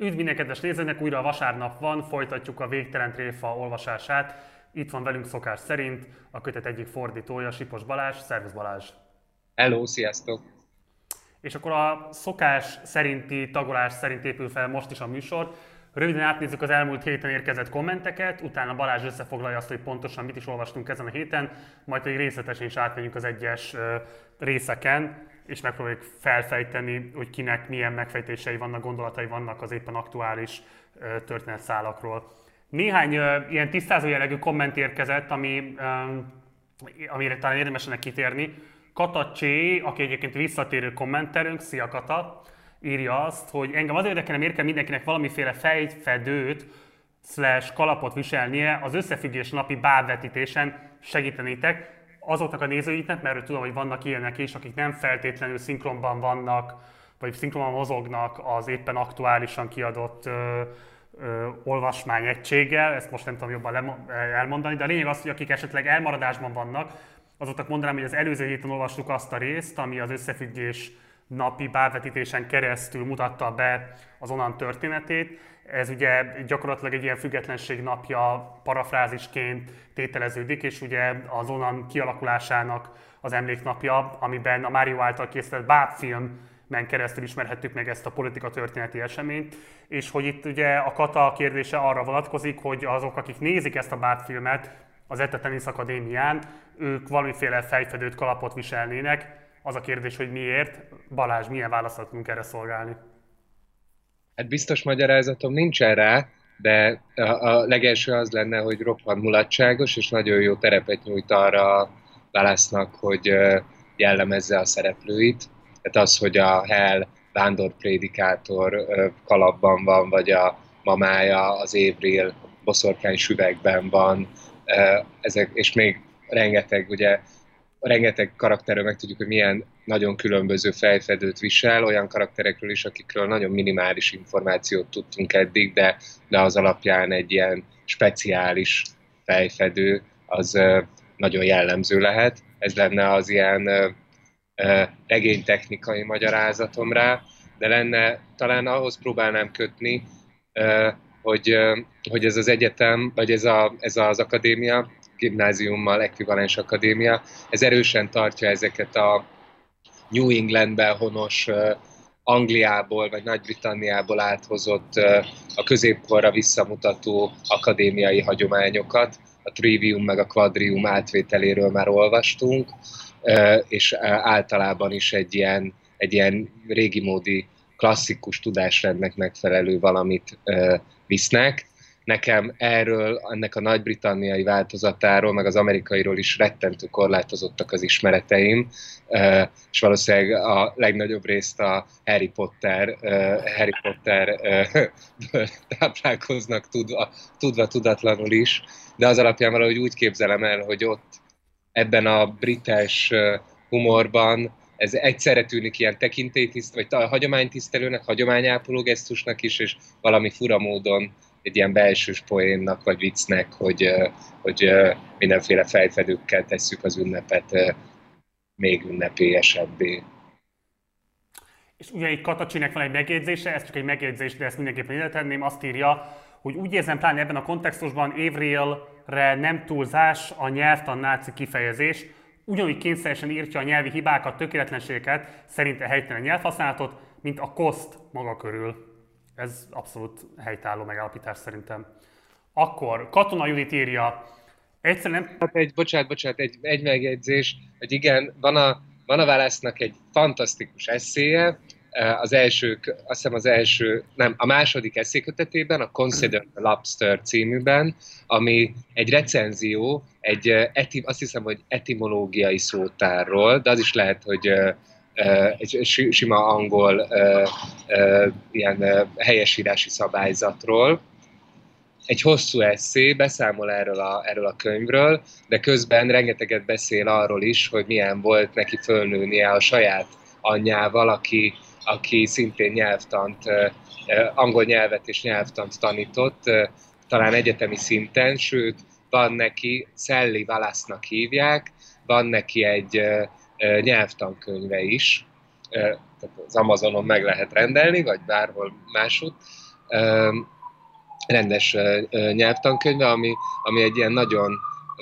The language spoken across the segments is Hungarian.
Üdv minden kedves nézőnek, újra a vasárnap van, folytatjuk a Végtelen Tréfa olvasását. Itt van velünk szokás szerint a kötet egyik fordítója, Sipos Balázs. Szervusz Balázs! Hello, sziasztok! És akkor a szokás szerinti tagolás szerint épül fel most is a műsor. Röviden átnézzük az elmúlt héten érkezett kommenteket, utána Balázs összefoglalja azt, hogy pontosan mit is olvastunk ezen a héten, majd pedig részletesen is átmegyünk az egyes részeken és megpróbáljuk felfejteni, hogy kinek milyen megfejtései vannak, gondolatai vannak az éppen aktuális történetszálakról. Néhány ilyen tisztázó jellegű komment érkezett, ami, amire talán érdemes ennek kitérni. Kata Csé, aki egyébként visszatérő kommenterünk, szia Kata, írja azt, hogy engem az érdekelne, miért kell mindenkinek valamiféle fejfedőt, slash kalapot viselnie, az összefüggés napi bábvetítésen segítenétek azoknak a nézőinknek, mert tudom, hogy vannak ilyenek is, akik nem feltétlenül szinkronban vannak, vagy szinkronban mozognak az éppen aktuálisan kiadott ö, ö, olvasmányegységgel, ezt most nem tudom jobban elmondani, de a lényeg az, hogy akik esetleg elmaradásban vannak, azoknak mondanám, hogy az előző héten olvastuk azt a részt, ami az összefüggés napi bárvetítésen keresztül mutatta be az onnan történetét. Ez ugye gyakorlatilag egy ilyen függetlenség napja parafrázisként tételeződik, és ugye az onnan kialakulásának az emléknapja, amiben a Mário által készített bábfilm men keresztül ismerhettük meg ezt a politika történeti eseményt, és hogy itt ugye a kata kérdése arra vonatkozik, hogy azok, akik nézik ezt a bábfilmet az Ette Tennis Akadémián, ők valamiféle fejfedőt, kalapot viselnének, az a kérdés, hogy miért. Balázs, milyen válaszokat tudunk erre szolgálni? Hát biztos magyarázatom nincsen rá, de a, a legelső az lenne, hogy roppant mulatságos, és nagyon jó terepet nyújt arra a válasznak, hogy jellemezze a szereplőit. Tehát az, hogy a Hell vándorprédikátor kalapban van, vagy a mamája, az Évril boszorkány süvegben van, ezek, és még rengeteg ugye rengeteg karakterről meg tudjuk, hogy milyen nagyon különböző fejfedőt visel, olyan karakterekről is, akikről nagyon minimális információt tudtunk eddig, de, de az alapján egy ilyen speciális fejfedő az nagyon jellemző lehet. Ez lenne az ilyen regénytechnikai magyarázatom rá, de lenne, talán ahhoz próbálnám kötni, hogy, hogy ez az egyetem, vagy ez, a, ez az akadémia, gimnáziummal ekvivalens akadémia, ez erősen tartja ezeket a New Englandben honos Angliából vagy Nagy-Britanniából áthozott a középkorra visszamutató akadémiai hagyományokat. A trivium meg a quadrium átvételéről már olvastunk, és általában is egy ilyen, egy ilyen régi módi klasszikus tudásrendnek megfelelő valamit visznek nekem erről, ennek a nagy-britanniai változatáról, meg az amerikairól is rettentő korlátozottak az ismereteim, és valószínűleg a legnagyobb részt a Harry Potter, Harry Potter táplálkoznak tudva, tudva tudatlanul is, de az alapján valahogy úgy képzelem el, hogy ott ebben a brites humorban ez egyszerre tűnik ilyen tekintélytiszt, vagy hagyománytisztelőnek, hagyományápoló gesztusnak is, és valami fura módon egy ilyen belsős poénnak vagy viccnek, hogy, hogy mindenféle fejfedőkkel tesszük az ünnepet még ünnepélyesebbé. És ugye itt Katacsinek van egy megjegyzése, ez csak egy megjegyzés, de ezt mindenképpen ide tenném, azt írja, hogy úgy érzem pláne ebben a kontextusban Évrielre nem túlzás a nyelvtan náci kifejezés, ugyanúgy kényszeresen írtja a nyelvi hibákat, tökéletlenségeket, szerint a helytelen nyelvhasználatot, mint a koszt maga körül. Ez abszolút helytálló megállapítás szerintem. Akkor Katona Judit írja, egyszerűen nem... Hát egy, bocsánat, bocsánat, egy, egy megjegyzés, hogy igen, van a, van a válasznak egy fantasztikus eszéje, eh, az első, azt hiszem az első, nem, a második eszékötetében, a Consider the Lobster címűben, ami egy recenzió, egy, eh, eti, azt hiszem, hogy etimológiai szótárról, de az is lehet, hogy eh, egy sima angol ilyen helyesírási szabályzatról. Egy hosszú eszé beszámol erről a, erről a könyvről, de közben rengeteget beszél arról is, hogy milyen volt neki fölnőnie a saját anyjával, aki, aki szintén nyelvtant, angol nyelvet és nyelvtant tanított, talán egyetemi szinten, sőt, van neki, Sally Wallace-nak hívják, van neki egy nyelvtankönyve is, tehát az Amazonon meg lehet rendelni, vagy bárhol máshogy, rendes nyelvtankönyve, ami, ami egy ilyen nagyon,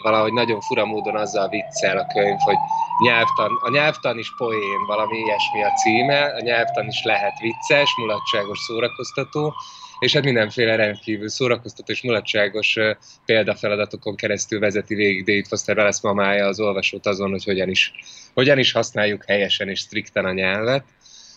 valahogy nagyon fura módon azzal viccel a könyv, hogy nyelvtan, a nyelvtan is poén, valami ilyesmi a címe, a nyelvtan is lehet vicces, mulatságos, szórakoztató, és hát mindenféle rendkívül szórakoztató és mulatságos példafeladatokon keresztül vezeti végig David Foster Wallace mamája az olvasót azon, hogy hogyan is, hogyan is használjuk helyesen és strikten a nyelvet.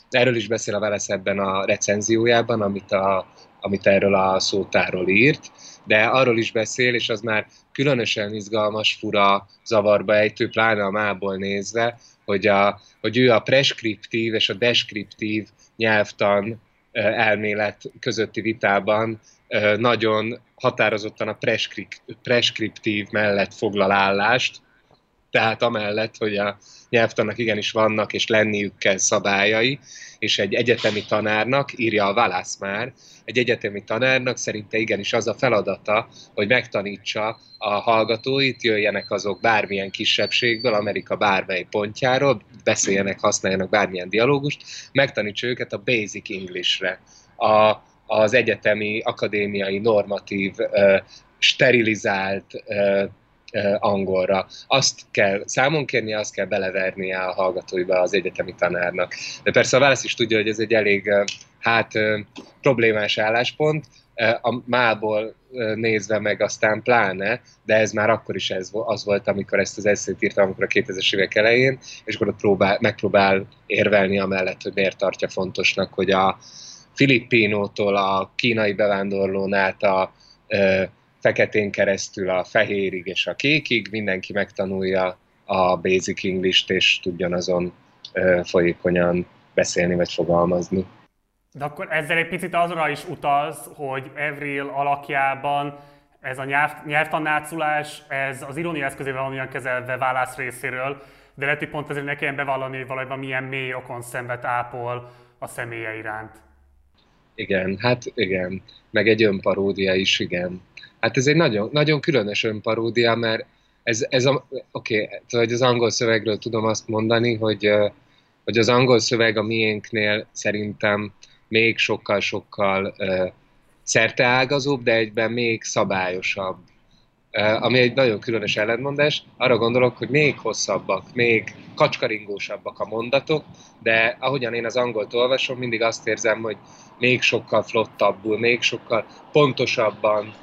Erről is beszél a Wallace ebben a recenziójában, amit, a, amit erről a szótáról írt, de arról is beszél, és az már különösen izgalmas, fura, zavarba ejtő, pláne a mából nézve, hogy, a, hogy ő a preskriptív és a deskriptív nyelvtan elmélet közötti vitában nagyon határozottan a preskriptív mellett foglal állást, tehát amellett, hogy a nyelvtannak igenis vannak és lenniük kell szabályai, és egy egyetemi tanárnak, írja a Valász már, egy egyetemi tanárnak szerinte igenis az a feladata, hogy megtanítsa a hallgatóit, jöjjenek azok bármilyen kisebbségből, Amerika bármely pontjáról, beszéljenek, használjanak bármilyen dialógust, megtanítsa őket a basic Englishre, a, az egyetemi, akadémiai, normatív, sterilizált angolra. Azt kell számon kérnie, azt kell belevernie a hallgatóiba az egyetemi tanárnak. De persze a válasz is tudja, hogy ez egy elég hát problémás álláspont, a mából nézve meg aztán pláne, de ez már akkor is ez, az volt, amikor ezt az eszét írtam, amikor a 2000-es évek elején, és akkor próbál, megpróbál érvelni amellett, hogy miért tartja fontosnak, hogy a Filippinótól a kínai bevándorlón át a feketén keresztül a fehérig és a kékig, mindenki megtanulja a Basic English-t, és tudjon azon folyékonyan beszélni vagy fogalmazni. De akkor ezzel egy picit azra is utaz, hogy Evril alakjában ez a nyelv, nyelvtanáculás, ez az irónia eszközével van olyan kezelve válasz részéről, de lehet, hogy pont ezért ne kelljen bevallani, hogy valójában milyen mély okon szenvet ápol a személye iránt. Igen, hát igen. Meg egy önparódia is, igen. Hát ez egy nagyon, nagyon különös önparódia, mert ez, ez a, oké, okay, hogy az angol szövegről tudom azt mondani, hogy, hogy az angol szöveg a miénknél szerintem még sokkal-sokkal szerteágazóbb, de egyben még szabályosabb. Ami egy nagyon különös ellentmondás. Arra gondolok, hogy még hosszabbak, még kacskaringósabbak a mondatok, de ahogyan én az angolt olvasom, mindig azt érzem, hogy még sokkal flottabbul, még sokkal pontosabban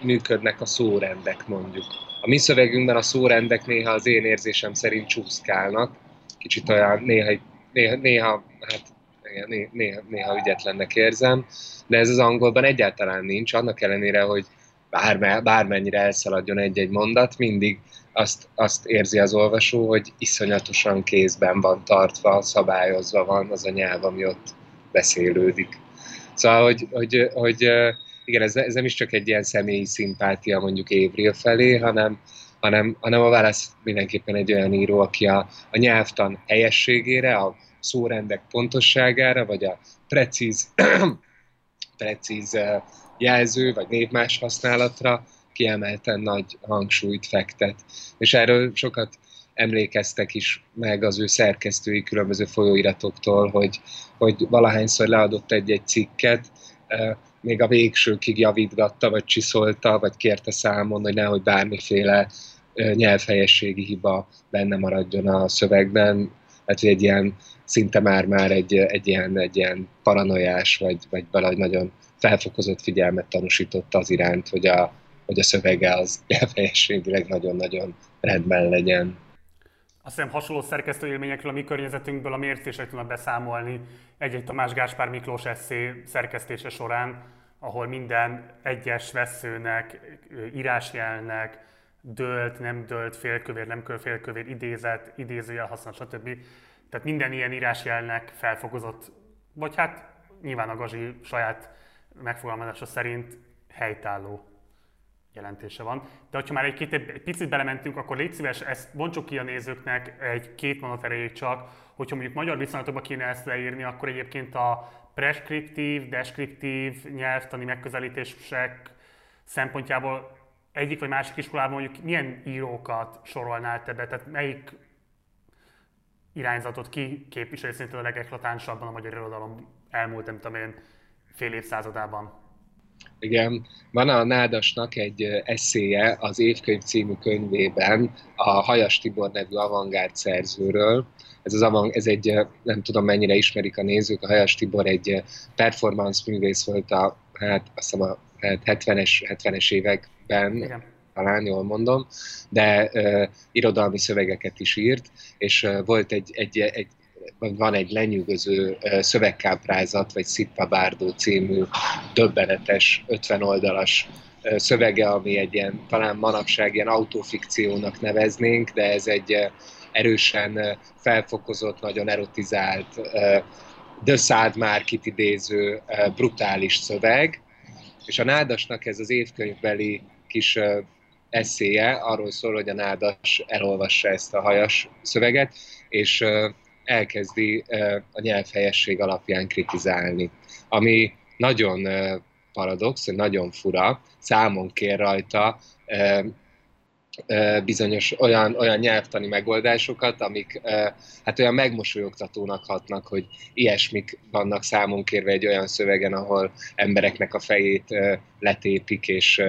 működnek a szórendek mondjuk. A mi szövegünkben a szórendek néha az én érzésem szerint csúszkálnak, kicsit olyan néha, néha, néha hát néha, néha, néha ügyetlennek érzem, de ez az angolban egyáltalán nincs, annak ellenére, hogy bárme, bármennyire elszaladjon egy-egy mondat, mindig azt, azt érzi az olvasó, hogy iszonyatosan kézben van tartva, szabályozva van az a nyelv, ami ott beszélődik. Szóval, hogy, hogy, hogy igen, ez, ez nem is csak egy ilyen személyi szimpátia mondjuk Évril felé, hanem, hanem, hanem a válasz mindenképpen egy olyan író, aki a, a nyelvtan helyességére, a szórendek pontosságára, vagy a precíz, precíz jelző vagy névmás használatra kiemelten nagy hangsúlyt fektet. És erről sokat emlékeztek is meg az ő szerkesztői különböző folyóiratoktól, hogy, hogy valahányszor leadott egy-egy cikket, még a végsőkig javítgatta, vagy csiszolta, vagy kérte számon, hogy nehogy bármiféle nyelvhelyességi hiba benne maradjon a szövegben. Hát, hogy egy ilyen szinte már-már egy, egy, ilyen, egy ilyen paranoiás, vagy, vagy valahogy nagyon felfokozott figyelmet tanúsította az iránt, hogy a, hogy a szövege az nyelvhelyességileg nagyon-nagyon rendben legyen. Azt hiszem hasonló szerkesztő élményekről a mi környezetünkből a mércések tudnak beszámolni egy-egy Tamás Gáspár Miklós eszé szerkesztése során, ahol minden egyes veszőnek, írásjelnek, dölt, nem dölt, félkövér, nem félkövér, idézet, idézőjel használ, stb. Tehát minden ilyen írásjelnek felfokozott, vagy hát nyilván a Gazsi saját megfogalmazása szerint helytálló jelentése van. De hogyha már egy, egy picit belementünk, akkor légy szíves, ezt bontsuk ki a nézőknek egy-két mondat erejéig csak, hogyha mondjuk magyar viszonylatokban kéne ezt leírni, akkor egyébként a preskriptív, deskriptív nyelvtani megközelítések szempontjából egyik vagy másik iskolában mondjuk milyen írókat sorolnál te be, tehát melyik irányzatot ki képviseli szintén a legeklatánsabban a magyar irodalom elmúlt, nem tudom én, fél évszázadában. Igen, van a Nádasnak egy eszéje az Évkönyv című könyvében a Hajas Tibor nevű avantgárd szerzőről. Ez, az avant, ez egy, nem tudom mennyire ismerik a nézők, a Hajas Tibor egy performance művész volt a, hát, azt hiszem a 70-es, 70-es években, Igen. talán jól mondom, de uh, irodalmi szövegeket is írt, és uh, volt egy, egy, egy van egy lenyűgöző szövegkáprázat, vagy Szippa Bárdó című döbbenetes 50 oldalas szövege, ami egy ilyen, talán manapság ilyen autofikciónak neveznénk, de ez egy erősen felfokozott, nagyon erotizált, The Sad Market idéző brutális szöveg, és a Nádasnak ez az évkönyvbeli kis eszéje arról szól, hogy a Nádas elolvassa ezt a hajas szöveget, és elkezdi a nyelvhelyesség alapján kritizálni. Ami nagyon paradox, nagyon fura, számon kér rajta bizonyos olyan, olyan nyelvtani megoldásokat, amik hát olyan megmosolyogtatónak hatnak, hogy ilyesmik vannak számon kérve egy olyan szövegen, ahol embereknek a fejét letépik és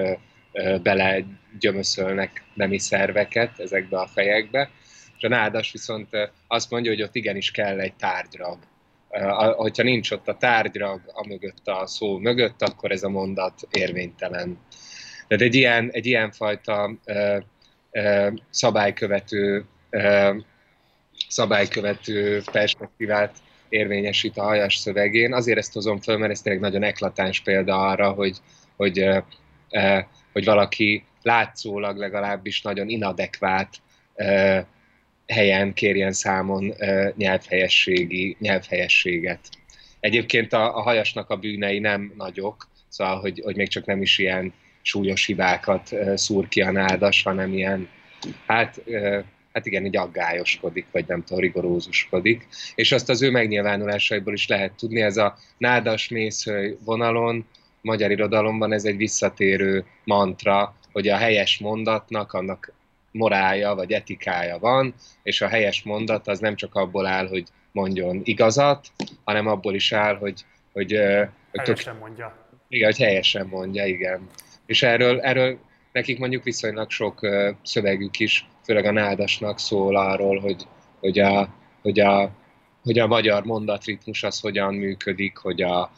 bele gyömöszölnek nemi szerveket ezekbe a fejekbe. A nádas viszont azt mondja, hogy ott igenis kell egy tárgyrag. Hogyha nincs ott a tárgyrag a mögött a szó mögött, akkor ez a mondat érvénytelen. Tehát egy ilyen, egy ilyen fajta szabálykövető, szabálykövető perspektívát érvényesít a hajas szövegén. Azért ezt hozom föl, mert ez tényleg nagyon eklatáns példa arra, hogy, hogy, hogy valaki látszólag legalábbis nagyon inadekvát helyen kérjen számon nyelvhelyességi, nyelvhelyességet. Egyébként a, a hajasnak a bűnei nem nagyok, szóval, hogy, hogy még csak nem is ilyen súlyos hibákat szúr ki a nádas, hanem ilyen, hát, hát igen, így aggályoskodik, vagy nem tudom, rigorózuskodik. És azt az ő megnyilvánulásaiból is lehet tudni, ez a nádas mészhőj vonalon, magyar irodalomban ez egy visszatérő mantra, hogy a helyes mondatnak, annak morálja vagy etikája van, és a helyes mondat az nem csak abból áll, hogy mondjon igazat, hanem abból is áll, hogy, hogy, hogy helyesen tök, mondja. Igen, hogy helyesen mondja, igen. És erről, erről nekik mondjuk viszonylag sok uh, szövegük is, főleg a nádasnak szól arról, hogy, hogy, a, hogy, a, hogy a magyar mondatritmus az hogyan működik, hogy, a,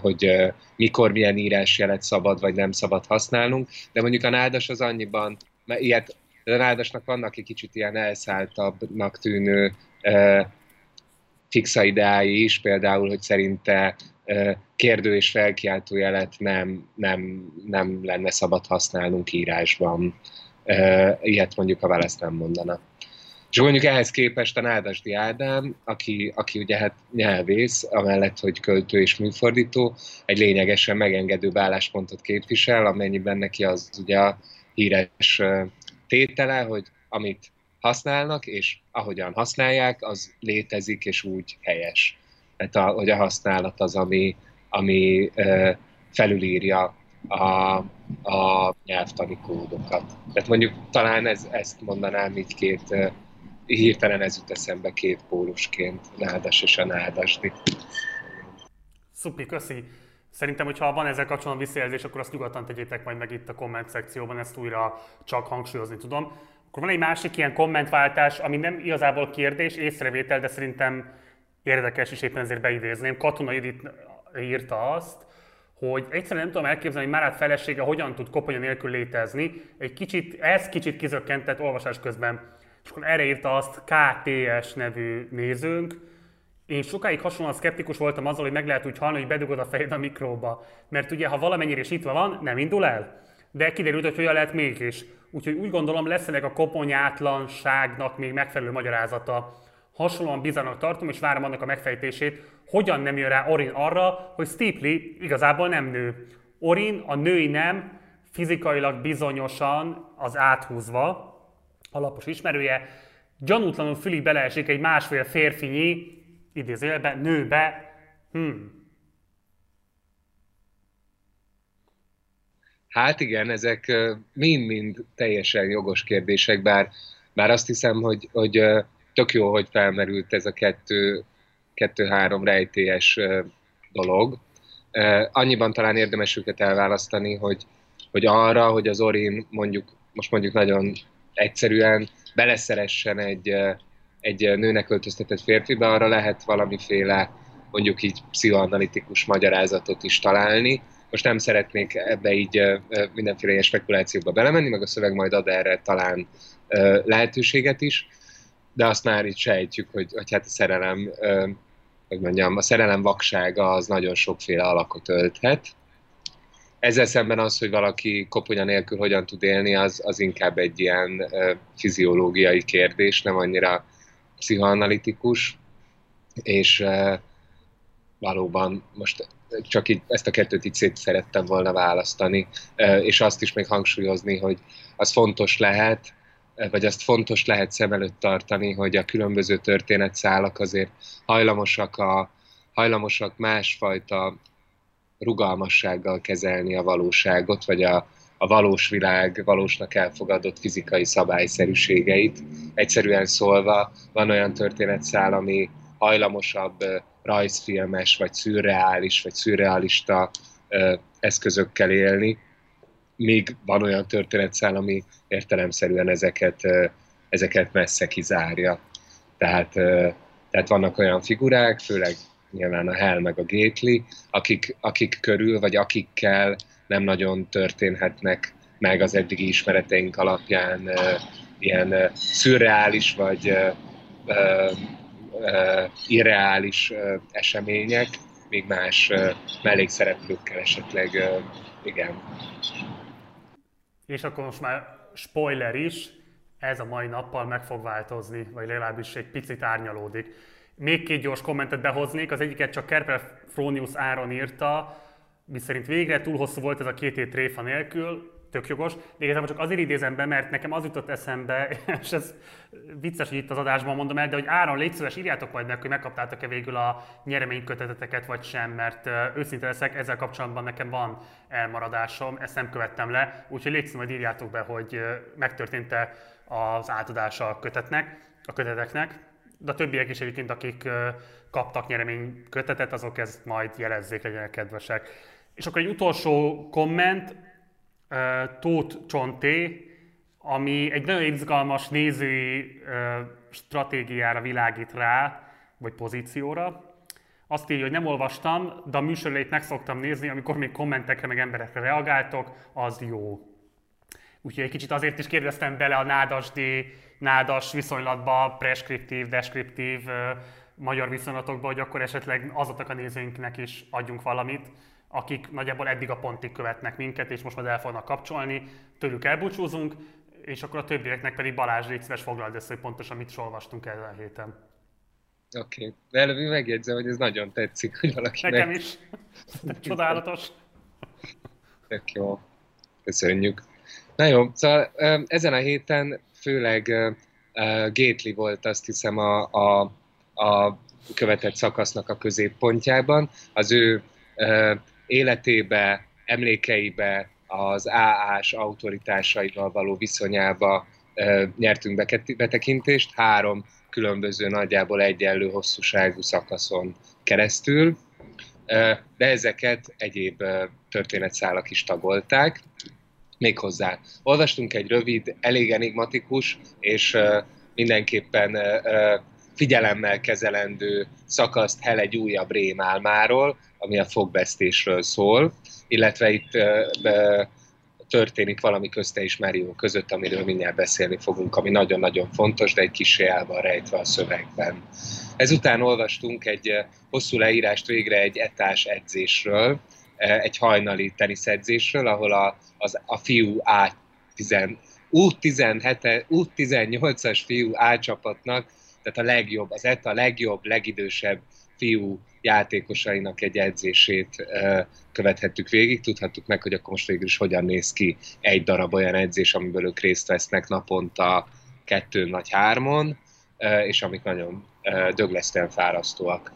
hogy mikor milyen írásjelet szabad vagy nem szabad használnunk, de mondjuk a nádas az annyiban, mert ilyet a nádasnak vannak egy kicsit ilyen elszálltabbnak tűnő uh, fixa ideái is, például, hogy szerinte kérdő és felkiáltó jelet nem, nem, nem lenne szabad használnunk írásban. Ilyet mondjuk a Válasz nem mondana. És mondjuk ehhez képest a Nádasdi Ádám, aki, aki ugye hát nyelvész, amellett, hogy költő és műfordító, egy lényegesen megengedő álláspontot képvisel, amennyiben neki az ugye a híres tétele, hogy amit használnak, és ahogyan használják, az létezik, és úgy helyes tehát a, hogy a használat az, ami, ami felülírja a, a nyelvtani kódokat. Tehát mondjuk talán ez, ezt mondanám így két, hirtelen ez jut eszembe két pólusként, nádas és a nádasdi. Szupi, köszi. Szerintem, hogyha van ezzel kapcsolatban visszajelzés, akkor azt nyugodtan tegyétek majd meg itt a komment szekcióban, ezt újra csak hangsúlyozni tudom. Akkor van egy másik ilyen kommentváltás, ami nem igazából kérdés, észrevétel, de szerintem érdekes, és éppen ezért beidézném. Katona Edith írta azt, hogy egyszerűen nem tudom elképzelni, hogy Márát felesége hogyan tud koponya nélkül létezni. Egy kicsit, ez kicsit kizökkentett olvasás közben. És akkor erre írta azt KTS nevű nézőnk. Én sokáig hasonlóan szkeptikus voltam azzal, hogy meg lehet úgy halni, hogy bedugod a fejed a mikróba. Mert ugye, ha valamennyire is itt van, nem indul el. De kiderült, hogy olyan lehet mégis. Úgyhogy úgy gondolom, lesz ennek a koponyátlanságnak még megfelelő magyarázata hasonlóan bizarnak tartom, és várom annak a megfejtését, hogyan nem jön rá Orin arra, hogy Steeply igazából nem nő. Orin, a női nem, fizikailag bizonyosan az áthúzva, alapos ismerője, gyanútlanul fülig beleesik egy másfél férfinyi, idézőjelben, nőbe. Hmm. Hát igen, ezek mind-mind teljesen jogos kérdések, bár, bár azt hiszem, hogy, hogy tök jó, hogy felmerült ez a kettő, kettő-három rejtélyes dolog, Annyiban talán érdemes őket elválasztani, hogy, hogy arra, hogy az Orin mondjuk, most mondjuk nagyon egyszerűen beleszeressen egy, egy nőnek öltöztetett férfibe, arra lehet valamiféle mondjuk így pszichoanalitikus magyarázatot is találni. Most nem szeretnék ebbe így mindenféle ilyen spekulációkba belemenni, meg a szöveg majd ad erre talán lehetőséget is, de azt már itt sejtjük, hogy, hogy hát a szerelem, hogy mondjam, a szerelem vaksága az nagyon sokféle alakot ölthet. Ezzel szemben az, hogy valaki koponya nélkül hogyan tud élni, az, az inkább egy ilyen fiziológiai kérdés, nem annyira pszichoanalitikus, és valóban most csak így ezt a kettőt így szét szerettem volna választani, és azt is még hangsúlyozni, hogy az fontos lehet, vagy azt fontos lehet szem előtt tartani, hogy a különböző történetszálak azért hajlamosak, a, hajlamosak másfajta rugalmassággal kezelni a valóságot, vagy a, a valós világ valósnak elfogadott fizikai szabályszerűségeit. Egyszerűen szólva van olyan történetszál, ami hajlamosabb rajzfilmes, vagy szürreális, vagy szürrealista eszközökkel élni, még van olyan történetszál, ami értelemszerűen ezeket, ezeket messze kizárja. Tehát, tehát vannak olyan figurák, főleg nyilván a Hell meg a Gately, akik, akik körül, vagy akikkel nem nagyon történhetnek meg az eddigi ismereteink alapján ilyen uh, szürreális vagy irreális események, még más mellékszereplőkkel esetleg igen. És akkor most már spoiler is, ez a mai nappal meg fog változni, vagy legalábbis egy picit árnyalódik. Még két gyors kommentet behoznék, az egyiket csak Kerper Fronius Áron írta, miszerint végre túl hosszú volt ez a két hét tréfa nélkül, tök jogos, de igazából csak azért idézem be, mert nekem az jutott eszembe, és ez vicces, hogy itt az adásban mondom el, de hogy Áron, légy szíves, írjátok majd meg, hogy megkaptátok-e végül a nyereményköteteteket, vagy sem, mert őszinte leszek, ezzel kapcsolatban nekem van elmaradásom, ezt nem követtem le, úgyhogy légy majd írjátok be, hogy megtörtént-e az átadása a kötetnek, a köteteknek, de a többiek is egyébként, akik kaptak nyereménykötetet, azok ezt majd jelezzék, legyenek kedvesek. És akkor egy utolsó komment, Tóth Csonté, ami egy nagyon izgalmas nézői stratégiára világít rá, vagy pozícióra. Azt írja, hogy nem olvastam, de a műsorlét meg szoktam nézni, amikor még kommentekre, meg emberekre reagáltok, az jó. Úgyhogy egy kicsit azért is kérdeztem bele a nádasdi, nádas viszonylatba, preskriptív, deskriptív magyar viszonylatokba, hogy akkor esetleg azoknak a nézőinknek is adjunk valamit, akik nagyjából eddig a pontig követnek minket, és most majd el fognak kapcsolni, tőlük elbúcsúzunk, és akkor a többieknek pedig Balázs, légy szíves, foglald össze, hogy pontosan mit olvastunk ezen a héten. Oké, okay. de előbb megjegyzem, hogy ez nagyon tetszik, hogy valaki Nekem is. Csodálatos. Tök jó. Köszönjük. Na jó, szóval ezen a héten főleg Gately volt azt hiszem a, a, a követett szakasznak a középpontjában. Az ő életébe, emlékeibe, az AA-s autoritásaival való viszonyába nyertünk betekintést három különböző nagyjából egyenlő hosszúságú szakaszon keresztül, de ezeket egyéb történetszálak is tagolták. Méghozzá olvastunk egy rövid, elég enigmatikus és mindenképpen figyelemmel kezelendő szakaszt Hel egy újabb rémálmáról, ami a fogvesztésről szól, illetve itt történik valami közte és Mario között, amiről mindjárt beszélni fogunk, ami nagyon-nagyon fontos, de egy kis el van rejtve a szövegben. Ezután olvastunk egy hosszú leírást végre egy etás edzésről, egy hajnali teniszedzésről, ahol a, az, a fiú A10, U17, U18-as fiú A csapatnak, tehát a legjobb, az ETA legjobb, legidősebb fiú játékosainak egy edzését követhettük végig, tudhattuk meg, hogy akkor most végül is hogyan néz ki egy darab olyan edzés, amiből ők részt vesznek naponta kettő nagy hármon, és amik nagyon döglesztően fárasztóak.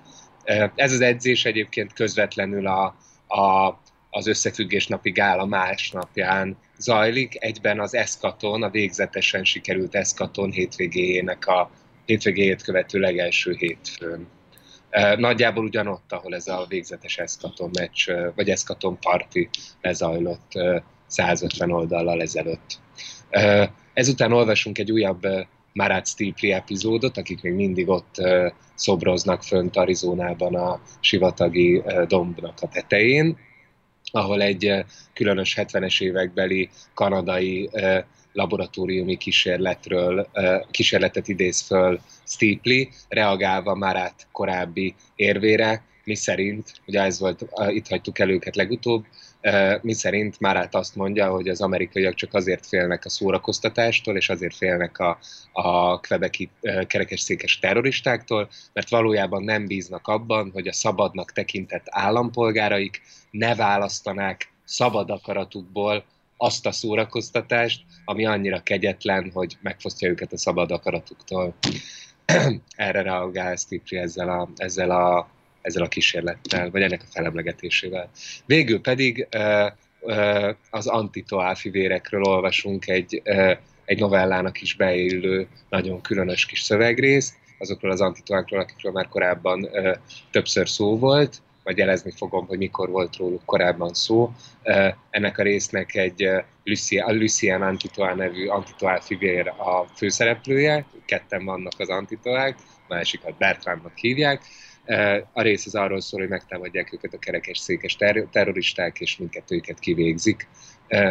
Ez az edzés egyébként közvetlenül a, a, az összefüggés napi gála másnapján zajlik, egyben az Eszkaton, a végzetesen sikerült Eszkaton hétvégéjének a hétvégéjét követő legelső hétfőn. Nagyjából ugyanott, ahol ez a végzetes eszkaton meccs, vagy eszkaton parti lezajlott 150 oldallal ezelőtt. Ezután olvasunk egy újabb Marat Steeply epizódot, akik még mindig ott szobroznak fönt Arizonában a sivatagi dombnak a tetején, ahol egy különös 70-es évekbeli kanadai laboratóriumi kísérletről, kísérletet idéz föl Steeply, reagálva Marat korábbi érvére, mi szerint, ugye ez volt, itt hagytuk el őket legutóbb, mi szerint Márát azt mondja, hogy az amerikaiak csak azért félnek a szórakoztatástól, és azért félnek a, a kvebeki kerekesszékes terroristáktól, mert valójában nem bíznak abban, hogy a szabadnak tekintett állampolgáraik ne választanák szabad akaratukból azt a szórakoztatást, ami annyira kegyetlen, hogy megfosztja őket a szabad akaratuktól. Erre reagál Stipri ezzel a, ezzel a ezzel a kísérlettel, vagy ennek a felemlegetésével. Végül pedig az antitoáfi vérekről olvasunk egy, egy novellának is beillő, nagyon különös kis szövegrészt, azokról az antitoákról, akikről már korábban többször szó volt, majd jelezni fogom, hogy mikor volt róluk korábban szó. Ennek a résznek egy Lucien, a Lucien Antitoá nevű antitoá fivér a főszereplője, ketten vannak az antitoák, másikat Bertrandnak hívják, a rész az arról szól, hogy megtámadják őket a kerekes székes ter- terroristák, és őket kivégzik.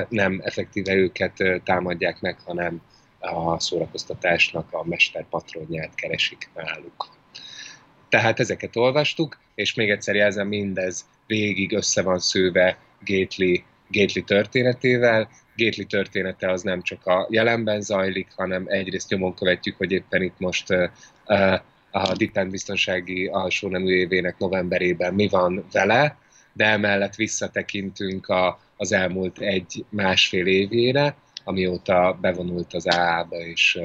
Nem effektíve őket támadják meg, hanem a szórakoztatásnak a mester patronját keresik náluk. Tehát ezeket olvastuk, és még egyszer jelzem, mindez végig össze van szőve Gately, Gately történetével. Gately története az nem csak a jelenben zajlik, hanem egyrészt nyomon követjük, hogy éppen itt most a Dipen biztonsági alsó nemű évének novemberében mi van vele, de emellett visszatekintünk a, az elmúlt egy-másfél évére, amióta bevonult az AA-ba és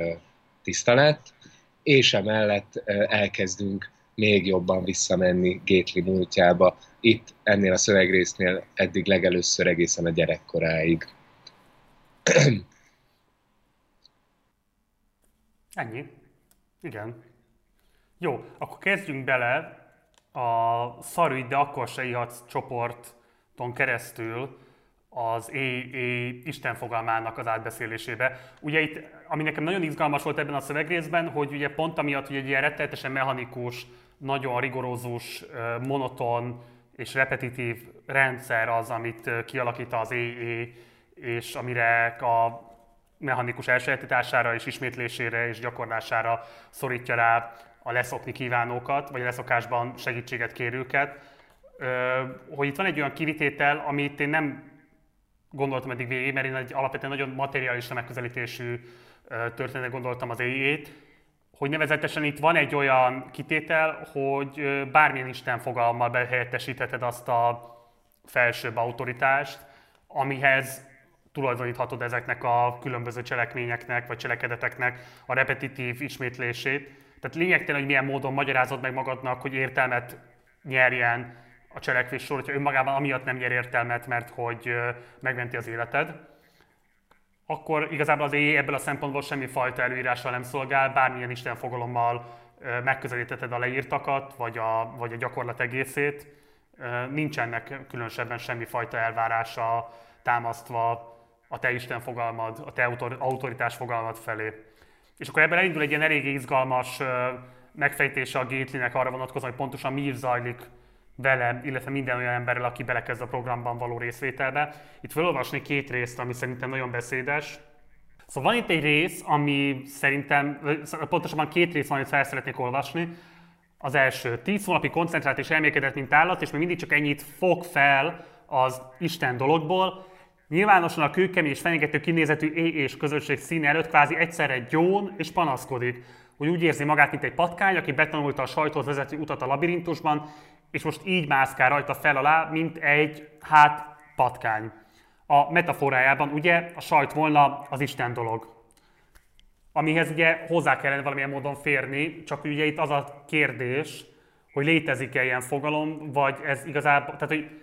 tiszta lett, és emellett elkezdünk még jobban visszamenni Gétli múltjába, itt ennél a szövegrésznél eddig legelőször egészen a gyerekkoráig. Ennyi. Igen. Jó, akkor kezdjünk bele a Szarügy, de akkor se ihatsz csoporton keresztül az EE Isten fogalmának az átbeszélésébe. Ugye itt, ami nekem nagyon izgalmas volt ebben a szövegrészben, hogy ugye pont amiatt, hogy egy ilyen rettenetesen mechanikus, nagyon rigorózus, monoton és repetitív rendszer az, amit kialakít az EE, és amire a mechanikus elsajátítására és ismétlésére és gyakorlására szorítja rá a leszokni kívánókat, vagy a leszokásban segítséget kérőket, hogy itt van egy olyan kivitétel, amit én nem gondoltam eddig végig, mert én egy alapvetően nagyon materialista megközelítésű történetet gondoltam az éjét, hogy nevezetesen itt van egy olyan kitétel, hogy bármilyen Isten fogalommal behelyettesítheted azt a felsőbb autoritást, amihez tulajdoníthatod ezeknek a különböző cselekményeknek vagy cselekedeteknek a repetitív ismétlését. Tehát lényegtelen, hogy milyen módon magyarázod meg magadnak, hogy értelmet nyerjen a cselekvés sor, hogyha önmagában amiatt nem nyer értelmet, mert hogy megmenti az életed, akkor igazából az éj ebből a szempontból semmi fajta előírással nem szolgál, bármilyen Isten fogalommal megközelítheted a leírtakat, vagy a, vagy a gyakorlat egészét. Nincsenek különösebben semmi fajta elvárása támasztva a te Isten fogalmad, a te autoritás fogalmad felé. És akkor ebben elindul egy ilyen elég izgalmas megfejtése a Gatelynek arra vonatkozóan, hogy pontosan mi is zajlik vele, illetve minden olyan emberrel, aki belekezd a programban való részvételbe. Itt felolvasni két részt, ami szerintem nagyon beszédes. Szóval van itt egy rész, ami szerintem, pontosabban két rész van, amit fel szeretnék olvasni. Az első, tíz hónapig koncentrált és elmélkedett, mint állat, és még mindig csak ennyit fog fel az Isten dologból, Nyilvánosan a kőkemény és fenyegető kinézetű é és közösség színe előtt kvázi egyszerre gyón és panaszkodik, hogy úgy érzi magát, mint egy patkány, aki betanulta a sajthoz vezető utat a labirintusban, és most így mászkál rajta fel alá, mint egy, hát, patkány. A metaforájában ugye a sajt volna az Isten dolog, amihez ugye hozzá kellene valamilyen módon férni, csak ugye itt az a kérdés, hogy létezik-e ilyen fogalom, vagy ez igazából, tehát hogy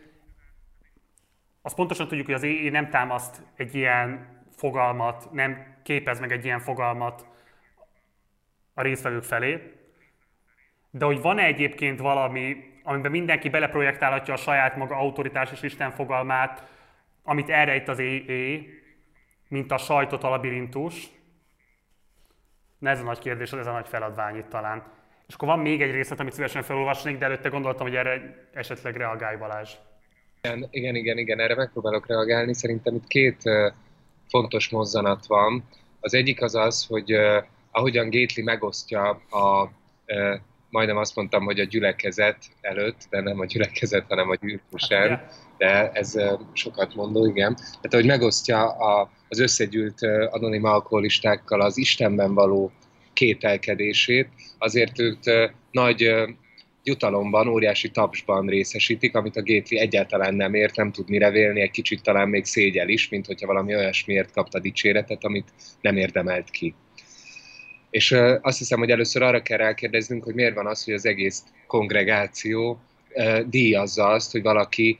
azt pontosan tudjuk, hogy az EE nem támaszt egy ilyen fogalmat, nem képez meg egy ilyen fogalmat a résztvevők felé, de hogy van-e egyébként valami, amiben mindenki beleprojektálhatja a saját maga autoritás és Isten fogalmát, amit elrejt az éj, mint a sajtot a labirintus? Na ez a nagy kérdés, ez a nagy feladvány itt talán. És akkor van még egy részlet, amit szívesen felolvasnék, de előtte gondoltam, hogy erre esetleg reagálj Balázs. Igen, igen, igen, igen, erre megpróbálok reagálni. Szerintem itt két fontos mozzanat van. Az egyik az az, hogy ahogyan Gétli megosztja a, majdnem azt mondtam, hogy a gyülekezet előtt, de nem a gyülekezet, hanem a gyűlkusen, hát, de ez sokat mondó, igen. Tehát, hogy megosztja a, az összegyűlt anonim alkoholistákkal az Istenben való kételkedését, azért őt nagy jutalomban, óriási tapsban részesítik, amit a Gétli egyáltalán nem ért, nem tud mire vélni, egy kicsit talán még szégyel is, mint hogyha valami olyasmiért kapta dicséretet, amit nem érdemelt ki. És azt hiszem, hogy először arra kell rákérdeznünk, hogy miért van az, hogy az egész kongregáció díjazza azt, hogy valaki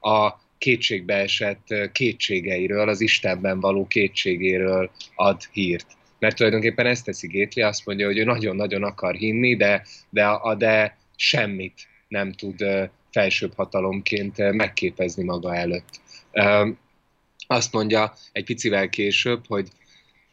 a kétségbeesett kétségeiről, az Istenben való kétségéről ad hírt mert tulajdonképpen ezt teszi Gétli, azt mondja, hogy ő nagyon-nagyon akar hinni, de, de, a, de semmit nem tud felsőbb hatalomként megképezni maga előtt. Azt mondja egy picivel később, hogy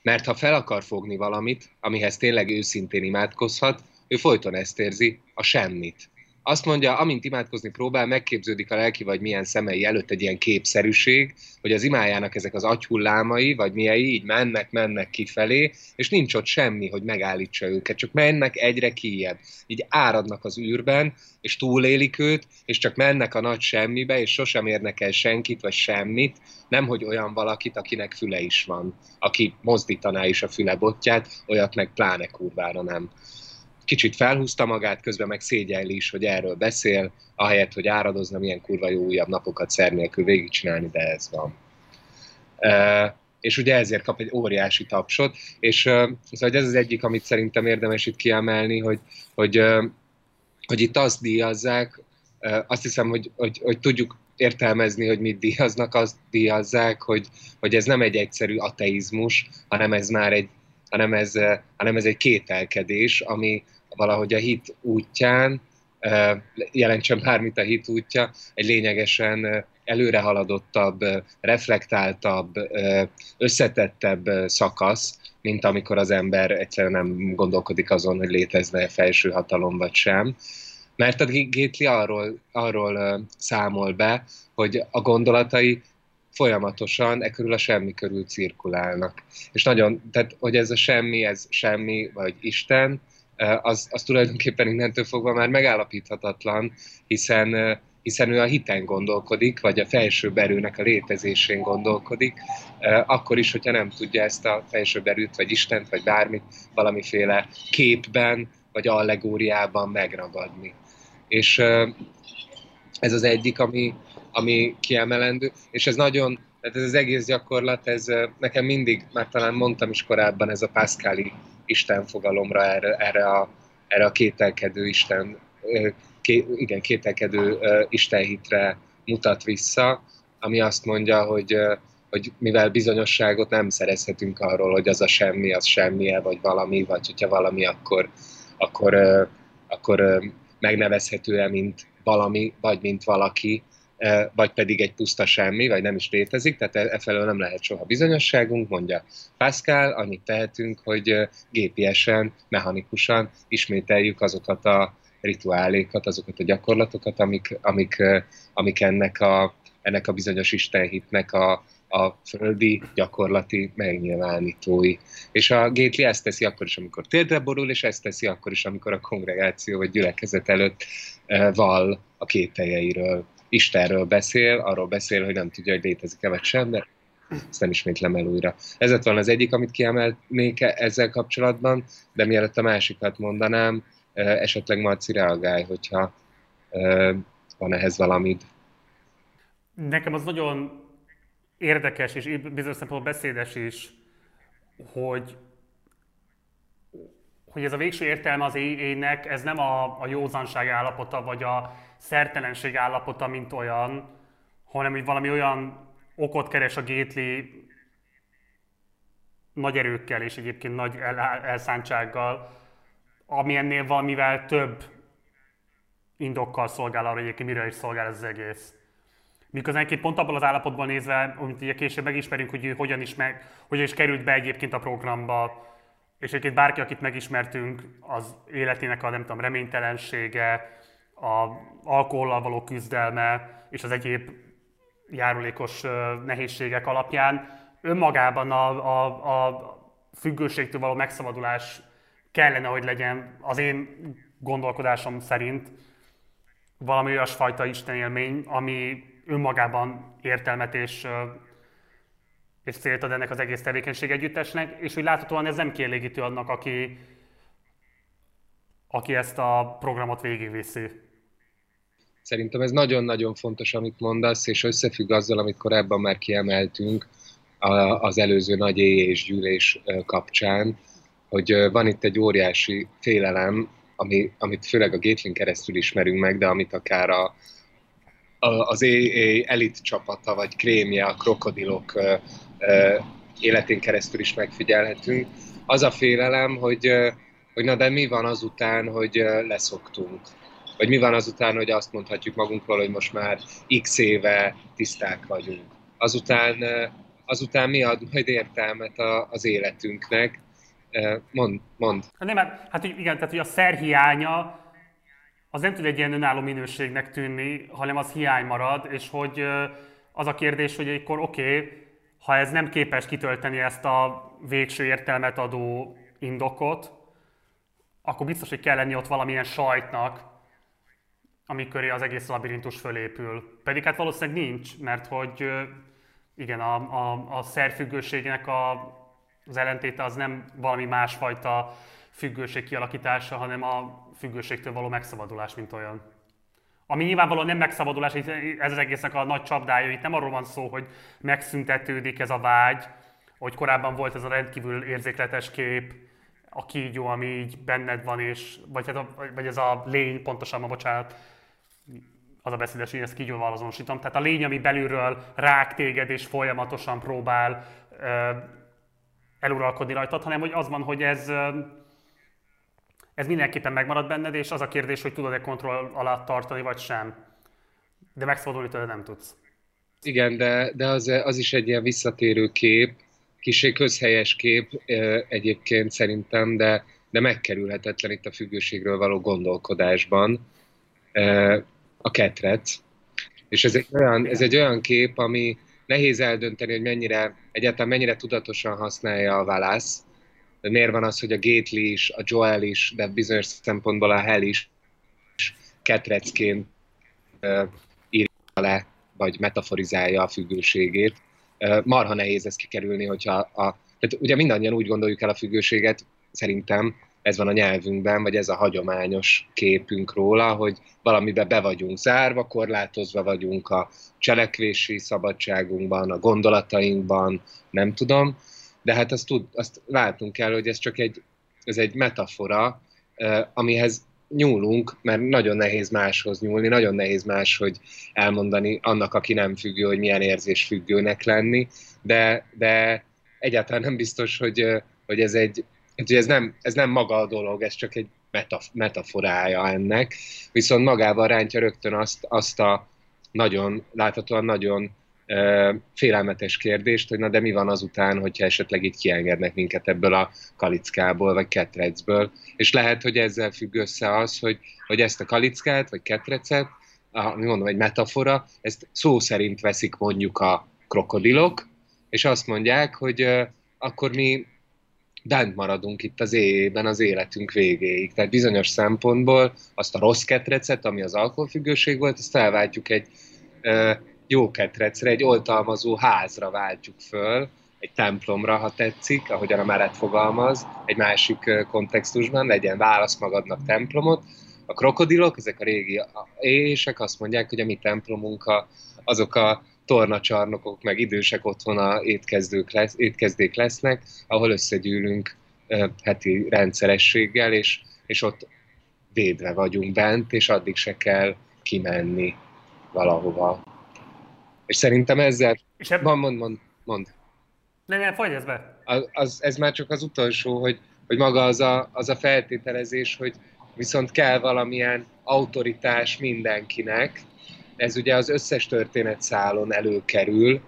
mert ha fel akar fogni valamit, amihez tényleg őszintén imádkozhat, ő folyton ezt érzi, a semmit azt mondja, amint imádkozni próbál, megképződik a lelki vagy milyen szemei előtt egy ilyen képszerűség, hogy az imájának ezek az agyhullámai, vagy miei így mennek, mennek kifelé, és nincs ott semmi, hogy megállítsa őket, csak mennek egyre kijebb. Így áradnak az űrben, és túlélik őt, és csak mennek a nagy semmibe, és sosem érnek el senkit, vagy semmit, nemhogy olyan valakit, akinek füle is van, aki mozdítaná is a füle botját, olyat meg pláne kurvára nem kicsit felhúzta magát, közben meg szégyelli is, hogy erről beszél, ahelyett, hogy áradozna, milyen kurva jó újabb napokat szer nélkül végigcsinálni, de ez van. E, és ugye ezért kap egy óriási tapsot, és e, szóval ez az egyik, amit szerintem érdemes itt kiemelni, hogy, hogy, e, hogy itt azt díjazzák, e, azt hiszem, hogy, hogy, hogy tudjuk értelmezni, hogy mit díjaznak, azt díjazzák, hogy, hogy ez nem egy egyszerű ateizmus, hanem ez már egy, hanem ez, hanem ez egy kételkedés, ami, valahogy a hit útján, jelentsen bármit a hit útja, egy lényegesen előrehaladottabb, reflektáltabb, összetettebb szakasz, mint amikor az ember egyszerűen nem gondolkodik azon, hogy létezne felső hatalom vagy sem. Mert a Gétli arról, arról számol be, hogy a gondolatai folyamatosan e körül a semmi körül cirkulálnak. És nagyon, tehát hogy ez a semmi, ez semmi, vagy Isten, az, az tulajdonképpen innentől fogva már megállapíthatatlan, hiszen, hiszen ő a hiten gondolkodik, vagy a felsőbb erőnek a létezésén gondolkodik, akkor is, hogyha nem tudja ezt a felsőbb erőt, vagy Istent, vagy bármit valamiféle képben, vagy allegóriában megragadni. És ez az egyik, ami, ami kiemelendő, és ez nagyon, tehát ez az egész gyakorlat, ez nekem mindig, már talán mondtam is korábban, ez a Pascali Isten fogalomra, erre, erre, a, erre a kételkedő Isten, ké, igen, kételkedő Istenhitre mutat vissza, ami azt mondja, hogy, hogy mivel bizonyosságot nem szerezhetünk arról, hogy az a semmi, az semmije, vagy valami, vagy hogyha valami, akkor, akkor, akkor megnevezhető-e, mint valami, vagy mint valaki, vagy pedig egy puszta semmi, vagy nem is létezik, tehát e, e felől nem lehet soha bizonyosságunk, mondja Pascal, annyit tehetünk, hogy gépiesen, mechanikusan ismételjük azokat a rituálékat, azokat a gyakorlatokat, amik, amik, amik ennek, a, ennek a bizonyos istenhitnek a, a földi gyakorlati megnyilvánítói. És a Gétli ezt teszi akkor is, amikor térdre borul, és ezt teszi akkor is, amikor a kongregáció vagy gyülekezet előtt val a kételjeiről. Istenről beszél, arról beszél, hogy nem tudja, hogy létezik-e vagy sem, de ezt nem ismétlem el újra. Ez van az egyik, amit kiemelnék ezzel kapcsolatban, de mielőtt a másikat mondanám, esetleg Marci reagálj, hogyha van ehhez valamit. Nekem az nagyon érdekes és bizonyos szempontból beszédes is, hogy hogy ez a végső értelme az éjnek, ez nem a, a józanság állapota, vagy a szertelenség állapota, mint olyan, hanem hogy valami olyan okot keres a gétli nagy erőkkel és egyébként nagy el, elszántsággal, ami ennél valamivel több indokkal szolgál arra, hogy mire is szolgál ez az egész. Miközben egyébként pont abban az állapotban nézve, amit ugye később megismerünk, hogy ő hogyan is, meg, hogyan is került be egyébként a programba, és egyébként bárki, akit megismertünk, az életének a nem tudom, reménytelensége, a alkohollal való küzdelme és az egyéb járulékos nehézségek alapján önmagában a, a, a függőségtől való megszabadulás kellene, hogy legyen az én gondolkodásom szerint valami olyasfajta istenélmény, ami önmagában értelmet és, és célt ad ennek az egész tevékenység együttesnek, és úgy láthatóan ez nem kielégítő annak, aki, aki ezt a programot végigviszi. Szerintem ez nagyon-nagyon fontos, amit mondasz, és összefügg azzal, amit korábban már kiemeltünk az előző nagy és gyűlés kapcsán, hogy van itt egy óriási félelem, ami, amit főleg a Gatling keresztül ismerünk meg, de amit akár a, a, az AA elit csapata, vagy krémje, a krokodilok életén keresztül is megfigyelhetünk. Az a félelem, hogy, hogy na de mi van azután, hogy leszoktunk vagy mi van azután, hogy azt mondhatjuk magunkról, hogy most már x éve tiszták vagyunk. Azután, azután mi ad majd értelmet a, az életünknek? Mond, mond. Hát nem, hát, hát igen, tehát hogy a szerhiánya az nem tud egy ilyen önálló minőségnek tűnni, hanem az hiány marad, és hogy az a kérdés, hogy akkor oké, okay, ha ez nem képes kitölteni ezt a végső értelmet adó indokot, akkor biztos, hogy kell lenni ott valamilyen sajtnak, amikor az egész labirintus fölépül. Pedig hát valószínűleg nincs, mert hogy igen, a, a, a szerfüggőségnek a, az ellentéte az nem valami másfajta függőség kialakítása, hanem a függőségtől való megszabadulás, mint olyan. Ami nyilvánvalóan nem megszabadulás, ez az egésznek a nagy csapdája, itt nem arról van szó, hogy megszüntetődik ez a vágy, hogy korábban volt ez a rendkívül érzékletes kép, a kígyó, ami így benned van, és, vagy, hát a, vagy ez a lény, pontosan, bocsánat, az a beszédes, hogy ezt kígyóval azonosítom. Tehát a lény, ami belülről rák téged és folyamatosan próbál ö, eluralkodni rajtad, hanem hogy az van, hogy ez, ö, ez mindenképpen megmarad benned, és az a kérdés, hogy tudod-e kontroll alatt tartani, vagy sem. De megszabadulni tőle nem tudsz. Igen, de, de az, az is egy ilyen visszatérő kép, kicsit közhelyes kép egyébként szerintem, de, de megkerülhetetlen itt a függőségről való gondolkodásban a ketrec. És ez egy, olyan, ez egy olyan kép, ami nehéz eldönteni, hogy mennyire, egyáltalán mennyire tudatosan használja a Válasz. De miért van az, hogy a Gately is, a Joel is, de bizonyos szempontból a Hell is ketrecként uh, írja le, vagy metaforizálja a függőségét. Uh, marha nehéz ezt kikerülni, hogyha a, tehát ugye mindannyian úgy gondoljuk el a függőséget, szerintem, ez van a nyelvünkben, vagy ez a hagyományos képünk róla, hogy valamibe be vagyunk zárva, korlátozva vagyunk a cselekvési szabadságunkban, a gondolatainkban, nem tudom, de hát azt, tud, azt látunk kell, hogy ez csak egy, ez egy metafora, amihez nyúlunk, mert nagyon nehéz máshoz nyúlni, nagyon nehéz más, hogy elmondani annak, aki nem függő, hogy milyen érzés függőnek lenni, de, de egyáltalán nem biztos, hogy, hogy ez egy Hát, ez nem, ez nem maga a dolog, ez csak egy metaf- metaforája ennek, viszont magában rántja rögtön azt, azt a nagyon, láthatóan nagyon e, félelmetes kérdést, hogy na de mi van azután, hogyha esetleg itt kiengednek minket ebből a kalickából, vagy ketrecből. És lehet, hogy ezzel függ össze az, hogy, hogy ezt a kalickát, vagy ketrecet, ami mondom, egy metafora, ezt szó szerint veszik mondjuk a krokodilok, és azt mondják, hogy uh, akkor mi bent maradunk itt az éjében az életünk végéig. Tehát bizonyos szempontból azt a rossz ketrecet, ami az alkoholfüggőség volt, ezt felváltjuk egy ö, jó ketrecre, egy oltalmazó házra váltjuk föl, egy templomra, ha tetszik, ahogyan a Meret fogalmaz, egy másik kontextusban, legyen válasz magadnak templomot. A krokodilok, ezek a régi ések azt mondják, hogy a mi templomunk a, azok a tornacsarnokok, meg idősek otthona étkezdők lesz, étkezdék lesznek, ahol összegyűlünk heti rendszerességgel, és, és ott védve vagyunk bent, és addig se kell kimenni valahova. És szerintem ezzel... És ebben... Mond, mond, mond. Nem, nem, ez be. Az, az, ez már csak az utolsó, hogy, hogy maga az a, az a feltételezés, hogy viszont kell valamilyen autoritás mindenkinek. Ez ugye az összes történetszálon előkerül.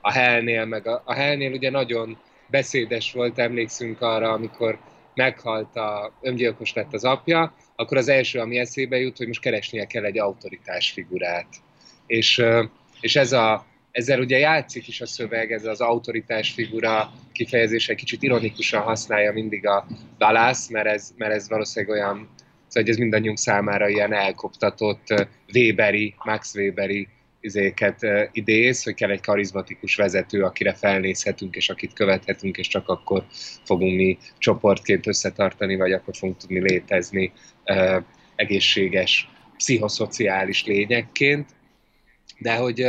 A Helnél, meg a, a Helnél ugye nagyon beszédes volt, emlékszünk arra, amikor meghalt a, öngyilkos lett az apja, akkor az első, ami eszébe jut, hogy most keresnie kell egy autoritás figurát. És, és ez a, ezzel ugye játszik is a szöveg, ez az autoritás figura kifejezése kicsit ironikusan használja mindig a Dalász, mert ez, mert ez valószínűleg olyan, szóval ez mindannyiunk számára ilyen elkoptatott Weberi, Max Weberi izéket idéz, hogy kell egy karizmatikus vezető, akire felnézhetünk, és akit követhetünk, és csak akkor fogunk mi csoportként összetartani, vagy akkor fogunk tudni létezni egészséges, pszichoszociális lényekként. De hogy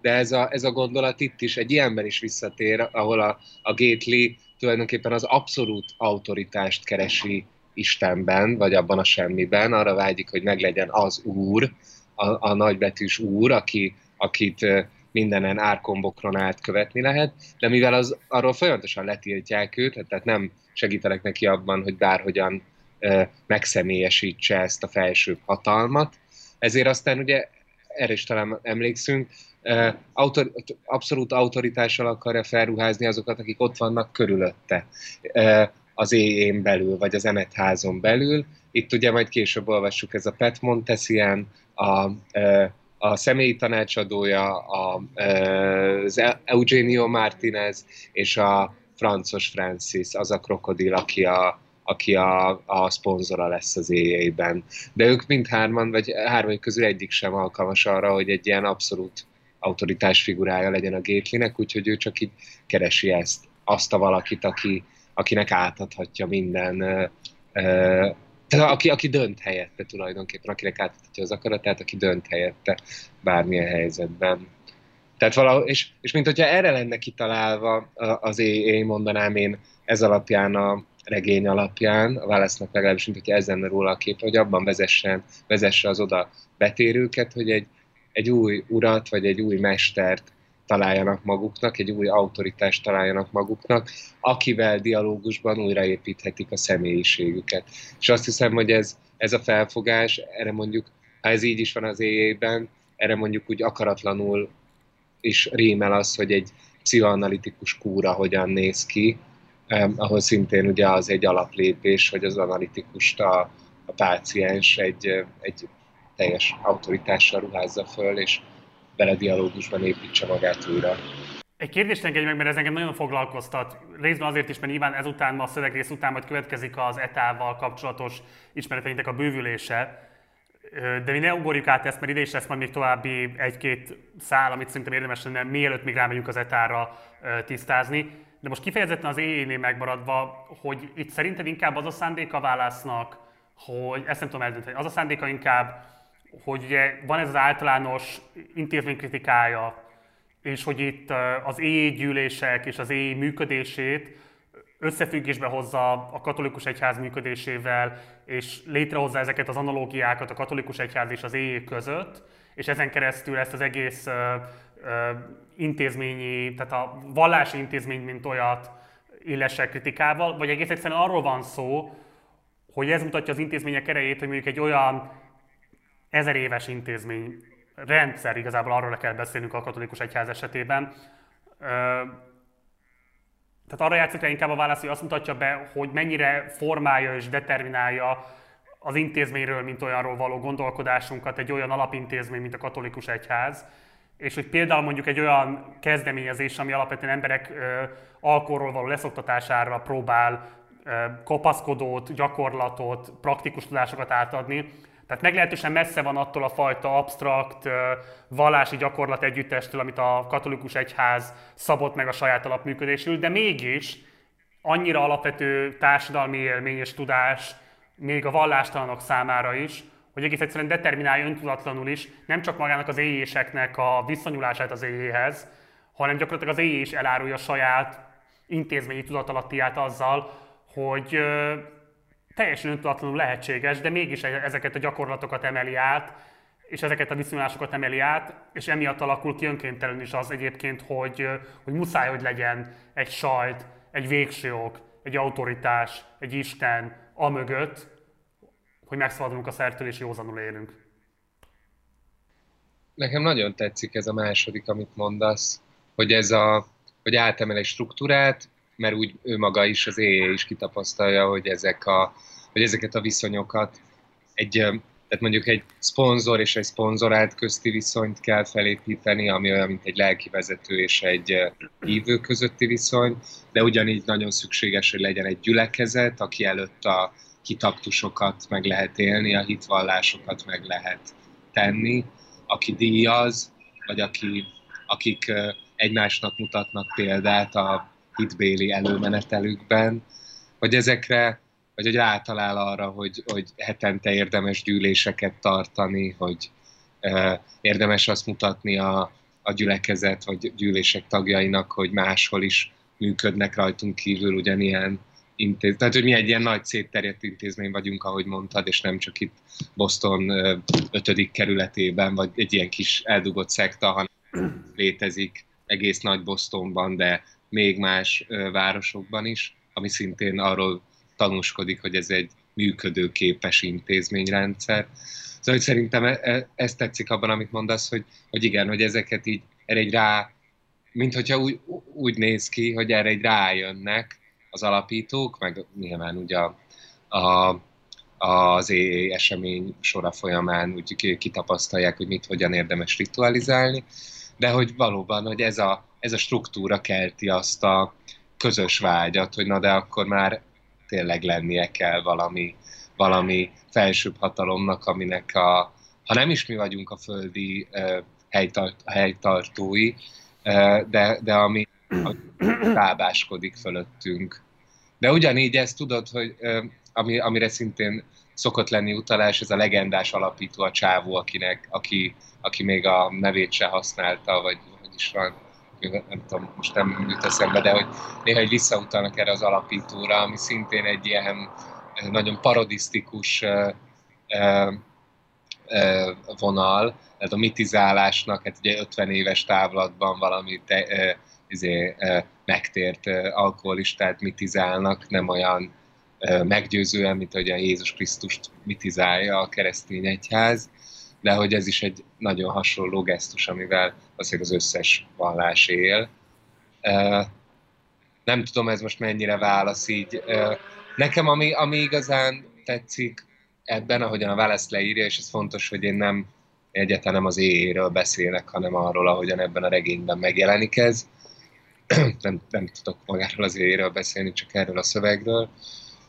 de ez a, ez a gondolat itt is, egy ilyenben is visszatér, ahol a, a Gately tulajdonképpen az abszolút autoritást keresi Istenben, vagy abban a semmiben, arra vágyik, hogy meglegyen az Úr, a, a nagybetűs Úr, aki, akit mindenen árkombokron át követni lehet, de mivel az, arról folyamatosan letiltják őt, tehát nem segítenek neki abban, hogy bárhogyan e, megszemélyesítse ezt a felsőbb hatalmat, ezért aztán ugye erre is talán emlékszünk, autor, abszolút autoritással akarja felruházni azokat, akik ott vannak körülötte az éjén belül, vagy az emetházon belül. Itt ugye majd később olvassuk ez a Pet Montesian, a, a személyi tanácsadója, a, az Eugenio Martinez és a francos Francis, az a krokodil, aki a, aki a, a szponzora lesz az éjjében. De ők mindhárman, vagy hárman közül egyik sem alkalmas arra, hogy egy ilyen abszolút autoritás figurája legyen a Gatelynek, úgyhogy ő csak így keresi ezt, azt a valakit, aki, akinek átadhatja minden, tehát aki, aki dönt helyette tulajdonképpen, akinek átadhatja az akaratát, aki dönt helyette bármilyen helyzetben. Tehát valahol, és, és mint hogyha erre lenne kitalálva az én mondanám én ez alapján a regény alapján, a válasznak legalábbis, mint hogyha ez lenne róla a kép, hogy abban vezessen, vezesse az oda betérőket, hogy egy, egy új urat, vagy egy új mestert találjanak maguknak, egy új autoritást találjanak maguknak, akivel dialógusban újraépíthetik a személyiségüket. És azt hiszem, hogy ez, ez a felfogás, erre mondjuk, ha ez így is van az éjében, erre mondjuk úgy akaratlanul is rímel az, hogy egy pszichoanalitikus kúra hogyan néz ki, eh, ahol szintén ugye az egy alaplépés, hogy az analitikust a, a páciens egy, egy teljes autoritással ruházza föl, és bele dialógusban építse magát újra. Egy kérdést engedj meg, mert ez engem nagyon foglalkoztat. Részben azért is, mert nyilván ezután, a szövegrész után majd következik az etával kapcsolatos ismereteinknek a bővülése. De mi ne ugorjuk át ezt, mert ide is lesz majd még további egy-két szál, amit szerintem érdemes lenne, mielőtt még rámegyünk az etára tisztázni. De most kifejezetten az éjénél megmaradva, hogy itt szerinted inkább az a szándéka válasznak, hogy ezt nem tudom eldönteni, az a szándéka inkább, hogy ugye van ez az általános intézménykritikája, és hogy itt az gyűlések és az éj működését összefüggésbe hozza a katolikus egyház működésével, és létrehozza ezeket az analógiákat a katolikus egyház és az éj között, és ezen keresztül ezt az egész intézményi, tehát a vallási intézmény, mint olyat illesse kritikával, vagy egész egyszerűen arról van szó, hogy ez mutatja az intézmények erejét, hogy mondjuk egy olyan ezer éves intézmény, rendszer, igazából arról kell beszélnünk a katolikus egyház esetében. Tehát arra játszik rá inkább a válasz, hogy azt mutatja be, hogy mennyire formálja és determinálja az intézményről, mint olyanról való gondolkodásunkat egy olyan alapintézmény, mint a katolikus egyház, és hogy például mondjuk egy olyan kezdeményezés, ami alapvetően emberek ö, alkoholról való leszoktatására próbál ö, kopaszkodót, gyakorlatot, praktikus tudásokat átadni, tehát meglehetősen messze van attól a fajta absztrakt vallási gyakorlat együttestől, amit a katolikus egyház szabott meg a saját alapműködésül, de mégis annyira alapvető társadalmi élmény és tudás még a vallástalanok számára is, hogy egész egyszerűen determinálja öntudatlanul is nem csak magának az éjéseknek a viszonyulását az éjéhez, hanem gyakorlatilag az éjé elárulja saját intézményi tudatalattiát azzal, hogy teljesen öntudatlanul lehetséges, de mégis e- ezeket a gyakorlatokat emeli át, és ezeket a viszonyulásokat emeli át, és emiatt alakul ki önkéntelenül is az egyébként, hogy, hogy muszáj, hogy legyen egy sajt, egy végső ok, egy autoritás, egy Isten amögött, hogy megszabadulunk a szertől és józanul élünk. Nekem nagyon tetszik ez a második, amit mondasz, hogy ez a, hogy átemel egy struktúrát, mert úgy ő maga is, az éjjel is kitapasztalja, hogy, ezek a, hogy ezeket a viszonyokat egy, tehát mondjuk egy szponzor és egy szponzorált közti viszonyt kell felépíteni, ami olyan, mint egy lelkivezető és egy hívő közötti viszony, de ugyanígy nagyon szükséges, hogy legyen egy gyülekezet, aki előtt a hitaktusokat meg lehet élni, a hitvallásokat meg lehet tenni, aki díjaz, vagy aki, akik egymásnak mutatnak példát a hitbéli előmenetelükben, hogy ezekre, vagy hogy rátalál arra, hogy, hogy hetente érdemes gyűléseket tartani, hogy uh, érdemes azt mutatni a, a gyülekezet vagy gyűlések tagjainak, hogy máshol is működnek rajtunk kívül ugyanilyen intéz... Tehát, hogy mi egy ilyen nagy szétterjedt intézmény vagyunk, ahogy mondtad, és nem csak itt Boston ötödik kerületében, vagy egy ilyen kis eldugott szekta, hanem létezik egész nagy Bostonban, de még más városokban is, ami szintén arról tanúskodik, hogy ez egy működőképes intézményrendszer. Szóval hogy szerintem e, e, ez tetszik abban, amit mondasz, hogy, hogy igen, hogy ezeket így erre egy rá, mint hogyha úgy, úgy néz ki, hogy erre egy rájönnek az alapítók, meg nyilván ugye a, a, az EE esemény sora folyamán úgy kitapasztalják, hogy mit hogyan érdemes ritualizálni, de hogy valóban, hogy ez a, ez a struktúra kelti azt a közös vágyat, hogy na de akkor már tényleg lennie kell valami, valami felsőbb hatalomnak, aminek a, ha nem is mi vagyunk a földi uh, helytart, helytartói, uh, de, de ami rábáskodik fölöttünk. De ugyanígy ezt tudod, hogy uh, ami, amire szintén szokott lenni utalás, ez a legendás alapító, a csávó, akinek, aki, aki még a nevét se használta, vagy hogy is van, nem tudom, most nem jut eszembe, de hogy néha egy visszautalnak erre az alapítóra, ami szintén egy ilyen eh, nagyon parodisztikus eh, eh, vonal, tehát a mitizálásnak, hát ugye 50 éves távlatban valami te, izé, megtért alkoholistát mitizálnak, nem olyan meggyőzően, mint hogy a Jézus Krisztust mitizálja a keresztény egyház, de hogy ez is egy nagyon hasonló gesztus, amivel azért az összes vallás él. Nem tudom, ez most mennyire válasz így. Nekem ami, ami igazán tetszik ebben, ahogyan a választ leírja, és ez fontos, hogy én nem egyáltalán nem az éjéről beszélek, hanem arról, ahogyan ebben a regényben megjelenik ez. nem, nem tudok magáról az éjéről beszélni, csak erről a szövegről.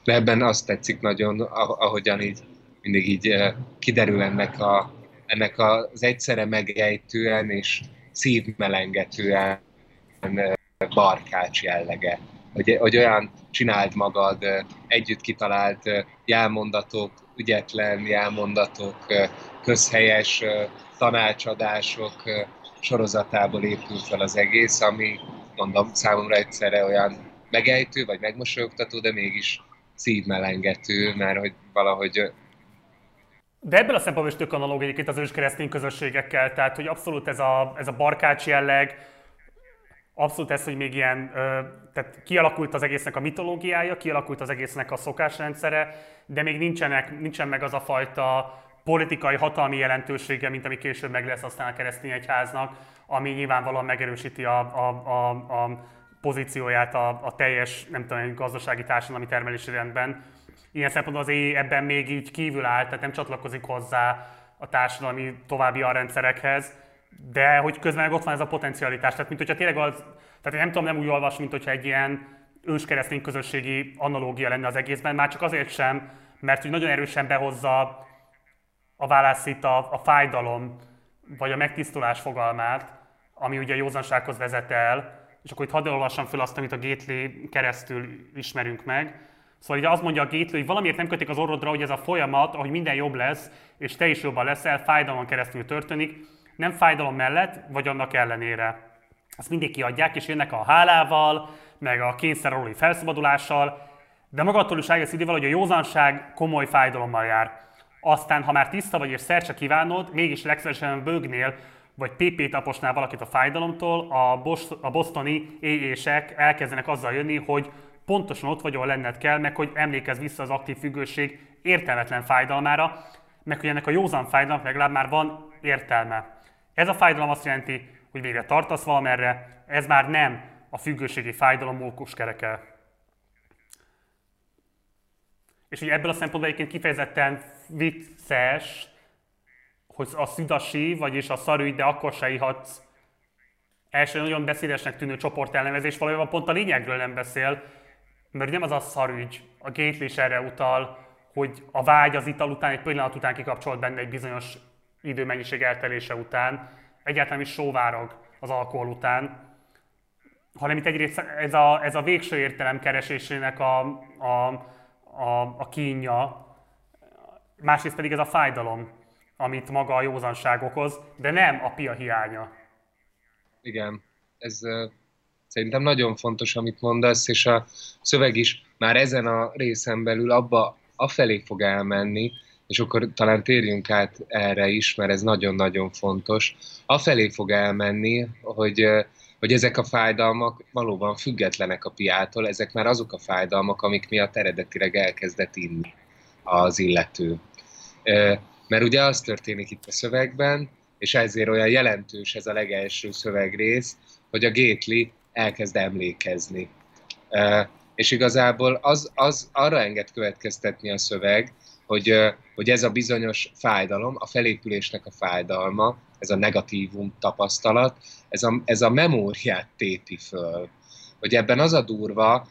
De ebben azt tetszik nagyon, ahogyan így mindig így kiderül ennek, a, ennek az egyszerre megejtően és szívmelengetően barkács jellege. Hogy, hogy olyan csinált magad, együtt kitalált jelmondatok, ügyetlen jelmondatok, közhelyes tanácsadások sorozatából épül fel az egész, ami mondom számomra egyszerre olyan megejtő, vagy megmosolyogtató, de mégis szívmelengető, mert hogy valahogy de ebből a szempontból is tök analóg egyébként az őskeresztény közösségekkel, tehát hogy abszolút ez a, ez a barkács jelleg, abszolút ez, hogy még ilyen, tehát kialakult az egésznek a mitológiája, kialakult az egésznek a szokásrendszere, de még nincsenek, nincsen meg az a fajta politikai hatalmi jelentősége, mint ami később meg lesz aztán a keresztény egyháznak, ami nyilvánvalóan megerősíti a, a, a, a pozícióját a, a teljes, nem tudom, gazdasági társadalmi termelési rendben. Ilyen szempontból az éj ebben még így kívül áll, tehát nem csatlakozik hozzá a társadalmi további arrendszerekhez, de hogy közben ott van ez a potencialitás. Tehát, mint hogyha tényleg az, tehát én nem tudom nem úgy olvasni, mint hogyha egy ilyen őskeresztény közösségi analógia lenne az egészben, már csak azért sem, mert hogy nagyon erősen behozza a válaszít a, a fájdalom, vagy a megtisztulás fogalmát, ami ugye a józansághoz vezet el, és akkor itt hadd olvassam fel azt, amit a Gately keresztül ismerünk meg. Szóval ugye azt mondja a Gately, hogy valamiért nem kötik az orrodra, hogy ez a folyamat, ahogy minden jobb lesz, és te is jobban leszel, fájdalom keresztül történik, nem fájdalom mellett, vagy annak ellenére. Ezt mindig kiadják, és jönnek a hálával, meg a kényszer aluli felszabadulással, de magadtól is eljött idővel, hogy a józanság komoly fájdalommal jár. Aztán, ha már tiszta vagy és szerse kívánod, mégis legszívesebben bőgnél, vagy PP taposnál valakit a fájdalomtól, a bostoni éjések elkezdenek azzal jönni, hogy pontosan ott vagy, ahol lenned kell, meg hogy emlékezz vissza az aktív függőség értelmetlen fájdalmára, meg hogy ennek a józan fájdalomnak legalább már van értelme. Ez a fájdalom azt jelenti, hogy végre tartasz valamerre, ez már nem a függőségi fájdalom mókus kereke. És hogy ebből a szempontból egyébként kifejezetten vicces, hogy a szüdasi, vagyis a szarügy, de akkor se ihatsz első nagyon beszédesnek tűnő csoportelnevezés valójában pont a lényegről nem beszél, mert nem az a szarügy, a gately is erre utal, hogy a vágy az ital után, egy pillanat után kikapcsolt benne egy bizonyos időmennyiség eltelése után, egyáltalán is sóvárog az alkohol után, hanem itt egyrészt ez a, ez a végső értelem keresésének a, a, a, a kínja, másrészt pedig ez a fájdalom, amit maga a józanság okoz, de nem a pia hiánya. Igen, ez szerintem nagyon fontos, amit mondasz, és a szöveg is már ezen a részen belül abba afelé fog elmenni, és akkor talán térjünk át erre is, mert ez nagyon-nagyon fontos. Afelé fog elmenni, hogy, hogy ezek a fájdalmak valóban függetlenek a piától, ezek már azok a fájdalmak, amik miatt eredetileg elkezdett inni az illető. Mert ugye az történik itt a szövegben, és ezért olyan jelentős ez a legelső szövegrész, hogy a Gétli elkezd emlékezni. És igazából az, az arra enged következtetni a szöveg, hogy, hogy ez a bizonyos fájdalom, a felépülésnek a fájdalma, ez a negatívum tapasztalat, ez a, ez a memóriát téti föl. Hogy ebben az a durva,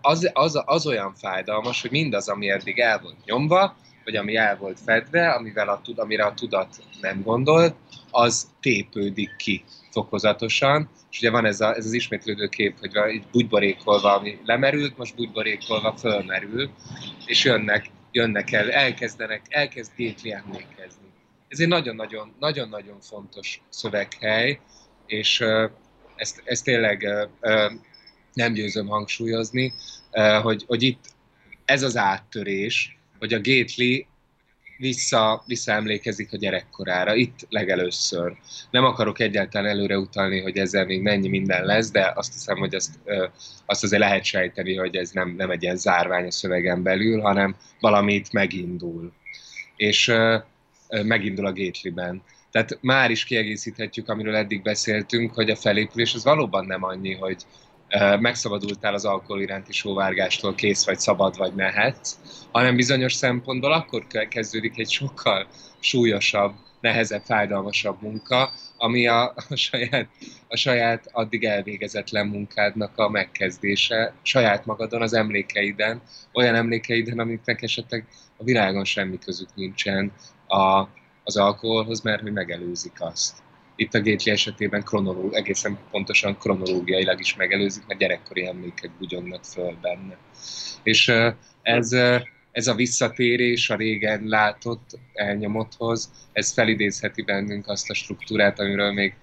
az, az, az olyan fájdalmas, hogy mindaz, ami eddig el volt nyomva, vagy ami el volt fedve, amivel a, amire a tudat nem gondolt, az tépődik ki fokozatosan, és ugye van ez, a, ez az ismétlődő kép, hogy így bugyborékolva, ami lemerült, most bugyborékolva fölmerül, és jönnek, jönnek el, elkezdenek, elkezd Gétli emlékezni. Ez egy nagyon-nagyon, nagyon-nagyon fontos szöveghely, és ezt, ezt tényleg nem győzöm hangsúlyozni, hogy, hogy itt ez az áttörés, hogy a Gately vissza, visszaemlékezik a gyerekkorára, itt legelőször. Nem akarok egyáltalán előre utalni, hogy ezzel még mennyi minden lesz, de azt hiszem, hogy azt, azt azért lehet sejteni, hogy ez nem, nem egy ilyen zárvány a szövegen belül, hanem valamit megindul. És megindul a Gately-ben. Tehát már is kiegészíthetjük, amiről eddig beszéltünk, hogy a felépülés az valóban nem annyi, hogy megszabadultál az alkohol iránti sóvárgástól, kész vagy, szabad vagy, mehetsz, hanem bizonyos szempontból akkor kezdődik egy sokkal súlyosabb, nehezebb, fájdalmasabb munka, ami a, a, saját, a saját addig elvégezetlen munkádnak a megkezdése, saját magadon, az emlékeiden, olyan emlékeiden, amiknek esetleg a világon semmi közük nincsen a, az alkoholhoz, mert hogy megelőzik azt. Itt a Gately esetében kronológ, egészen pontosan kronológiailag is megelőzik, mert gyerekkori emlékek bugyognak föl benne. És ez, ez a visszatérés a régen látott elnyomotthoz, ez felidézheti bennünk azt a struktúrát, amiről még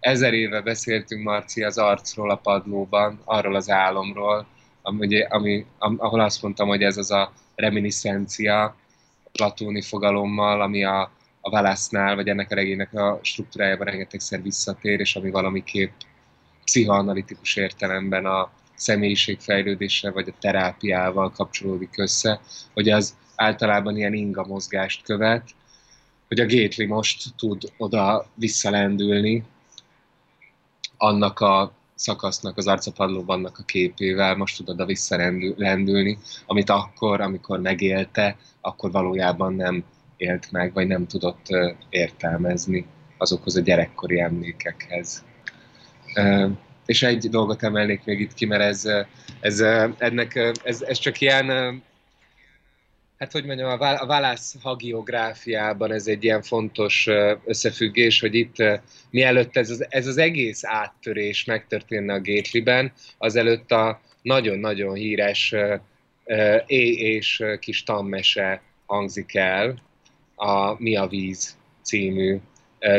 ezer éve beszéltünk, Marci, az arcról a padlóban, arról az álomról, ami, ami, ahol azt mondtam, hogy ez az a reminiscencia, platóni fogalommal, ami a, a válasznál, vagy ennek a regénynek a struktúrájában rengetegszer visszatér, és ami valamiképp pszichoanalitikus értelemben a személyiségfejlődéssel vagy a terápiával kapcsolódik össze, hogy az általában ilyen inga mozgást követ, hogy a Gately most tud oda visszalendülni annak a szakasznak, az arcapadlóban annak a képével, most tud oda visszalendülni, amit akkor, amikor megélte, akkor valójában nem élt meg, vagy nem tudott értelmezni azokhoz a gyerekkori emlékekhez. És egy dolgot emelnék még itt ki, mert ez, ez, ennek, ez, ez csak ilyen, hát hogy mondjam, a válasz hagiográfiában ez egy ilyen fontos összefüggés, hogy itt mielőtt ez az, ez az egész áttörés megtörténne a Gately-ben, azelőtt a nagyon-nagyon híres é és kis tammese hangzik el, a Mi a víz című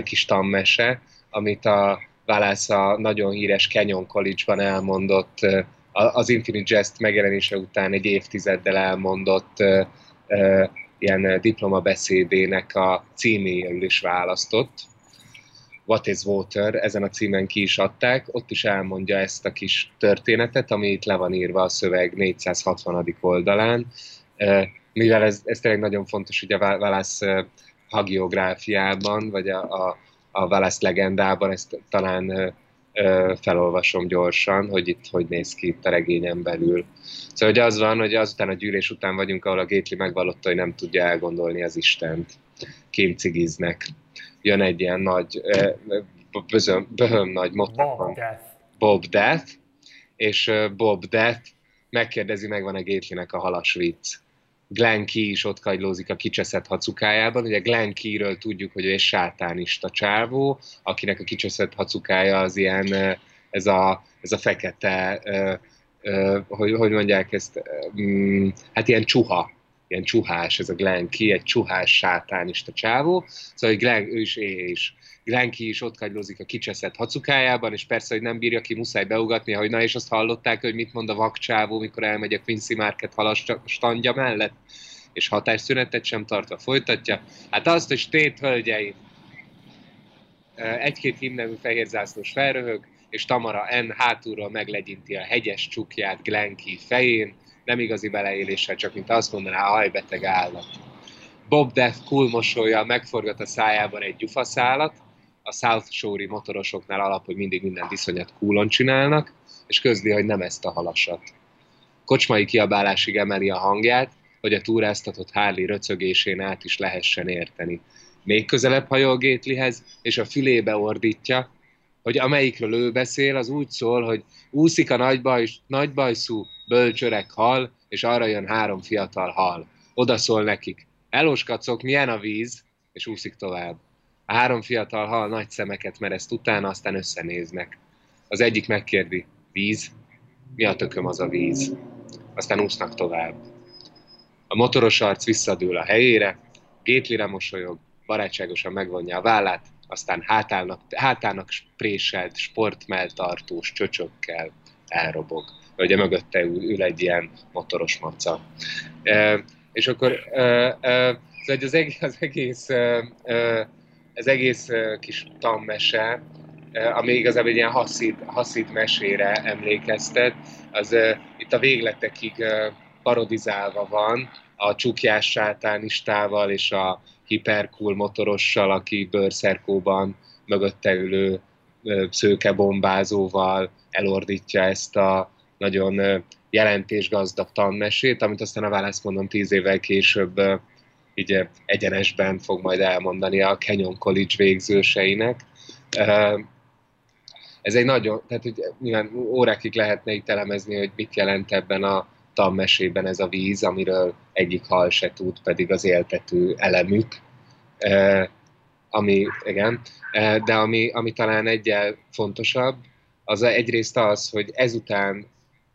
kis tanmese, amit a Válasz a nagyon híres Canyon College-ban elmondott, az Infinite Jest megjelenése után egy évtizeddel elmondott ilyen diplomabeszédének a címéül is választott. What is Water, ezen a címen ki is adták, ott is elmondja ezt a kis történetet, ami itt le van írva a szöveg 460. oldalán, mivel ez, ez tényleg nagyon fontos, hogy a Válasz hagiográfiában, vagy a, a, a Válasz legendában, ezt talán felolvasom gyorsan, hogy itt hogy néz ki itt a regényen belül. Szóval hogy az van, hogy azután a gyűlés után vagyunk, ahol a Gétli megvallotta, hogy nem tudja elgondolni az Istent. Kémcigiznek. Jön egy ilyen nagy, bözöm, böhöm nagy motor. Bob Death. Bob Death, és Bob Death megkérdezi, megvan-e Gétlinek a halas vicc. Glenn Key is ott kagylózik a kicseszett hacukájában. Ugye Glenn Keyről tudjuk, hogy ő egy sátánista csávó, akinek a kicseszett hacukája az ilyen, ez a, ez a fekete, hogy, hogy mondják ezt, mm, hát ilyen csuha, ilyen csuhás, ez a Glenn Key, egy csuhás sátánista csávó, szóval hogy Glenn, ő is éhe is Glenki is ott kagylózik a kicseszett hacukájában, és persze, hogy nem bírja ki, muszáj beugatni, hogy na, és azt hallották, hogy mit mond a vakcsávó, mikor elmegy a Quincy Market halas standja mellett, és hatásszünetet sem tartva folytatja. Hát azt, hogy tét hölgyeim, egy-két himnemű fehérzászlós felröhög, és Tamara N. hátulról meglegyinti a hegyes csukját Glenki fején, nem igazi beleéléssel, csak mint azt mondaná, hajbeteg állat. Bob Death cool mosolya megforgat a szájában egy gyufaszálat, a South Shore-i motorosoknál alap, hogy mindig minden iszonyat kúlon csinálnak, és közli, hogy nem ezt a halasat. Kocsmai kiabálásig emeli a hangját, hogy a túráztatott Harley röcögésén át is lehessen érteni. Még közelebb hajol Gétlihez, és a fülébe ordítja, hogy amelyikről ő beszél, az úgy szól, hogy úszik a nagybaj, nagybajszú bölcsörek hal, és arra jön három fiatal hal. Oda szól nekik, eloskacok, milyen a víz, és úszik tovább. A három fiatal hal nagy szemeket mereszt utána, aztán összenéznek. Az egyik megkérdi, víz? Mi a tököm az a víz? Aztán úsznak tovább. A motoros arc visszadől a helyére, Gétlire mosolyog, barátságosan megvonja a vállát, aztán hátának, hátának préselt, sportmeltartós csöcsökkel elrobog. Ugye mögötte ül, ül egy ilyen motoros maca. E, és akkor e, e, az egész, az egész e, e, ez egész kis tanmese, ami igazából egy ilyen haszid, haszid mesére emlékeztet, az itt a végletekig parodizálva van, a csukjás sátánistával és a hipercool motorossal, aki bőrszerkóban mögötte ülő szőkebombázóval elordítja ezt a nagyon jelentésgazdag tanmesét, amit aztán a válasz mondom tíz évvel később így egyenesben fog majd elmondani a Kenyon College végzőseinek. Ez egy nagyon, tehát hogy nyilván órákig lehetne itt elemezni, hogy mit jelent ebben a tanmesében ez a víz, amiről egyik hal se tud, pedig az éltető elemük. Ami, igen, de ami, ami talán egyel fontosabb, az egyrészt az, hogy ezután,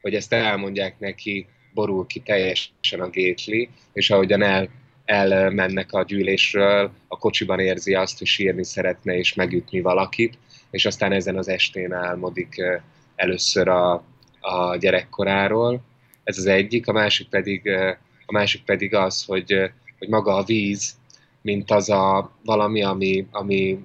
hogy ezt elmondják neki, borul ki teljesen a gétli, és ahogyan el elmennek a gyűlésről, a kocsiban érzi azt, hogy sírni szeretne és megütni valakit, és aztán ezen az estén álmodik először a, a gyerekkoráról. Ez az egyik, a másik pedig, a másik pedig az, hogy, hogy maga a víz, mint az a valami, ami, ami,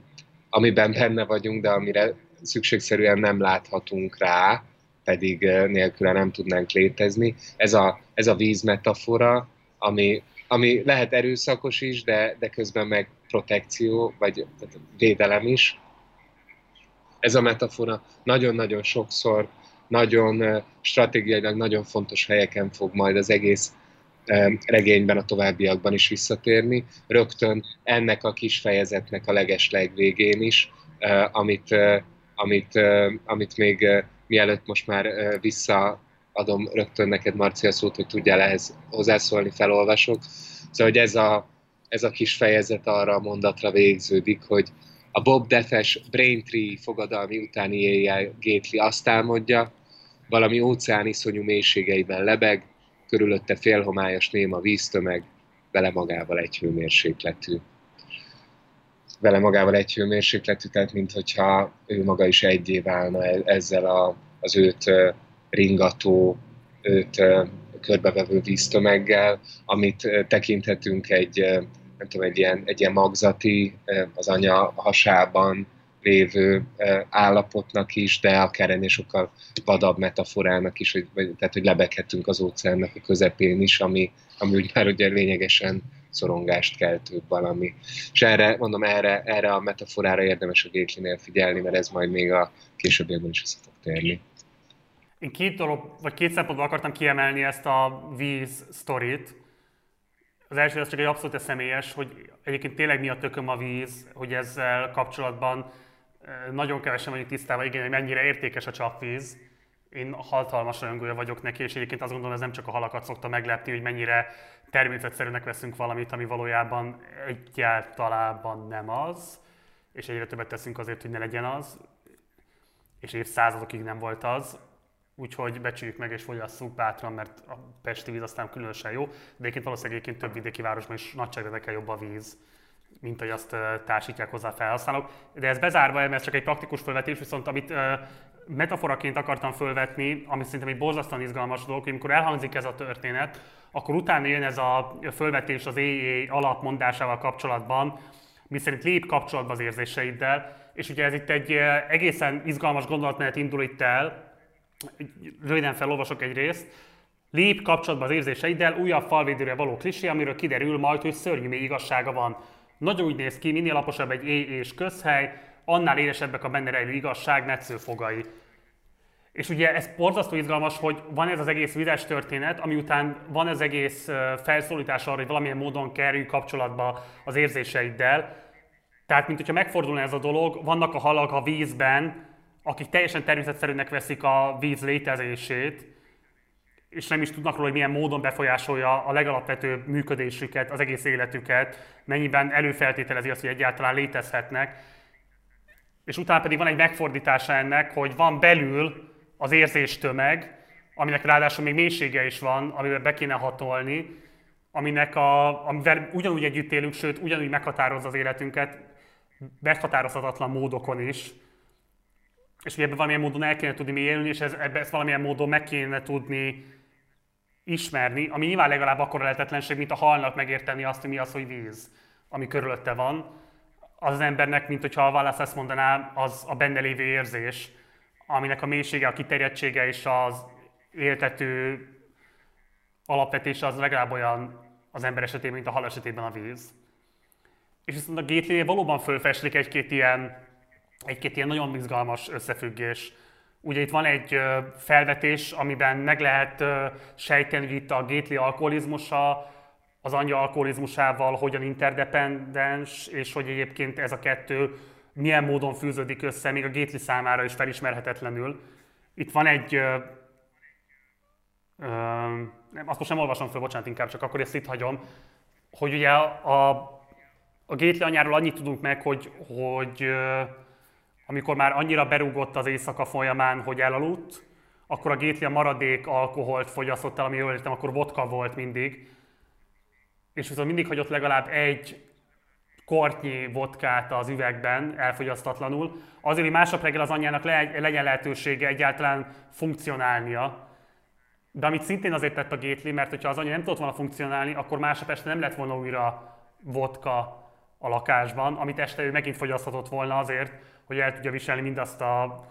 amiben benne vagyunk, de amire szükségszerűen nem láthatunk rá, pedig nélküle nem tudnánk létezni. Ez a, ez a víz metafora, ami ami lehet erőszakos is, de, de közben meg protekció, vagy védelem is. Ez a metafora nagyon-nagyon sokszor, nagyon stratégiailag nagyon fontos helyeken fog majd az egész regényben, a továbbiakban is visszatérni. Rögtön ennek a kis fejezetnek a leges legvégén is, amit, amit, amit még mielőtt most már vissza adom rögtön neked, Marcia, szót, hogy tudjál ehhez hozzászólni, felolvasok. Szóval, hogy ez a, ez a kis fejezet arra a mondatra végződik, hogy a Bob Defes Braintree fogadalmi utáni éjjel Gately azt álmodja, valami óceán iszonyú mélységeiben lebeg, körülötte félhomályos néma víztömeg, vele magával egy hőmérsékletű. Vele magával egy hőmérsékletű, tehát mintha ő maga is egyé válna e-, ezzel a, az őt ringató, őt körbevevő víztömeggel, amit tekinthetünk egy, nem tudom, egy ilyen, egy ilyen magzati, az anya hasában lévő állapotnak is, de akár ennél sokkal vadabb metaforának is, vagy, tehát hogy lebeghetünk az óceánnak a közepén is, ami, ami úgy már ugye lényegesen szorongást keltő valami. És erre, mondom, erre, erre a metaforára érdemes a Gately-nél figyelni, mert ez majd még a későbbiekben is össze fog térni. Én két dolog, vagy két szempontból akartam kiemelni ezt a víz sztorit. Az első az csak egy abszolút személyes, hogy egyébként tényleg mi a tököm a víz, hogy ezzel kapcsolatban nagyon kevesen vagyunk tisztában, igen, hogy mennyire értékes a csapvíz. Én hatalmas rajongója vagyok neki, és egyébként azt gondolom, ez nem csak a halakat szokta meglepni, hogy mennyire természetszerűnek veszünk valamit, ami valójában egyáltalában nem az, és egyre többet teszünk azért, hogy ne legyen az, és évszázadokig nem volt az. Úgyhogy becsüljük meg és fogyasszuk bátran, mert a pesti víz aztán különösen jó, de egyébként valószínűleg egyébként több vidéki városban is nagyságrendekkel jobb a víz, mint hogy azt társítják hozzá a felhasználók. De ez bezárva, mert ez csak egy praktikus felvetés, viszont amit metaforaként akartam fölvetni, ami szerintem egy borzasztóan izgalmas dolog, hogy amikor elhangzik ez a történet, akkor utána jön ez a fölvetés az éjjé alapmondásával kapcsolatban, mi szerint lép kapcsolatba az érzéseiddel, és ugye ez itt egy egészen izgalmas gondolatmenet indul itt el, röviden felolvasok egy részt, lép kapcsolatba az érzéseiddel, újabb falvédőre való klisé, amiről kiderül majd, hogy szörnyű még igazsága van. Nagyon úgy néz ki, minél laposabb egy éj és közhely, annál élesebbek a benne rejlő igazság metszőfogai. És ugye ez borzasztó izgalmas, hogy van ez az egész vizes történet, ami után van ez egész felszólítás arra, hogy valamilyen módon kerülj kapcsolatba az érzéseiddel. Tehát, mint hogyha megfordulna ez a dolog, vannak a halak a vízben, akik teljesen természetszerűnek veszik a víz létezését, és nem is tudnak róla, hogy milyen módon befolyásolja a legalapvetőbb működésüket, az egész életüket, mennyiben előfeltételezi azt, hogy egyáltalán létezhetnek. És utána pedig van egy megfordítása ennek, hogy van belül az érzéstömeg, aminek ráadásul még mélysége is van, amivel be kéne hatolni, aminek a, amivel ugyanúgy együtt élünk, sőt, ugyanúgy meghatározza az életünket, meghatározhatatlan módokon is. És ebben valamilyen módon el kéne tudni mi élni, és ez, ebben ezt valamilyen módon meg kéne tudni ismerni, ami nyilván legalább akkor lehetetlenség, mint a halnak megérteni azt, hogy mi az, hogy víz, ami körülötte van. Az, az embernek, mint hogyha a Wallace ezt mondaná, az a benne lévő érzés, aminek a mélysége, a kiterjedtsége és az éltető alapvetése az legalább olyan az ember esetében, mint a hal esetében a víz. És viszont a gately valóban fölfeslik egy-két ilyen, egy-két ilyen nagyon izgalmas összefüggés. Ugye itt van egy felvetés, amiben meg lehet sejteni, hogy itt a Gately alkoholizmusa az anyja alkoholizmusával hogyan interdependens, és hogy egyébként ez a kettő milyen módon fűződik össze, még a Gately számára is felismerhetetlenül. Itt van egy... Ö, nem, azt most nem olvasom fel, bocsánat, inkább csak akkor ezt itt hagyom, hogy ugye a, a Gately anyáról annyit tudunk meg, hogy, hogy ö, amikor már annyira berúgott az éjszaka folyamán, hogy elaludt, akkor a Gately a maradék alkoholt fogyasztott el, ami jól értem, akkor vodka volt mindig, és viszont mindig hagyott legalább egy kortnyi vodkát az üvegben elfogyasztatlanul, azért, hogy másnap reggel az anyjának le, legyen lehetősége egyáltalán funkcionálnia. De amit szintén azért tett a Gétli, mert hogyha az anya nem tudott volna funkcionálni, akkor másnap este nem lett volna újra vodka a lakásban, amit este ő megint fogyaszthatott volna azért, hogy el tudja viselni mindazt a,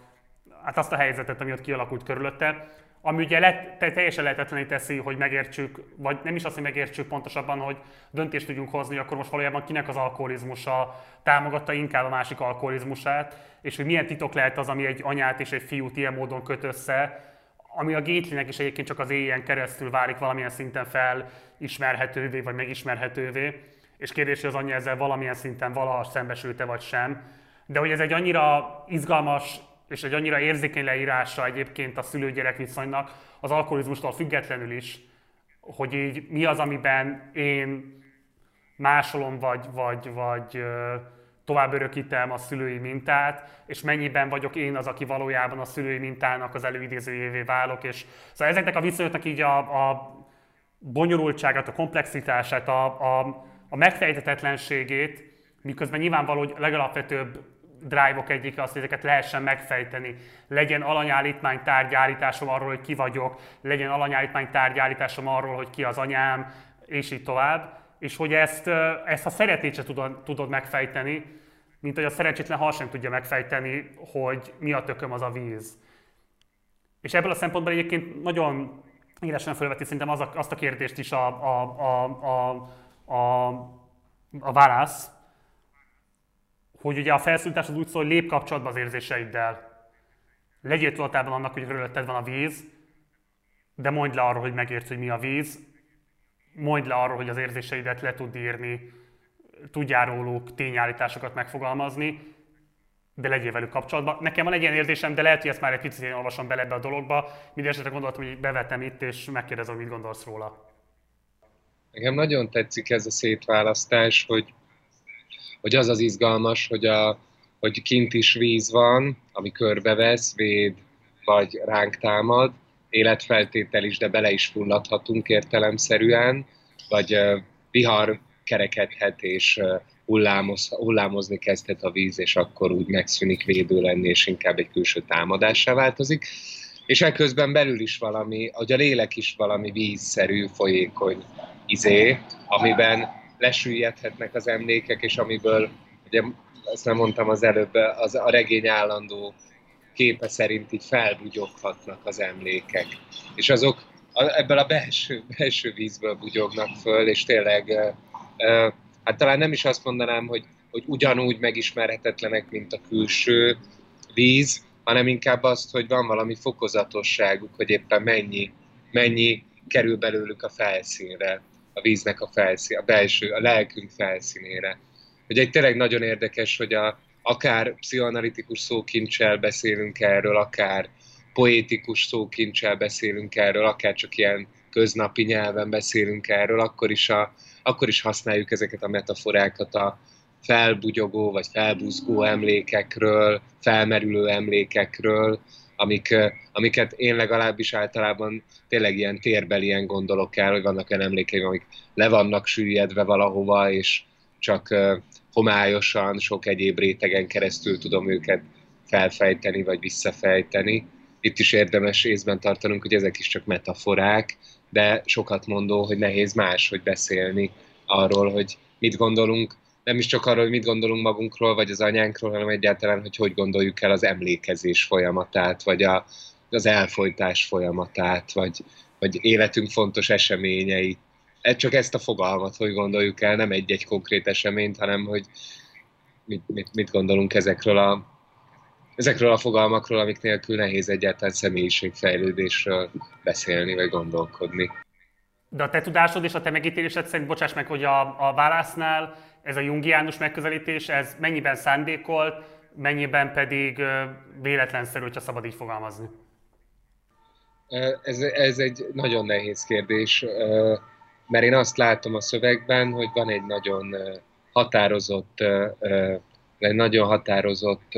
hát azt a helyzetet, ami ott kialakult körülötte ami ugye le, teljesen lehetetlené teszi, hogy megértsük, vagy nem is azt, hogy megértsük pontosabban, hogy döntést tudjunk hozni, akkor most valójában kinek az alkoholizmusa támogatta inkább a másik alkoholizmusát, és hogy milyen titok lehet az, ami egy anyát és egy fiút ilyen módon köt össze, ami a Gatelynek is egyébként csak az éjjel keresztül válik valamilyen szinten felismerhetővé, vagy megismerhetővé, és kérdés, hogy az anyja ezzel valamilyen szinten valaha szembesülte, vagy sem. De hogy ez egy annyira izgalmas és egy annyira érzékeny leírása egyébként a szülő-gyerek viszonynak, az alkoholizmustól függetlenül is, hogy így mi az, amiben én másolom, vagy, vagy, vagy tovább örökítem a szülői mintát, és mennyiben vagyok én az, aki valójában a szülői mintának az előidézőjévé válok. És, szóval ezeknek a viszonyoknak így a, a bonyolultságát, a komplexitását, a, a, a megfejtetetlenségét, miközben nyilvánvaló, hogy legalapvetőbb drive-ok egyike az, hogy ezeket lehessen megfejteni. Legyen alanyállítmány tárgyállításom arról, hogy ki vagyok, legyen alanyállítmány tárgyállításom arról, hogy ki az anyám, és így tovább. És hogy ezt, ezt a szeretét se tudod, tudod megfejteni, mint hogy a szerencsétlen hal sem tudja megfejteni, hogy mi a tököm az a víz. És ebből a szempontból egyébként nagyon élesen felveti szerintem az a, azt a kérdést is a, a, a, a, a, a válasz, hogy ugye a felszólítás az úgy szól, hogy lép kapcsolatba az érzéseiddel. Legyél tudatában annak, hogy körülötted van a víz, de mondj le arról, hogy megérts, hogy mi a víz, mondj le arról, hogy az érzéseidet le tud írni, tudjál róluk tényállításokat megfogalmazni, de legyél velük kapcsolatban. Nekem van egy ilyen érzésem, de lehet, hogy ezt már egy picit én olvasom bele ebbe a dologba. Mindenesetre gondoltam, hogy bevetem itt, és megkérdezem, mit gondolsz róla. Nekem nagyon tetszik ez a szétválasztás, hogy, hogy az az izgalmas, hogy, a, hogy kint is víz van, ami körbevesz, véd, vagy ránk támad, életfeltétel is, de bele is fulladhatunk értelemszerűen, vagy vihar kerekedhet, és hullámoz, hullámozni kezdhet a víz, és akkor úgy megszűnik védő lenni, és inkább egy külső támadássá változik. És ekközben belül is valami, hogy a lélek is valami vízszerű, folyékony izé, amiben lesüllyedhetnek az emlékek, és amiből, ugye azt nem mondtam az előbb, az, a regény állandó képe szerint így felbugyoghatnak az emlékek. És azok ebből a belső, belső vízből bugyognak föl, és tényleg hát talán nem is azt mondanám, hogy, hogy ugyanúgy megismerhetetlenek, mint a külső víz, hanem inkább azt, hogy van valami fokozatosságuk, hogy éppen mennyi, mennyi kerül belőlük a felszínre, a víznek a felszín, a belső, a lelkünk felszínére. Hogy egy tényleg nagyon érdekes, hogy a, akár pszichoanalitikus szókincsel beszélünk erről, akár poétikus szókincsel beszélünk erről, akár csak ilyen köznapi nyelven beszélünk erről, akkor is, a, akkor is használjuk ezeket a metaforákat a felbugyogó vagy felbuzgó emlékekről, felmerülő emlékekről, amik, amiket én legalábbis általában tényleg ilyen térbelien gondolok el, hogy vannak olyan emlékeim, amik le vannak süllyedve valahova, és csak homályosan, sok egyéb rétegen keresztül tudom őket felfejteni, vagy visszafejteni. Itt is érdemes észben tartanunk, hogy ezek is csak metaforák, de sokat mondó, hogy nehéz máshogy beszélni arról, hogy mit gondolunk, nem is csak arról, hogy mit gondolunk magunkról, vagy az anyánkról, hanem egyáltalán, hogy hogy gondoljuk el az emlékezés folyamatát, vagy a, az elfolytás folyamatát, vagy, vagy életünk fontos eseményeit. Ez csak ezt a fogalmat, hogy gondoljuk el, nem egy-egy konkrét eseményt, hanem hogy mit, mit, mit gondolunk ezekről a, ezekről a fogalmakról, amik nélkül nehéz egyáltalán személyiségfejlődésről beszélni vagy gondolkodni. De a te tudásod és a te megítélésed szerint, bocsáss meg, hogy a, a válasznál ez a jungiánus megközelítés, ez mennyiben szándékolt, mennyiben pedig véletlenszerű, hogyha szabad így fogalmazni? Ez, ez egy nagyon nehéz kérdés, mert én azt látom a szövegben, hogy van egy nagyon határozott, egy nagyon határozott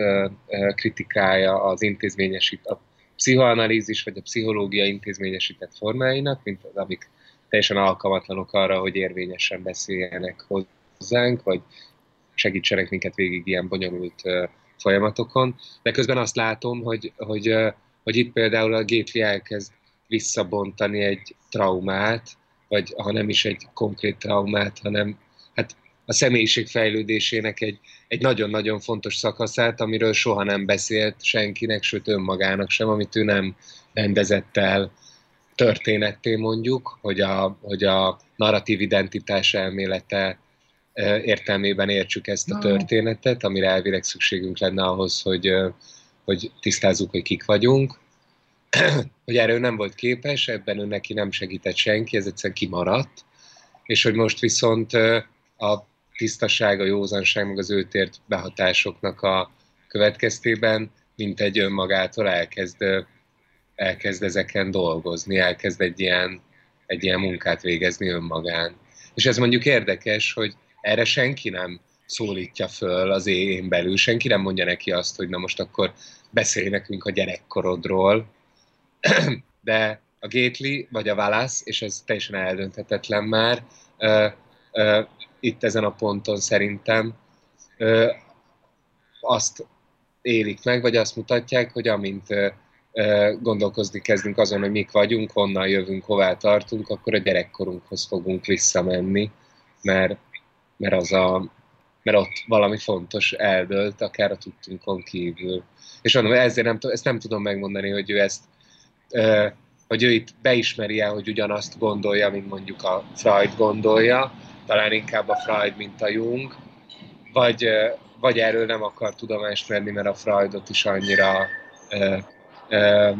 kritikája az intézményesít, a pszichoanalízis vagy a pszichológia intézményesített formáinak, mint az, amik teljesen alkalmatlanok arra, hogy érvényesen beszéljenek hozzánk, vagy segítsenek minket végig ilyen bonyolult folyamatokon. De közben azt látom, hogy, hogy, hogy itt például a Gately elkezd visszabontani egy traumát, vagy ha nem is egy konkrét traumát, hanem hát a személyiség fejlődésének egy, egy nagyon-nagyon fontos szakaszát, amiről soha nem beszélt senkinek, sőt önmagának sem, amit ő nem rendezett el történetté mondjuk, hogy a, hogy a narratív identitás elmélete értelmében értsük ezt a történetet, amire elvileg szükségünk lenne ahhoz, hogy, hogy tisztázzuk, hogy kik vagyunk. hogy erről nem volt képes, ebben ő neki nem segített senki, ez egyszerűen kimaradt, és hogy most viszont a tisztaság, a józanság, meg az őtért behatásoknak a következtében, mint egy önmagától elkezd elkezd ezeken dolgozni, elkezd egy ilyen, egy ilyen munkát végezni önmagán. És ez mondjuk érdekes, hogy erre senki nem szólítja föl az én belül, senki nem mondja neki azt, hogy na most akkor beszélj nekünk a gyerekkorodról, de a Gately vagy a Wallace, és ez teljesen eldönthetetlen már, ö, ö, itt ezen a ponton szerintem ö, azt élik meg, vagy azt mutatják, hogy amint gondolkozni kezdünk azon, hogy mik vagyunk, honnan jövünk, hová tartunk, akkor a gyerekkorunkhoz fogunk visszamenni, mert, mert az a mert ott valami fontos eldőlt, akár a tudtunkon kívül. És mondom, ezért nem, ezt nem tudom megmondani, hogy ő ezt, hogy ő itt beismeri el, hogy ugyanazt gondolja, mint mondjuk a Freud gondolja, talán inkább a Freud, mint a Jung, vagy, vagy erről nem akar tudomást venni, mert a Freudot is annyira ö, ö,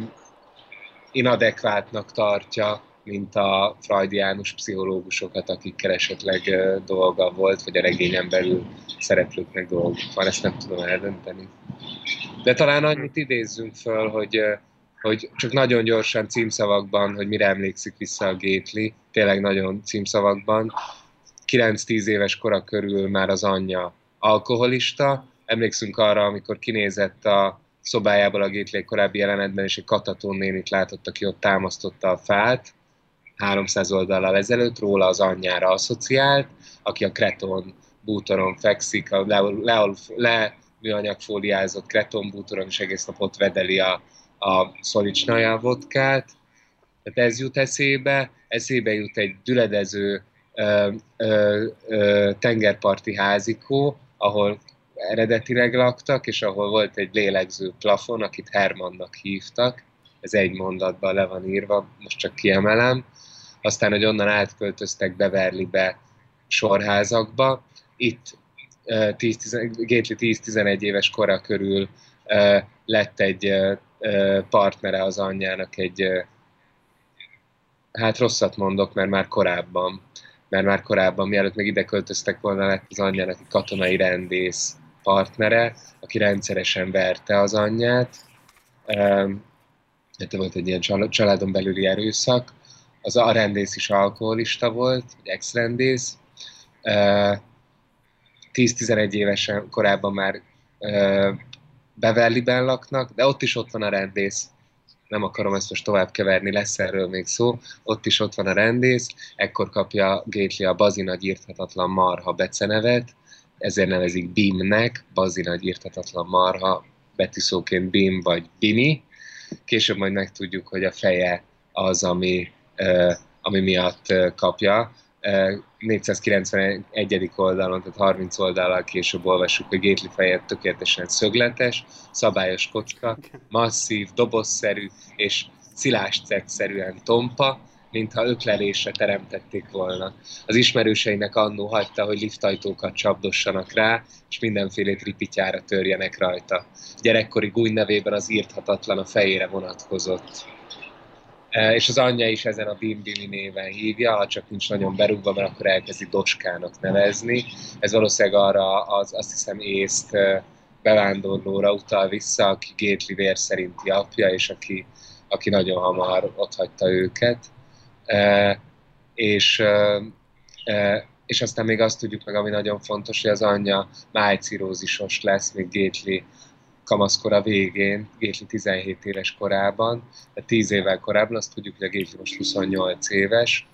inadekvátnak tartja, mint a freudiánus pszichológusokat, akikkel esetleg dolga volt, vagy a regényen belül szereplőknek dolguk van, ezt nem tudom eldönteni. De talán annyit idézzünk föl, hogy, hogy csak nagyon gyorsan címszavakban, hogy mire emlékszik vissza a Gétli, tényleg nagyon címszavakban. 9-10 éves kora körül már az anyja alkoholista. Emlékszünk arra, amikor kinézett a szobájából a Gétli korábbi jelenetben, és egy katatón nénit látott, aki ott támasztotta a fát, 300 oldallal ezelőtt róla az anyjára asszociált, aki a kreton bútoron fekszik, a le, le, le műanyagfóliázott kreton bútoron, és egész nap ott vedeli a, a szolicsnaja vodkát. Tehát ez jut eszébe, eszébe jut egy düledező ö, ö, ö, tengerparti házikó, ahol eredetileg laktak, és ahol volt egy lélegző plafon, akit Hermannak hívtak, ez egy mondatban le van írva, most csak kiemelem, aztán, hogy onnan átköltöztek Beverlybe sorházakba. Itt uh, 10, Gately 10-11 éves kora körül lett egy partnere az anyjának egy, hát rosszat mondok, mert már korábban, mert már korábban, mielőtt még ide költöztek volna, lett az anyjának egy katonai rendész partnere, aki rendszeresen verte az anyját. Um, volt egy ilyen családon belüli erőszak, az a rendész is alkoholista volt, egy ex-rendész. 10-11 évesen korábban már Beverlyben laknak, de ott is ott van a rendész. Nem akarom ezt most tovább keverni, lesz erről még szó. Ott is ott van a rendész, ekkor kapja Gately a bazinagy írthatatlan marha becenevet, ezért nevezik Bimnek, bazinagy írthatatlan marha, betűszóként Bim vagy Bini. Később majd megtudjuk, hogy a feje az, ami ami miatt kapja. 491. oldalon, tehát 30 oldalal később olvassuk, hogy Gately feje tökéletesen szögletes, szabályos kocka, masszív, dobozszerű és szilástszerűen tompa, mintha öklelésre teremtették volna. Az ismerőseinek annó hagyta, hogy liftajtókat csapdossanak rá, és mindenféle tripityára törjenek rajta. Gyerekkori gúny nevében az írthatatlan a fejére vonatkozott. E, és az anyja is ezen a Bimbimi néven hívja, ha csak nincs nagyon berúgva, mert akkor elkezdi Doskának nevezni. Ez valószínűleg arra az, azt hiszem észt e, bevándorlóra utal vissza, aki Gétli vér szerinti apja, és aki, aki nagyon hamar hagyta őket. E, és, és aztán még azt tudjuk meg, ami nagyon fontos, hogy az anyja májcirózisos lesz, még Gétli kamaszkora végén, Gétli 17 éves korában, tehát 10 évvel korábban, azt tudjuk, hogy a Gétli most 28 éves,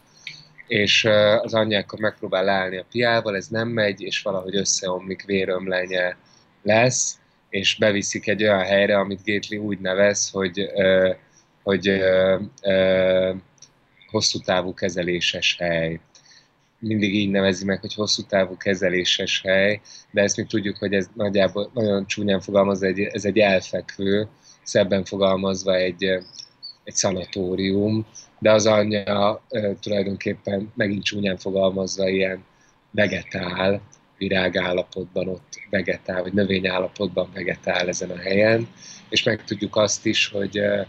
és az anyjákkal megpróbál leállni a piával, ez nem megy, és valahogy összeomlik, vérömlenye lesz, és beviszik egy olyan helyre, amit Gétli úgy nevez, hogy, hogy hosszú távú kezeléses hely mindig így nevezi meg, hogy hosszú távú kezeléses hely, de ezt mi tudjuk, hogy ez nagyjából nagyon csúnyán fogalmazva, egy, ez egy elfekvő, szebben fogalmazva egy, egy szanatórium, de az anyja tulajdonképpen megint csúnyán fogalmazva ilyen vegetál, virágállapotban ott vegetál, vagy növényállapotban vegetál ezen a helyen, és megtudjuk azt is, hogy e,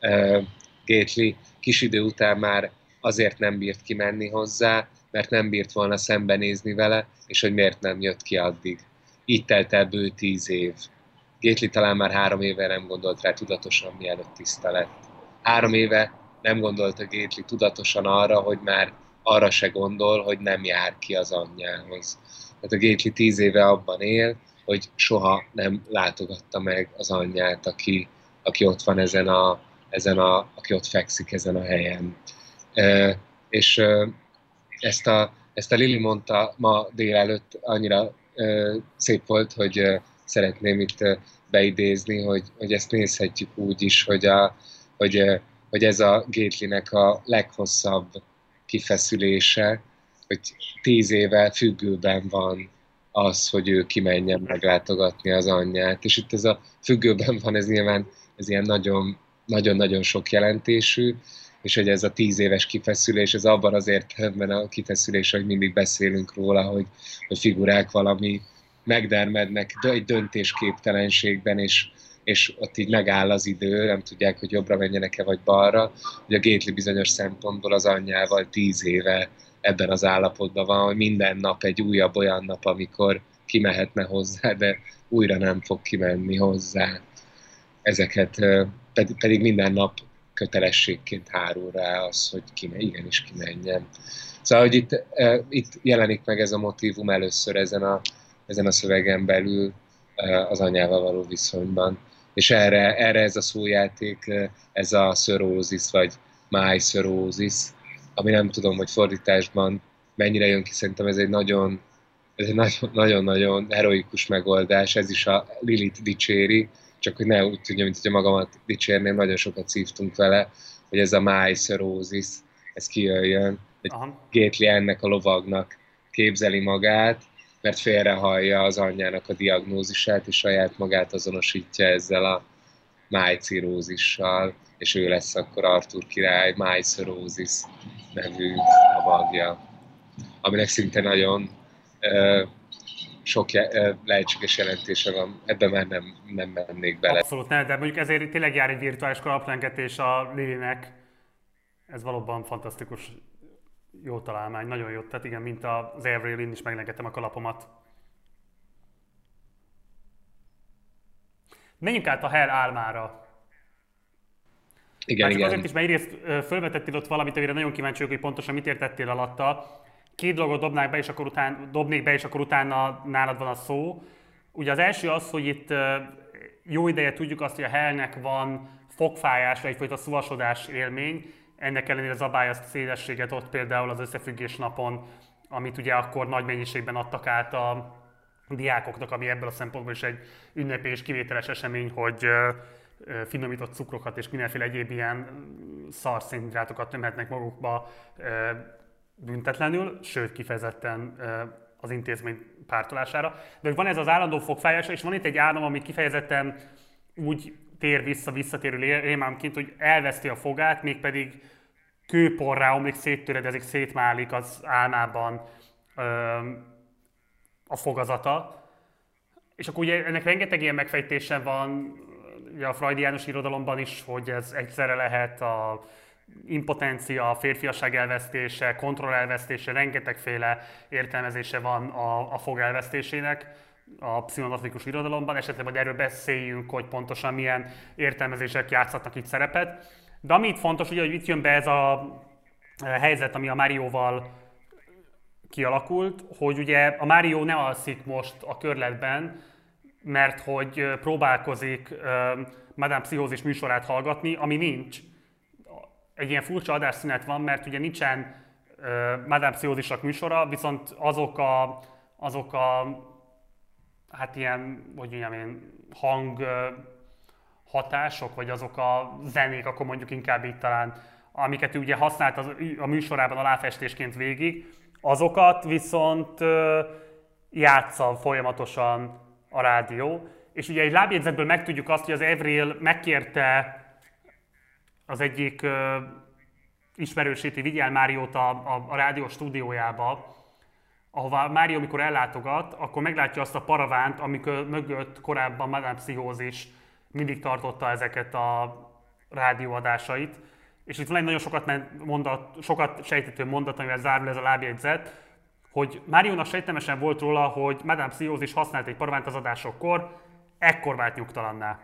e, Gately kis idő után már azért nem bírt kimenni hozzá, mert nem bírt volna szembenézni vele, és hogy miért nem jött ki addig. Így telt el bő tíz év. Gétli talán már három éve nem gondolt rá tudatosan, mielőtt tiszta lett. Három éve nem gondolta Gétli tudatosan arra, hogy már arra se gondol, hogy nem jár ki az anyjához. Tehát a Gétli tíz éve abban él, hogy soha nem látogatta meg az anyját, aki, aki ott van ezen a, ezen a, aki ott fekszik ezen a helyen. E, és ezt a, ezt a Lili mondta ma délelőtt, annyira ö, szép volt, hogy ö, szeretném itt ö, beidézni, hogy, hogy ezt nézhetjük úgy is, hogy, a, hogy, ö, hogy ez a Gétlinek a leghosszabb kifeszülése, hogy tíz éve függőben van az, hogy ő kimenjen meglátogatni az anyját. És itt ez a függőben van, ez nyilván ez ilyen nagyon, nagyon-nagyon sok jelentésű, és hogy ez a tíz éves kifeszülés, ez abban az értelemben a kifeszülés, hogy mindig beszélünk róla, hogy, hogy figurák valami megdermednek egy döntésképtelenségben, és, és ott így megáll az idő, nem tudják, hogy jobbra menjenek-e vagy balra. Ugye a Gétli bizonyos szempontból az anyjával tíz éve ebben az állapotban van, hogy minden nap egy újabb olyan nap, amikor kimehetne hozzá, de újra nem fog kimenni hozzá. Ezeket pedig, pedig minden nap kötelességként hárul rá az, hogy kime, igenis kimenjen. Szóval, hogy itt, itt jelenik meg ez a motivum először ezen a, ezen a szövegen belül az anyával való viszonyban. És erre, erre ez a szójáték, ez a szörózis, vagy máj szörózis, ami nem tudom, hogy fordításban mennyire jön ki, szerintem ez egy nagyon ez egy nagyon-nagyon heroikus megoldás, ez is a Lilith dicséri, csak hogy ne úgy tudja, mint hogy magamat dicsérném, nagyon sokat szívtunk vele, hogy ez a szörózis, ez kijöjjön, hogy Gétli ennek a lovagnak képzeli magát, mert félrehallja az anyjának a diagnózisát, és saját magát azonosítja ezzel a májcirózissal, és ő lesz akkor Artur király májszorózis nevű lovagja, aminek szinte nagyon uh, sok uh, lehetséges jelentése van, ebben már nem, nem mennék bele. Abszolút nem, de mondjuk ezért tényleg jár egy virtuális kalaplengetés a Lilinek. Ez valóban fantasztikus jó találmány, nagyon jó. Tehát igen, mint az Avril, én is meglengettem a kalapomat. Menjünk át a Hell álmára. Igen, igen. azért is, mert egyrészt fölvetettél ott valamit, amire nagyon kíváncsi vagyok, hogy pontosan mit értettél alatta. Két dolgot dobnák be, és akkor után, dobnék be, és akkor utána nálad van a szó. Ugye az első az, hogy itt jó ideje tudjuk azt, hogy a Hellnek van fogfájás, egyfajta szuvasodás élmény, ennek ellenére zabálja azt a szélességet ott például az összefüggés napon, amit ugye akkor nagy mennyiségben adtak át a diákoknak, ami ebből a szempontból is egy ünnepi és kivételes esemény, hogy finomított cukrokat és mindenféle egyéb ilyen szarszénhidrátokat tömhetnek magukba büntetlenül, sőt kifejezetten az intézmény pártolására. De van ez az állandó fogfájás, és van itt egy állam, ami kifejezetten úgy tér vissza, visszatérő rémámként, hogy elveszti a fogát, mégpedig kőporrá omlik, széttöredezik, szétmálik az álmában a fogazata. És akkor ugye ennek rengeteg ilyen megfejtése van, ugye a freudiánus irodalomban is, hogy ez egyszerre lehet a impotencia, férfiasság elvesztése, kontroll elvesztése, rengetegféle értelmezése van a, a fog elvesztésének a pszichoanalitikus irodalomban, esetleg majd erről beszéljünk, hogy pontosan milyen értelmezések játszhatnak itt szerepet. De ami itt fontos, ugye, hogy itt jön be ez a helyzet, ami a Márióval kialakult, hogy ugye a Mário ne alszik most a körletben, mert hogy próbálkozik Madame Pszichózis műsorát hallgatni, ami nincs. Egy ilyen furcsa adásszünet van, mert ugye nincsen Madame Pszichózisnak műsora, viszont azok a, azok a hát ilyen, hogy mondjam én, hang hatások, vagy azok a zenék, akkor mondjuk inkább így talán, amiket ő ugye használt az, a műsorában aláfestésként végig, azokat viszont játsza folyamatosan a rádió. És ugye egy lábjegyzetből megtudjuk azt, hogy az Evril megkérte az egyik uh, ismerősét, Vigyel Máriót a, a, a rádió stúdiójába, ahova Mário, amikor ellátogat, akkor meglátja azt a paravánt, amikor mögött korábban Madame Pszichózis mindig tartotta ezeket a rádióadásait. És itt van egy nagyon sokat, mondat, sokat sejtető mondat, amivel zárul ez a lábjegyzet, hogy Máriónak sejtemesen volt róla, hogy Madame Pszichózis használt egy paravánt az adásokkor, ekkor vált nyugtalanná.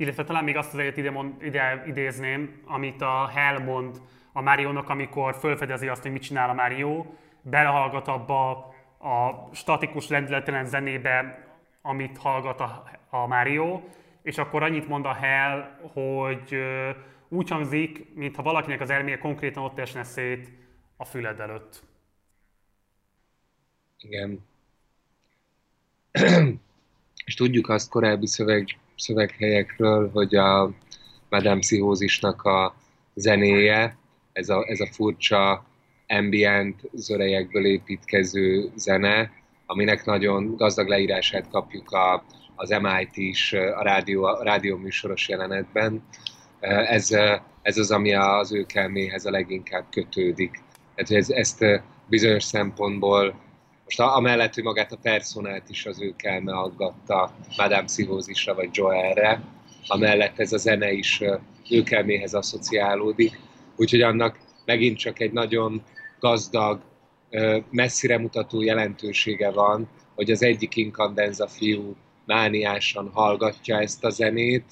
Illetve talán még azt az egyet ide, mond, ide idézném, amit a Hell mond a Máriónak, amikor felfedezi azt, hogy mit csinál a Márió, belehallgat abba a statikus lendületelen zenébe, amit hallgat a, a Márió, és akkor annyit mond a Hell, hogy úgy hangzik, mintha valakinek az elméje konkrétan ott esne szét a füled előtt. Igen. és tudjuk azt korábbi szöveg, szöveghelyekről, hogy a Madame Pszichózisnak a zenéje, ez a, ez a furcsa ambient zörejekből építkező zene, aminek nagyon gazdag leírását kapjuk a, az MIT is a rádió, a rádió műsoros jelenetben. Ez, ez az, ami az ő kelméhez a leginkább kötődik. Tehát ez, ezt bizonyos szempontból, most amellett, hogy magát a personát is az ő kelme aggatta Madame Pszichózisra vagy Joelre, amellett ez a zene is ő kelméhez asszociálódik. Úgyhogy annak megint csak egy nagyon gazdag, messzire mutató jelentősége van, hogy az egyik inkandenza fiú mániásan hallgatja ezt a zenét,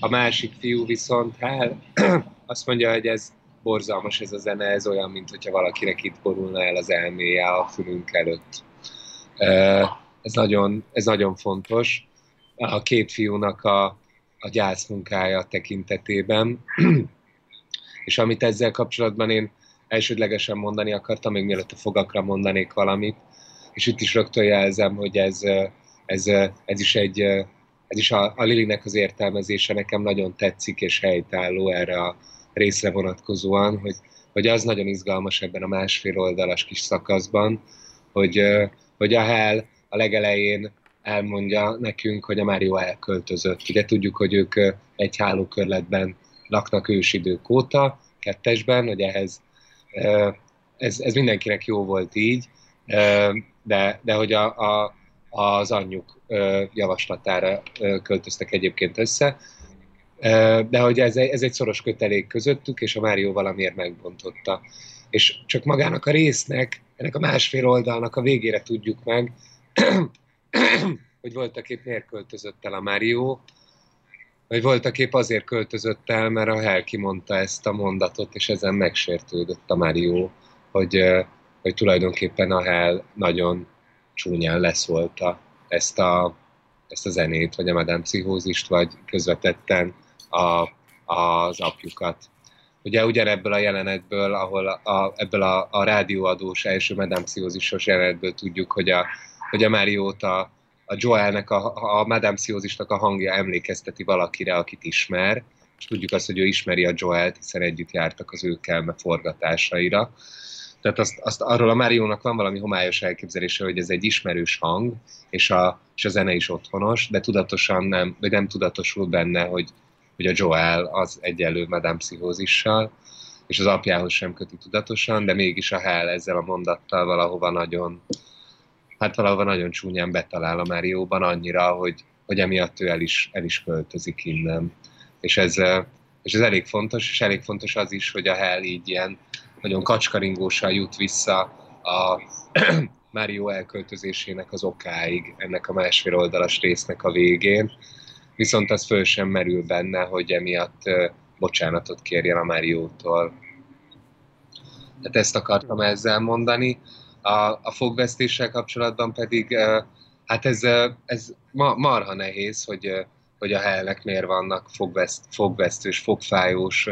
a másik fiú viszont hát, azt mondja, hogy ez borzalmas ez a zene, ez olyan, mint hogyha valakinek itt borulna el az elméje a fülünk előtt. Ez nagyon, ez nagyon fontos. A két fiúnak a, a gyászmunkája tekintetében. És amit ezzel kapcsolatban én elsődlegesen mondani akartam, még mielőtt a fogakra mondanék valamit, és itt is rögtön jelzem, hogy ez, ez, ez is egy, ez is a, a Lilinek az értelmezése nekem nagyon tetszik és helytálló erre a részre vonatkozóan, hogy, hogy az nagyon izgalmas ebben a másfél oldalas kis szakaszban, hogy, hogy a Hell a legelején elmondja nekünk, hogy a Mário elköltözött. Ugye tudjuk, hogy ők egy hálókörletben laknak ősidők óta, kettesben, hogy ehhez ez, ez mindenkinek jó volt így, de, de hogy a, a, az anyjuk javaslatára költöztek egyébként össze, de hogy ez, ez egy szoros kötelék közöttük, és a Mário valamiért megbontotta. És csak magának a résznek, ennek a másfél oldalnak a végére tudjuk meg, hogy voltak épp miért költözött el a Mário, vagy voltak épp azért költözött el, mert a Hel kimondta ezt a mondatot, és ezen megsértődött a Mário, hogy, hogy tulajdonképpen a Hel nagyon csúnyán leszólta ezt a, ezt a zenét, vagy a Madame Pszichózist, vagy közvetetten a, az apjukat. Ugye ugyanebből a jelenetből, ahol a, ebből a, a rádióadós első Madame Pszichózisos jelenetből tudjuk, hogy a, hogy a Máriót a, a Joelnek, a, a Madame Pszichózisnak a hangja emlékezteti valakire, akit ismer, és tudjuk azt, hogy ő ismeri a Joelt, hiszen együtt jártak az ő kelme forgatásaira. Tehát azt, azt arról a Máriónak van valami homályos elképzelése, hogy ez egy ismerős hang, és a, és a zene is otthonos, de tudatosan nem, vagy nem tudatosul benne, hogy, hogy a Joel az egyelő Madame Pszichózissal, és az apjához sem köti tudatosan, de mégis a Hell ezzel a mondattal valahova nagyon, hát valahova nagyon csúnyán betalál a Márióban annyira, hogy, hogy emiatt ő el is, el is költözik innen. És ez, és ez elég fontos, és elég fontos az is, hogy a Hell így ilyen nagyon kacskaringósan jut vissza a Mário elköltözésének az okáig, ennek a másfél oldalas résznek a végén, viszont az föl sem merül benne, hogy emiatt bocsánatot kérjen a Máriótól. Tehát ezt akartam ezzel mondani. A, a fogvesztéssel kapcsolatban pedig, hát ez, ez ma, marha nehéz, hogy, hogy a helynek miért vannak fogveszt, fogvesztős, fogfájós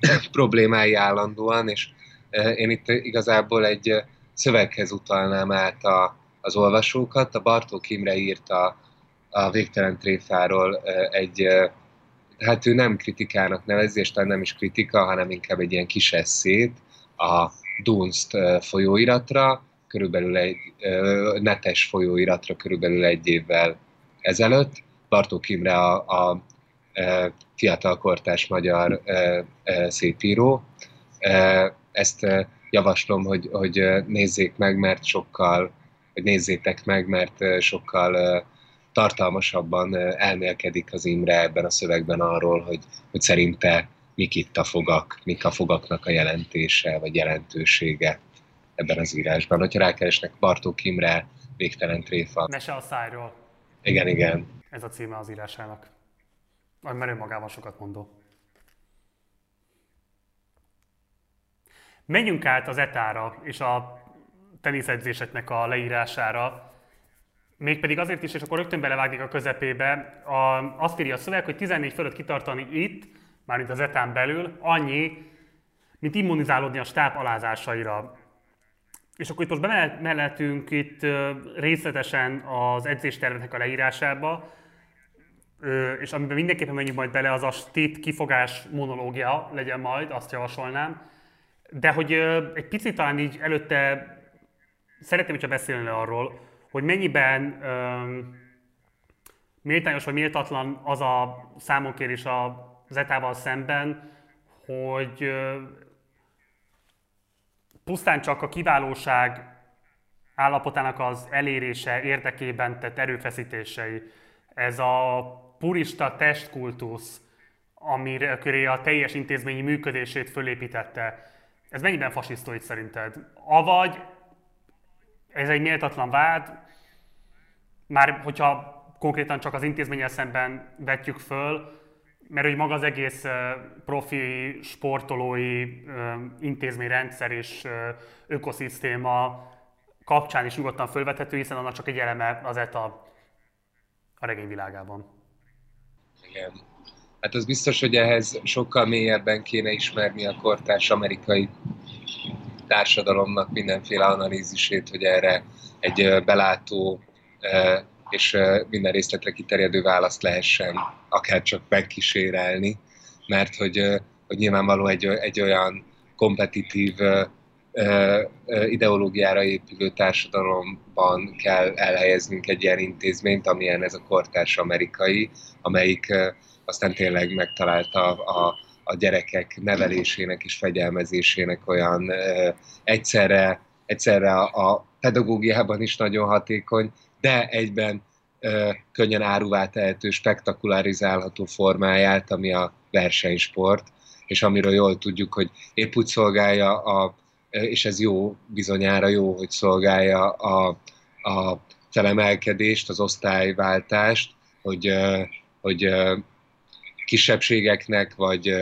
problémái állandóan, és én itt igazából egy szöveghez utalnám át a, az olvasókat. A Bartók Imre írta a Végtelen Tréfáról egy, hát ő nem kritikának nevezi, és nem is kritika, hanem inkább egy ilyen kis eszét a Dunst folyóiratra, körülbelül egy netes folyóiratra körülbelül egy évvel ezelőtt. Bartók Imre a, a fiatal kortás magyar szépíró. Ezt javaslom, hogy, hogy nézzék meg, mert sokkal, hogy nézzétek meg, mert sokkal tartalmasabban elmélkedik az Imre ebben a szövegben arról, hogy, hogy szerinte mik itt a fogak, mik a fogaknak a jelentése, vagy jelentősége ebben az írásban. Hogyha rákeresnek Bartók Imre, végtelen tréfa. Mese a szájról. Igen, igen. Ez a címe az írásának. Mert önmagában sokat mondó. Menjünk át az etára és a teniszedzéseknek a leírására. Mégpedig azért is, és akkor rögtön belevágnék a közepébe, a, azt írja a szöveg, hogy 14 fölött kitartani itt, mármint az etán belül, annyi, mint immunizálódni a stáb alázásaira. És akkor itt most bemehetünk itt részletesen az edzésterveknek a leírásába, és amiben mindenképpen menjünk majd bele, az a stit kifogás monológia legyen majd, azt javasolnám. De hogy egy picit talán így előtte szeretném, hogyha beszélni arról, hogy mennyiben um, méltányos vagy méltatlan az a számonkérés az etával szemben, hogy uh, pusztán csak a kiválóság állapotának az elérése érdekében tett erőfeszítései. Ez a purista testkultusz, amire köré a teljes intézményi működését fölépítette, ez mennyiben fasisztoid szerinted? Avagy ez egy méltatlan vád, már hogyha konkrétan csak az intézménnyel szemben vetjük föl, mert hogy maga az egész profi, sportolói intézményrendszer és ökoszisztéma kapcsán is nyugodtan fölvethető, hiszen annak csak egy eleme az ETA a regényvilágában. Igen. Hát az biztos, hogy ehhez sokkal mélyebben kéne ismerni a kortárs amerikai társadalomnak mindenféle analízisét, hogy erre egy belátó és minden részletre kiterjedő választ lehessen akár csak megkísérelni, mert hogy, hogy nyilvánvaló egy, egy olyan kompetitív ideológiára épülő társadalomban kell elhelyeznünk egy ilyen intézményt, amilyen ez a kortárs amerikai, amelyik aztán tényleg megtalálta a, a gyerekek nevelésének és fegyelmezésének olyan egyszerre, egyszerre a, a pedagógiában is nagyon hatékony, de egyben könnyen áruvá tehető, spektakularizálható formáját, ami a versenysport, és amiről jól tudjuk, hogy épp úgy szolgálja a és ez jó, bizonyára jó, hogy szolgálja a, a felemelkedést, az osztályváltást, hogy, hogy kisebbségeknek, vagy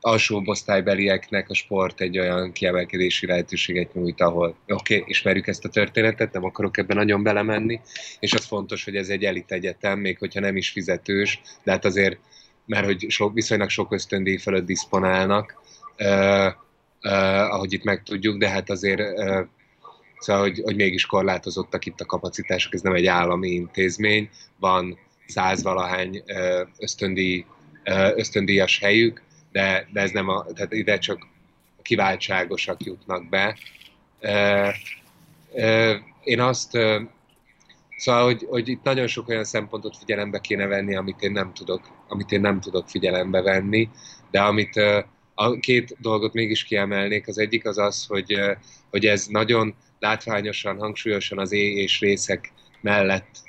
alsóbb osztálybelieknek a sport egy olyan kiemelkedési lehetőséget nyújt, ahol oké, okay, ismerjük ezt a történetet, nem akarok ebben nagyon belemenni, és az fontos, hogy ez egy elit egyetem, még hogyha nem is fizetős, de hát azért, mert hogy sok, viszonylag sok ösztöndíj fölött diszponálnak, uh, ahogy itt megtudjuk, de hát azért uh, szóval, hogy, hogy mégis korlátozottak itt a kapacitások, ez nem egy állami intézmény, van százvalahány ösztöndíj, ösztöndíjas helyük, de, de ez nem a, tehát ide csak kiváltságosak jutnak be. Én azt, szóval, hogy, hogy itt nagyon sok olyan szempontot figyelembe kéne venni, amit én nem tudok, amit én nem tudok figyelembe venni, de amit a két dolgot mégis kiemelnék. Az egyik az az, hogy, hogy ez nagyon látványosan, hangsúlyosan az é és részek mellett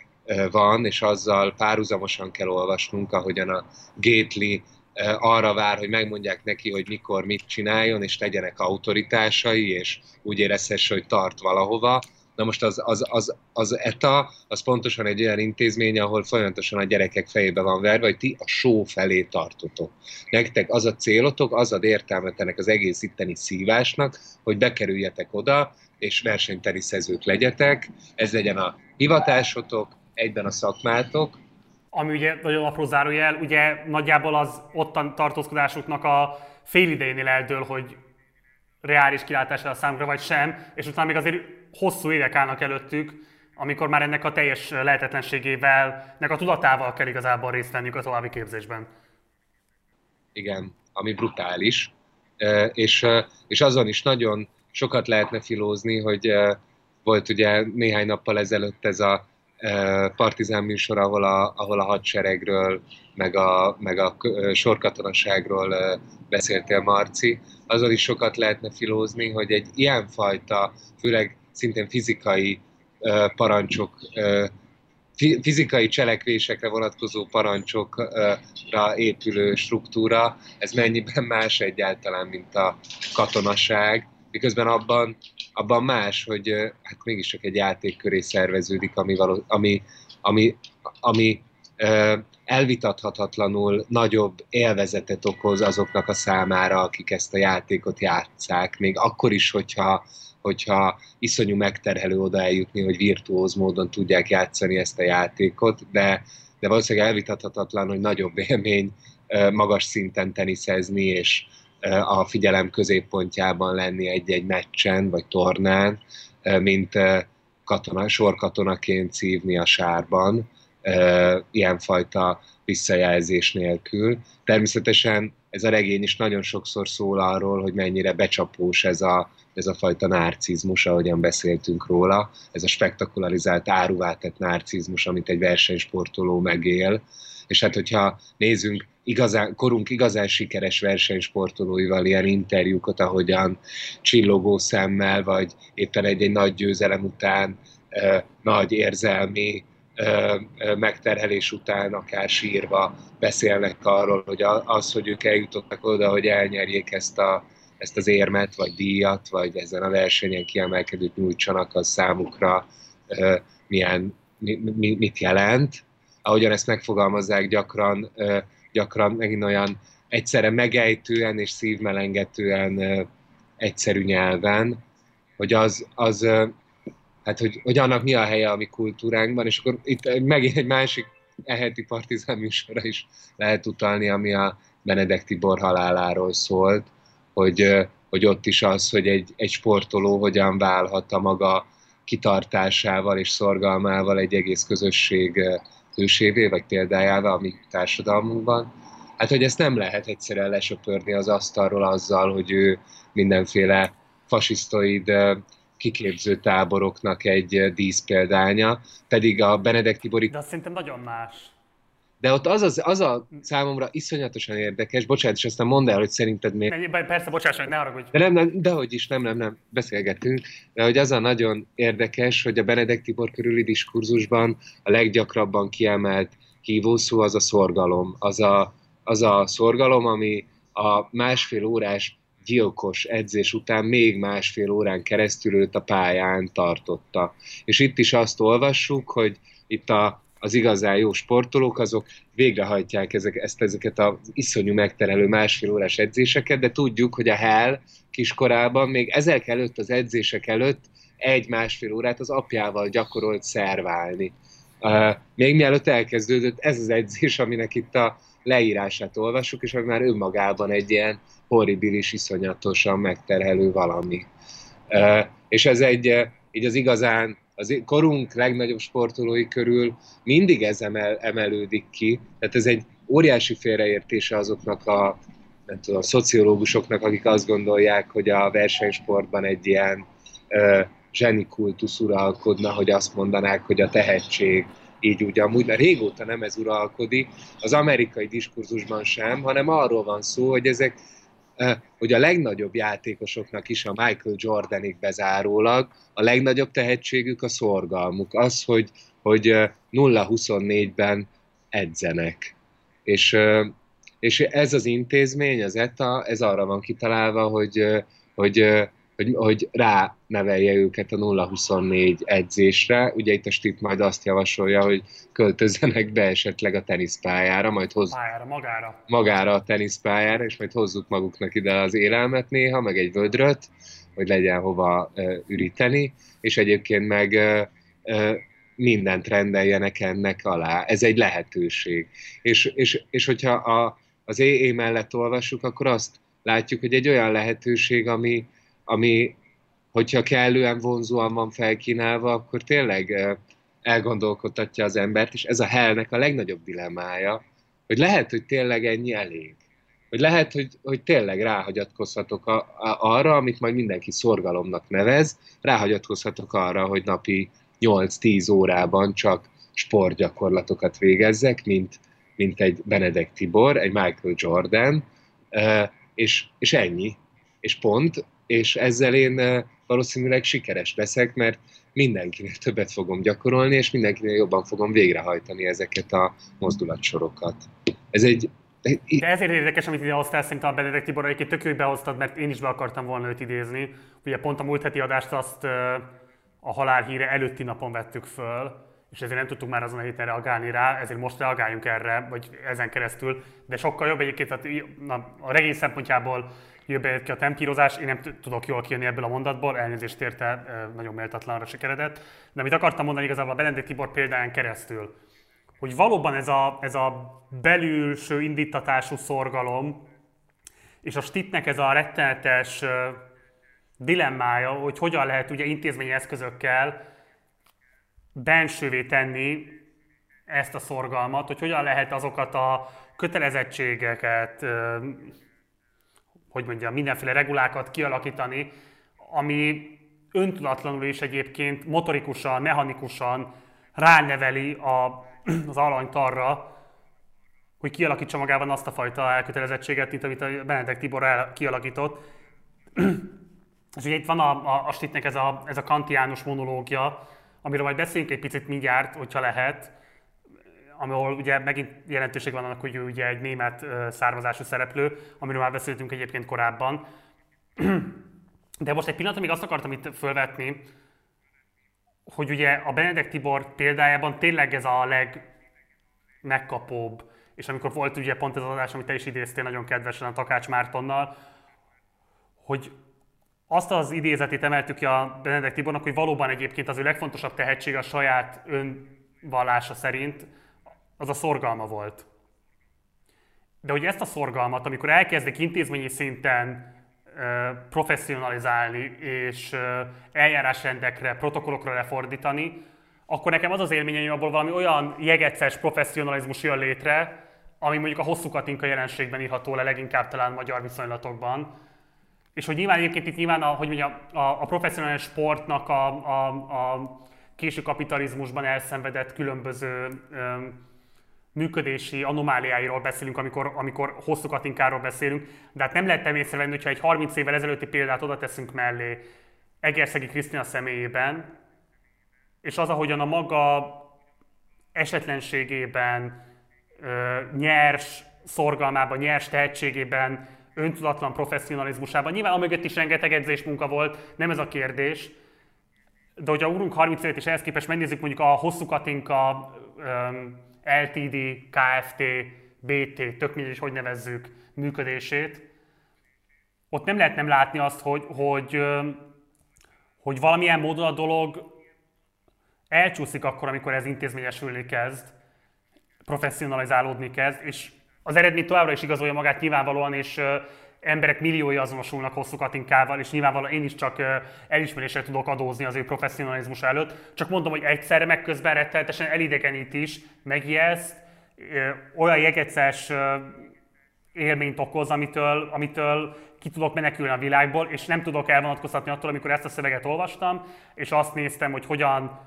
van, és azzal párhuzamosan kell olvasnunk, ahogyan a Gately arra vár, hogy megmondják neki, hogy mikor mit csináljon, és legyenek autoritásai, és úgy érezhesse, hogy tart valahova, Na most az, az, az, az ETA, az pontosan egy olyan intézmény, ahol folyamatosan a gyerekek fejébe van verve, hogy ti a só felé tartotok. Nektek az a célotok, az ad értelmet ennek az egész itteni szívásnak, hogy bekerüljetek oda, és versenyteriszezők legyetek, ez legyen a hivatásotok, egyben a szakmátok, ami ugye nagyon apró zárójel, ugye nagyjából az ottan tartózkodásuknak a fél idejénél eldől, hogy reális kilátása a számukra, vagy sem, és utána még azért hosszú évek állnak előttük, amikor már ennek a teljes lehetetlenségével, nek a tudatával kell igazából részt venniük a további képzésben. Igen, ami brutális. És, és azon is nagyon sokat lehetne filózni, hogy volt ugye néhány nappal ezelőtt ez a partizán műsor, ahol a, ahol a hadseregről, meg a, meg a sorkatonaságról beszéltél, Marci. Azon is sokat lehetne filózni, hogy egy ilyenfajta, főleg szintén fizikai parancsok, fizikai cselekvésekre vonatkozó parancsokra épülő struktúra, ez mennyiben más egyáltalán, mint a katonaság, miközben abban, abban más, hogy hát mégiscsak egy játék köré szerveződik, ami, való, ami, ami, ami elvitathatatlanul nagyobb élvezetet okoz azoknak a számára, akik ezt a játékot játszák, még akkor is, hogyha hogyha iszonyú megterhelő oda eljutni, hogy virtuóz módon tudják játszani ezt a játékot, de, de valószínűleg elvitathatatlan, hogy nagyobb élmény magas szinten teniszezni, és a figyelem középpontjában lenni egy-egy meccsen vagy tornán, mint katona, sorkatonaként szívni a sárban, ilyenfajta visszajelzés nélkül. Természetesen ez a regény is nagyon sokszor szól arról, hogy mennyire becsapós ez a, ez a fajta narcizmus, ahogyan beszéltünk róla, ez a spektakularizált áruvátett narcizmus, amit egy versenysportoló megél. És hát, hogyha nézzünk igazán, korunk igazán sikeres versenysportolóival ilyen interjúkat, ahogyan csillogó szemmel, vagy éppen egy-egy nagy győzelem után eh, nagy érzelmi megterhelés után, akár sírva beszélnek arról, hogy az, hogy ők eljutottak oda, hogy elnyerjék ezt, a, ezt az érmet, vagy díjat, vagy ezen a versenyen kiemelkedőt nyújtsanak, az számukra milyen, mit jelent. Ahogyan ezt megfogalmazzák gyakran, gyakran megint olyan egyszerre megejtően és szívmelengetően egyszerű nyelven, hogy az, az hát hogy, hogy annak mi a helye a mi kultúránkban, és akkor itt megint egy másik eheti partizán műsorra is lehet utalni, ami a Benedek Tibor haláláról szólt, hogy, hogy ott is az, hogy egy, egy sportoló hogyan válhat a maga kitartásával és szorgalmával egy egész közösség hősévé, vagy példájával a mi társadalmunkban. Hát, hogy ezt nem lehet egyszerűen lesöpörni az asztalról azzal, hogy ő mindenféle fasisztoid kiképző táboroknak egy díszpéldánya, pedig a Benedek Tibori... De azt szerintem nagyon más. De ott az, az, az a számomra iszonyatosan érdekes, bocsánat, és aztán mondd el, hogy szerinted. Ne, persze, bocsánat, ne haragudj. De nem, nem, dehogy is, nem, nem, nem, beszélgetünk, de hogy az a nagyon érdekes, hogy a Benedek Tibor körüli diskurzusban a leggyakrabban kiemelt hívószó az a szorgalom. Az a, az a szorgalom, ami a másfél órás gyilkos edzés után még másfél órán keresztül őt a pályán tartotta. És itt is azt olvassuk, hogy itt a, az igazán jó sportolók, azok végrehajtják ezek, ezt, ezeket az iszonyú megterelő másfél órás edzéseket, de tudjuk, hogy a Hell kiskorában, még ezek előtt, az edzések előtt egy-másfél órát az apjával gyakorolt szerválni. Uh, még mielőtt elkezdődött ez az edzés, aminek itt a leírását olvassuk, és az már önmagában egy ilyen horribilis, iszonyatosan megterhelő valami. És ez egy, így az igazán, az korunk legnagyobb sportolói körül mindig ez emel, emelődik ki, tehát ez egy óriási félreértése azoknak a, nem tudom, a szociológusoknak, akik azt gondolják, hogy a versenysportban egy ilyen uh, zsenikultusz uralkodna, hogy azt mondanák, hogy a tehetség így úgy amúgy, mert régóta nem ez uralkodik, az amerikai diskurzusban sem, hanem arról van szó, hogy ezek hogy a legnagyobb játékosoknak is, a Michael Jordanig bezárólag, a legnagyobb tehetségük a szorgalmuk. Az, hogy, hogy 0-24-ben edzenek. És, és ez az intézmény, az ETA, ez arra van kitalálva, hogy, hogy hogy, hogy rá nevelje őket a 0-24 edzésre. Ugye itt a Stipp majd azt javasolja, hogy költözzenek be esetleg a teniszpályára, majd hoz... Pályára, magára. Magára a teniszpályára, és majd hozzuk maguknak ide az élelmet néha, meg egy vödröt, hogy legyen hova uh, üríteni, és egyébként meg uh, uh, mindent rendeljenek ennek alá. Ez egy lehetőség. És, és, és hogyha a, az EE mellett olvassuk, akkor azt látjuk, hogy egy olyan lehetőség, ami, ami, hogyha kellően vonzóan van felkínálva, akkor tényleg elgondolkodtatja az embert, és ez a hellnek a legnagyobb dilemmája, hogy lehet, hogy tényleg ennyi elég. Hogy lehet, hogy, hogy tényleg ráhagyatkozhatok a, a, arra, amit majd mindenki szorgalomnak nevez, ráhagyatkozhatok arra, hogy napi 8-10 órában csak sportgyakorlatokat végezzek, mint, mint egy Benedek Tibor, egy Michael Jordan, és, és ennyi. És pont, és ezzel én valószínűleg sikeres leszek, mert mindenkinek többet fogom gyakorolni, és mindenkinek jobban fogom végrehajtani ezeket a mozdulatsorokat. Ez egy de ezért érdekes, amit ide hoztál, szerintem a Benedek Tibor, egyébként tök behoztad, mert én is be akartam volna őt idézni. Ugye pont a múlt heti adást azt a halál híre előtti napon vettük föl, és ezért nem tudtuk már azon a héten reagálni rá, ezért most reagáljunk erre, vagy ezen keresztül. De sokkal jobb egyébként, tehát na, a regény szempontjából jobb ki a tempírozás, én nem tudok jól kijönni ebből a mondatból, elnézést érte, nagyon méltatlanra sikeredett. De amit akartam mondani igazából a Benedek Tibor példáján keresztül, hogy valóban ez a, ez a belülső indítatású szorgalom, és a Stittnek ez a rettenetes dilemmája, hogy hogyan lehet ugye intézményi eszközökkel bensővé tenni ezt a szorgalmat, hogy hogyan lehet azokat a kötelezettségeket, hogy mondjam, mindenféle regulákat kialakítani, ami öntudatlanul is egyébként motorikusan, mechanikusan ráneveli a, az alanyt arra, hogy kialakítsa magában azt a fajta elkötelezettséget, mint amit a Benedek Tibor el, kialakított. És ugye itt van a, a, a Stittnek ez a, ez a kantiánus monológia, amiről majd beszéljünk egy picit mindjárt, hogyha lehet, ahol ugye megint jelentőség van annak, hogy ő ugye egy német származású szereplő, amiről már beszéltünk egyébként korábban. De most egy pillanat, még azt akartam itt fölvetni, hogy ugye a Benedek Tibor példájában tényleg ez a legmegkapóbb, és amikor volt ugye pont ez az adás, amit te is idéztél nagyon kedvesen a Takács Mártonnal, hogy azt az idézetét emeltük ki a Benedek Tibornak, hogy valóban egyébként az ő legfontosabb tehetség a saját önvallása szerint az a szorgalma volt. De hogy ezt a szorgalmat, amikor elkezdik intézményi szinten professzionalizálni és eljárásrendekre, protokollokra lefordítani, akkor nekem az az élményem, hogy abból valami olyan jegeces professzionalizmus jön létre, ami mondjuk a hosszú katinka jelenségben írható le leginkább talán magyar viszonylatokban. És hogy nyilván egyébként itt nyilván a, hogy mondjam, a, a professzionális sportnak a, a, a késő kapitalizmusban elszenvedett különböző öm, működési anomáliáiról beszélünk, amikor, amikor hosszú katinkáról beszélünk, de hát nem lehet észrevenni, hogyha egy 30 évvel ezelőtti példát oda teszünk mellé Egerszegi Krisztina személyében, és az, ahogyan a maga esetlenségében, nyers szorgalmában, nyers tehetségében, öntudatlan professzionalizmusában. Nyilván amögött is rengeteg edzés munka volt, nem ez a kérdés, de hogyha ugrunk 30 évet és ehhez képest megnézzük mondjuk a hosszú katinka LTD, KFT, BT, tök mindegy, hogy nevezzük működését, ott nem lehet nem látni azt, hogy, hogy, hogy valamilyen módon a dolog elcsúszik akkor, amikor ez intézményesülni kezd, professzionalizálódni kezd, és az eredmény továbbra is igazolja magát nyilvánvalóan, és emberek milliói azonosulnak hosszú katinkával, és nyilvánvalóan én is csak elismerésre tudok adózni az ő professzionalizmus előtt. Csak mondom, hogy egyszerre meg közben rettenetesen elidegenít is, megijeszt, olyan jegeces élményt okoz, amitől, amitől ki tudok menekülni a világból, és nem tudok elvonatkoztatni attól, amikor ezt a szöveget olvastam, és azt néztem, hogy hogyan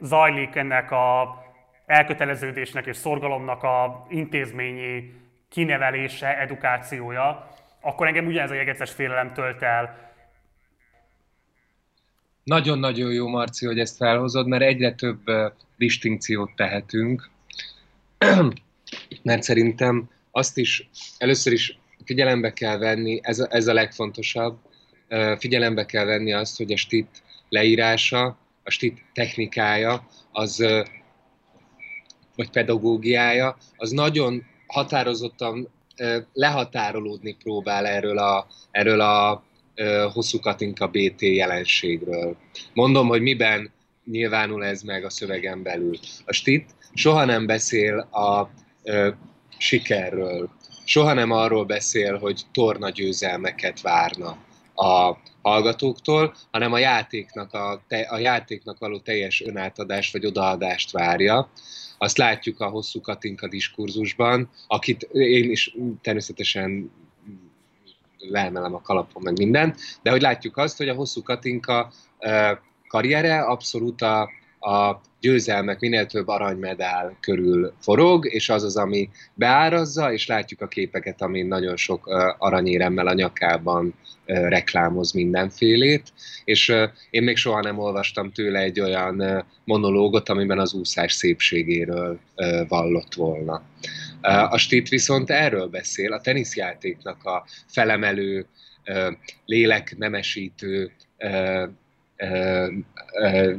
zajlik ennek a elköteleződésnek és szorgalomnak a intézményi kinevelése, edukációja, akkor engem ugyanez a jegeces félelem tölt el. Nagyon-nagyon jó, Marci, hogy ezt felhozod, mert egyre több distinkciót tehetünk, mert szerintem azt is először is figyelembe kell venni, ez a, ez a legfontosabb, figyelembe kell venni azt, hogy a stit leírása, a stit technikája, az vagy pedagógiája, az nagyon határozottan lehatárolódni próbál erről a, erről a hosszú Katinka BT jelenségről. Mondom, hogy miben nyilvánul ez meg a szövegen belül. A Stit soha nem beszél a ö, sikerről, soha nem arról beszél, hogy torna győzelmeket várna a hallgatóktól, hanem a játéknak, a, te, a játéknak való teljes önátadást vagy odaadást várja. Azt látjuk a hosszú Katinka diskurzusban, akit én is természetesen leemelem a kalapon, meg minden, de hogy látjuk azt, hogy a hosszú Katinka karriere abszolút a, a győzelmek, minél több aranymedál körül forog, és az az, ami beárazza, és látjuk a képeket, amin nagyon sok aranyéremmel a nyakában reklámoz mindenfélét, és én még soha nem olvastam tőle egy olyan monológot, amiben az úszás szépségéről vallott volna. A Stit viszont erről beszél, a teniszjátéknak a felemelő, léleknemesítő,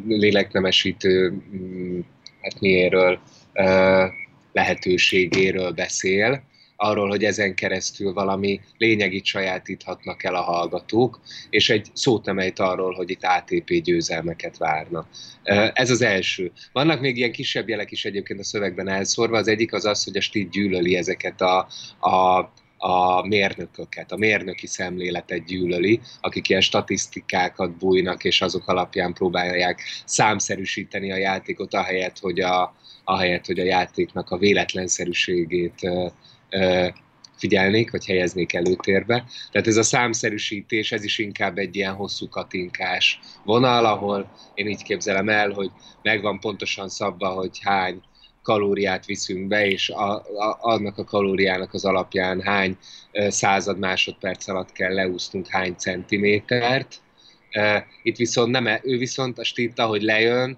léleknemesítő, mm, hát miéről, lehetőségéről beszél, arról, hogy ezen keresztül valami lényegit sajátíthatnak el a hallgatók, és egy szót nem ejt arról, hogy itt ATP győzelmeket várna. Ez az első. Vannak még ilyen kisebb jelek is egyébként a szövegben elszórva. Az egyik az az, hogy a stíl gyűlöli ezeket a, a a mérnököket, a mérnöki szemléletet gyűlöli, akik ilyen statisztikákat bújnak, és azok alapján próbálják számszerűsíteni a játékot, ahelyett, hogy a, ahelyett, hogy a játéknak a véletlenszerűségét ö, ö, figyelnék, vagy helyeznék előtérbe. Tehát ez a számszerűsítés, ez is inkább egy ilyen hosszú katinkás vonal, ahol én így képzelem el, hogy megvan pontosan szabva, hogy hány kalóriát viszünk be, és a, a, annak a kalóriának az alapján hány század másodperc alatt kell leúsztunk hány centimétert. Itt viszont nem, ő viszont a stitta, hogy lejön,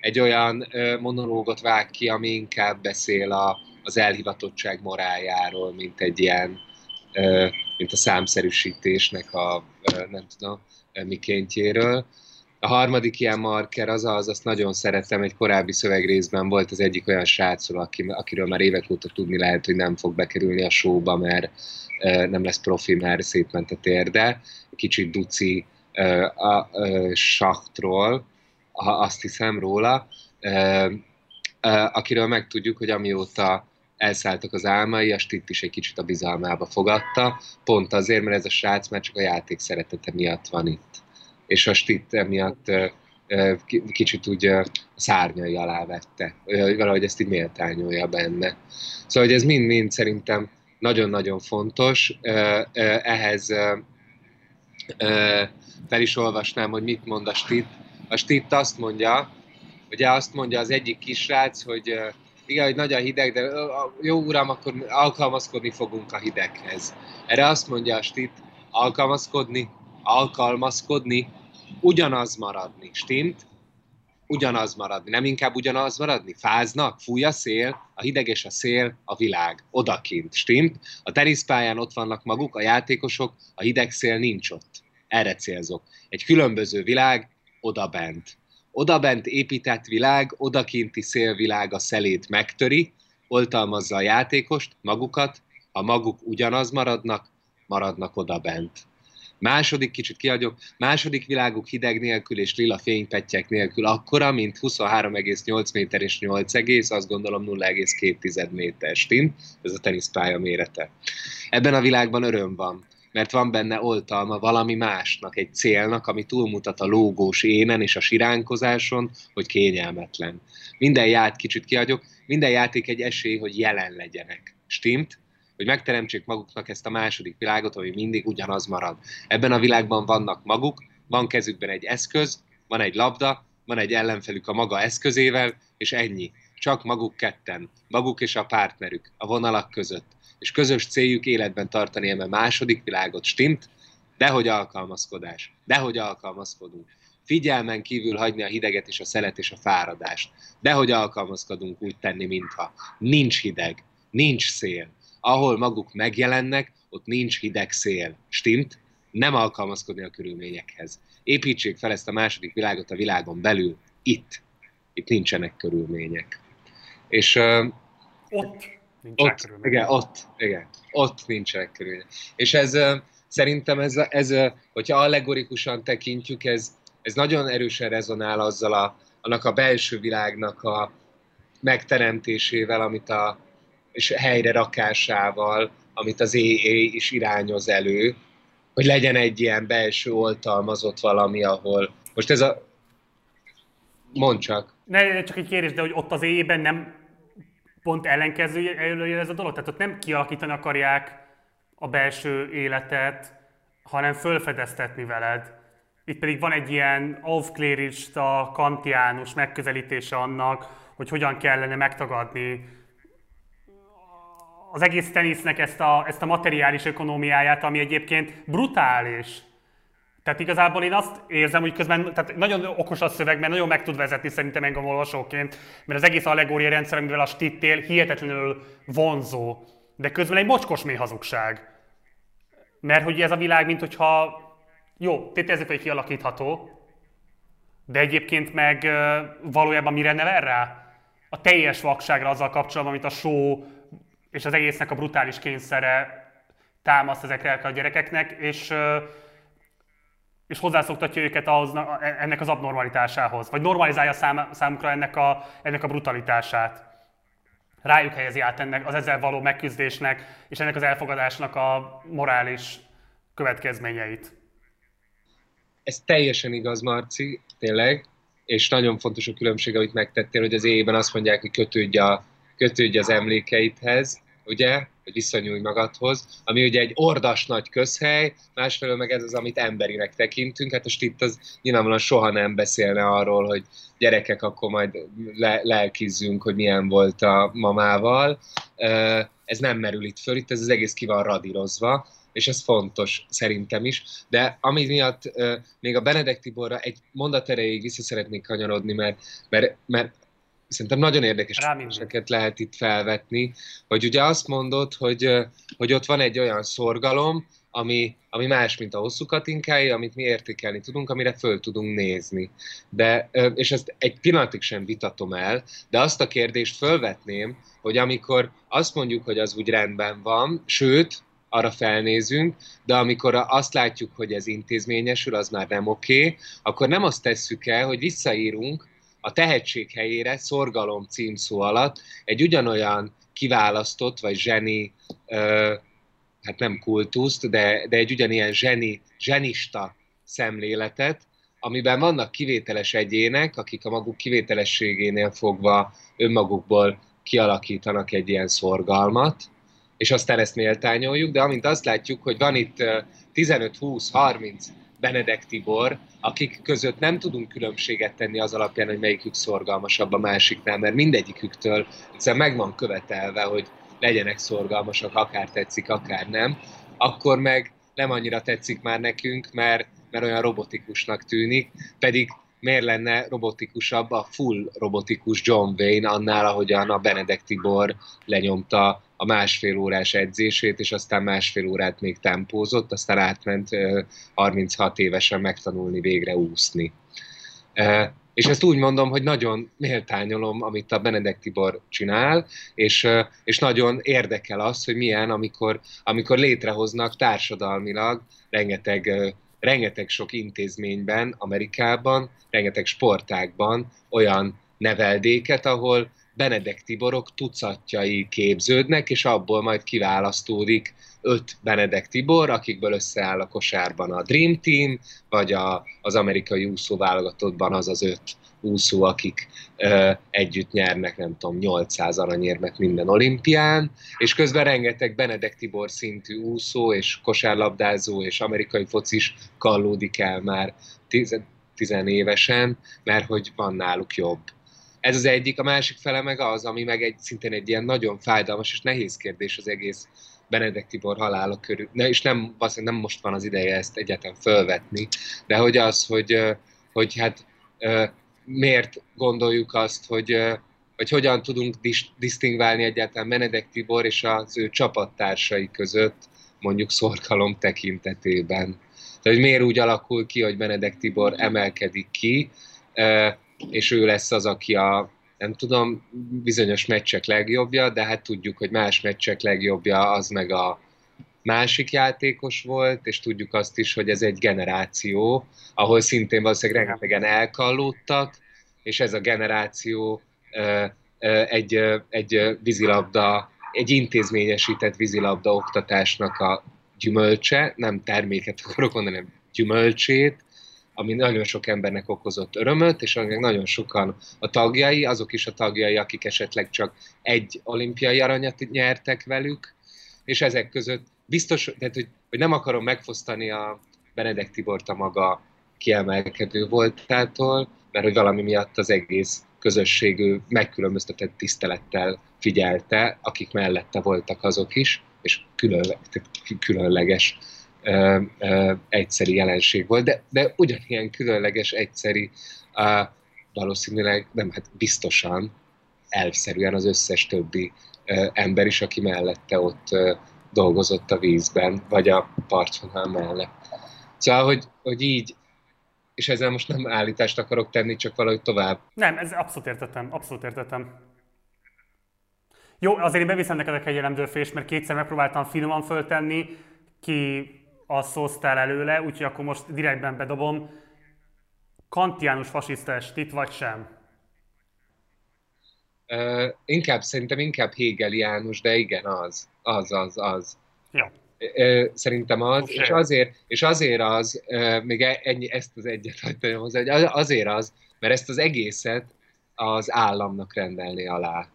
egy olyan monológot vág ki, ami inkább beszél a, az elhivatottság morájáról, mint egy ilyen, mint a számszerűsítésnek a, nem tudom, mikéntjéről. A harmadik ilyen marker az az, azt nagyon szeretem, egy korábbi szövegrészben volt az egyik olyan srácról, aki, akiről már évek óta tudni lehet, hogy nem fog bekerülni a showba, mert nem lesz profi, mert szétment a térde. Kicsit duci a saktról, azt hiszem róla, akiről megtudjuk, hogy amióta elszálltak az álmai, a Stitt is egy kicsit a bizalmába fogadta, pont azért, mert ez a srác már csak a játék szeretete miatt van itt. És a Stitt emiatt kicsit úgy a szárnyai alá vette, valahogy ezt így méltányolja benne. Szóval, hogy ez mind-mind szerintem nagyon-nagyon fontos. Ehhez fel is olvasnám, hogy mit mond a Stitt. A Stitt azt mondja, ugye azt mondja az egyik kisrác, hogy igen, hogy nagy a hideg, de jó uram, akkor alkalmazkodni fogunk a hideghez. Erre azt mondja a Stit, alkalmazkodni, alkalmazkodni, ugyanaz maradni, stint? Ugyanaz maradni, nem inkább ugyanaz maradni? Fáznak, fúj a szél, a hideg és a szél, a világ, odakint, stint? A teniszpályán ott vannak maguk, a játékosok, a hideg szél nincs ott. Erre célzok. Egy különböző világ, oda bent odabent épített világ, odakinti szélvilág a szelét megtöri, oltalmazza a játékost, magukat, ha maguk ugyanaz maradnak, maradnak odabent. Második, kicsit kiadjuk, második világuk hideg nélkül és lila fénypettyek nélkül akkora, mint 23,8 méter és 8, azt gondolom 0,2 méter stin, ez a teniszpálya mérete. Ebben a világban öröm van mert van benne oltalma valami másnak, egy célnak, ami túlmutat a lógós énen és a siránkozáson, hogy kényelmetlen. Minden ját kicsit kiadjuk, minden játék egy esély, hogy jelen legyenek. Stimmt? Hogy megteremtsék maguknak ezt a második világot, ami mindig ugyanaz marad. Ebben a világban vannak maguk, van kezükben egy eszköz, van egy labda, van egy ellenfelük a maga eszközével, és ennyi. Csak maguk ketten, maguk és a partnerük, a vonalak között és közös céljuk életben tartani eme második világot, stimmt, dehogy alkalmazkodás, dehogy alkalmazkodunk. Figyelmen kívül hagyni a hideget és a szelet és a fáradást. Dehogy alkalmazkodunk úgy tenni, mintha nincs hideg, nincs szél. Ahol maguk megjelennek, ott nincs hideg szél. Stimmt? Nem alkalmazkodni a körülményekhez. Építsék fel ezt a második világot a világon belül, itt. Itt nincsenek körülmények. És uh, ott Nincsenek ott, igen, ott, igen, ott nincsenek körülmények. És ez szerintem, ez, ez, hogyha allegorikusan tekintjük, ez, ez nagyon erősen rezonál azzal a, annak a belső világnak a megteremtésével, amit a, és helyre rakásával, amit az EA is irányoz elő, hogy legyen egy ilyen belső oltalmazott valami, ahol... Most ez a... Mondd csak. Ne, csak egy kérdés, de hogy ott az éjében nem pont ellenkező ez a dolog. Tehát ott nem kialakítani akarják a belső életet, hanem fölfedeztetni veled. Itt pedig van egy ilyen aufklérista, kantiánus megközelítése annak, hogy hogyan kellene megtagadni az egész tenisznek ezt a, ezt a materiális ökonómiáját, ami egyébként brutális. Tehát igazából én azt érzem, hogy közben tehát nagyon okos a szöveg, mert nagyon meg tud vezetni szerintem engem olvasóként, mert az egész allegória rendszer, amivel a stittél hihetetlenül vonzó, de közben egy mocskos mély hazugság. Mert hogy ez a világ, mint hogyha, jó, tételezzük, hogy kialakítható, de egyébként meg valójában mire nevel rá? A teljes vakságra azzal kapcsolatban, amit a show és az egésznek a brutális kényszere támaszt ezekre a gyerekeknek, és és hozzászoktatja őket ahhoz, ennek az abnormalitásához, vagy normalizálja szám, számukra ennek a, ennek a brutalitását. rájuk helyezi át ennek az ezzel való megküzdésnek és ennek az elfogadásnak a morális következményeit. Ez teljesen igaz, Marci, tényleg, és nagyon fontos a különbség, amit megtettél, hogy az éjében azt mondják, hogy kötődj, a, kötődj az emlékeidhez, ugye, hogy visszanyúlj magadhoz, ami ugye egy ordas nagy közhely, másfelől meg ez az, amit emberinek tekintünk, hát most itt az nyilvánvalóan soha nem beszélne arról, hogy gyerekek, akkor majd le- lelkizzünk, hogy milyen volt a mamával. Ez nem merül itt föl, itt ez az egész ki van radírozva, és ez fontos szerintem is. De ami miatt még a Benedek Tiborra egy mondat erejéig vissza szeretnék kanyarodni, mert, mert, mert szerintem nagyon érdekes kérdéseket lehet itt felvetni, hogy ugye azt mondod, hogy, hogy ott van egy olyan szorgalom, ami, ami más, mint a hosszú katinkái, amit mi értékelni tudunk, amire föl tudunk nézni. De, és ezt egy pillanatig sem vitatom el, de azt a kérdést fölvetném, hogy amikor azt mondjuk, hogy az úgy rendben van, sőt, arra felnézünk, de amikor azt látjuk, hogy ez intézményesül, az már nem oké, okay, akkor nem azt tesszük el, hogy visszaírunk a tehetség helyére szorgalom címszó alatt egy ugyanolyan kiválasztott, vagy zseni, ö, hát nem kultuszt, de, de egy ugyanilyen zseni, zsenista szemléletet, amiben vannak kivételes egyének, akik a maguk kivételességénél fogva önmagukból kialakítanak egy ilyen szorgalmat, és aztán ezt méltányoljuk, de amint azt látjuk, hogy van itt 15, 20, 30 Benedek Tibor, akik között nem tudunk különbséget tenni az alapján, hogy melyikük szorgalmasabb a másiknál, mert mindegyiküktől egyszerűen meg van követelve, hogy legyenek szorgalmasak, akár tetszik, akár nem, akkor meg nem annyira tetszik már nekünk, mert, mert olyan robotikusnak tűnik, pedig miért lenne robotikusabb a full robotikus John Wayne annál, ahogyan a Benedek Tibor lenyomta a másfél órás edzését, és aztán másfél órát még tempózott, aztán átment 36 évesen megtanulni végre úszni. És ezt úgy mondom, hogy nagyon méltányolom, amit a Benedek Tibor csinál, és, és nagyon érdekel az, hogy milyen, amikor, amikor létrehoznak társadalmilag rengeteg rengeteg sok intézményben, Amerikában, rengeteg sportákban olyan neveldéket, ahol Benedek Tiborok tucatjai képződnek, és abból majd kiválasztódik öt Benedek Tibor, akikből összeáll a kosárban a Dream Team, vagy a, az amerikai úszó válogatottban az az öt úszó, akik ö, együtt nyernek, nem tudom, 800 aranyérmet minden olimpián, és közben rengeteg Benedek Tibor szintű úszó, és kosárlabdázó, és amerikai focis kallódik el már tiz, tizenévesen, mert hogy van náluk jobb. Ez az egyik, a másik fele meg az, ami meg egy, szintén egy ilyen nagyon fájdalmas és nehéz kérdés az egész Benedek Tibor halála körül. Ne, és nem, nem most van az ideje ezt egyáltalán fölvetni, de hogy az, hogy, hogy hát miért gondoljuk azt, hogy, hogy hogyan tudunk dis- disztingválni egyáltalán Benedek Tibor és az ő csapattársai között, mondjuk szorgalom tekintetében. Tehát, hogy miért úgy alakul ki, hogy Benedek Tibor emelkedik ki, és ő lesz az, aki a, nem tudom, bizonyos meccsek legjobbja, de hát tudjuk, hogy más meccsek legjobbja az meg a másik játékos volt, és tudjuk azt is, hogy ez egy generáció, ahol szintén valószínűleg rengetegen elkallódtak, és ez a generáció egy, egy vízilabda, egy intézményesített vízilabda oktatásnak a gyümölcse, nem terméket akarok mondani, hanem gyümölcsét, ami nagyon sok embernek okozott örömöt, és aminek nagyon sokan a tagjai, azok is a tagjai, akik esetleg csak egy olimpiai aranyat nyertek velük, és ezek között biztos, tehát, hogy, hogy nem akarom megfosztani a Benedek Tibort a maga kiemelkedő voltától, mert hogy valami miatt az egész közösség ő megkülönböztetett tisztelettel figyelte, akik mellette voltak azok is, és különleges, különleges ö, ö, egyszeri jelenség volt, de, de ugyanilyen különleges, egyszeri, ö, valószínűleg, nem, hát biztosan, elvszerűen az összes többi ö, ember is, aki mellette ott ö, dolgozott a vízben, vagy a partvonal mellett. Szóval, hogy, hogy így, és ezzel most nem állítást akarok tenni, csak valahogy tovább. Nem, ez abszolút értettem, abszolút értettem. Jó, azért én beviszem neked egy elemzőfést, mert kétszer megpróbáltam finoman föltenni, ki a szóztál előle, úgyhogy akkor most direktben bedobom. Kantiánus fasiszta estit, vagy sem? Uh, inkább, szerintem inkább Hegeliánus, de igen, az. Az, az, az. Ja. Szerintem az, okay. és azért, és azért az, még e- ennyi, ezt az egyet hagytam hozzá, hogy azért az, mert ezt az egészet az államnak rendelni alá.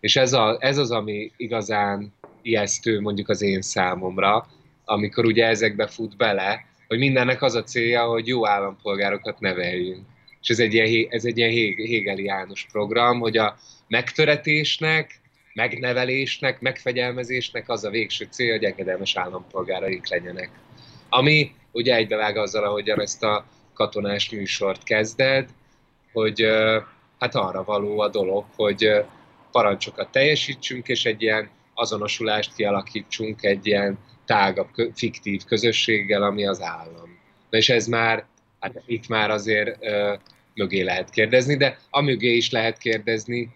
És ez, a, ez az, ami igazán ijesztő mondjuk az én számomra, amikor ugye ezekbe fut bele, hogy mindennek az a célja, hogy jó állampolgárokat neveljünk. És ez egy ilyen, ez egy ilyen hegeliánus program, hogy a megtöretésnek, megnevelésnek, megfegyelmezésnek az a végső cél, hogy engedelmes állampolgáraik legyenek. Ami ugye egybevág azzal, ahogyan ezt a katonás műsort kezded, hogy hát arra való a dolog, hogy parancsokat teljesítsünk, és egy ilyen azonosulást kialakítsunk egy ilyen tágabb, fiktív közösséggel, ami az állam. Na és ez már, hát itt már azért ö, mögé lehet kérdezni, de a mögé is lehet kérdezni,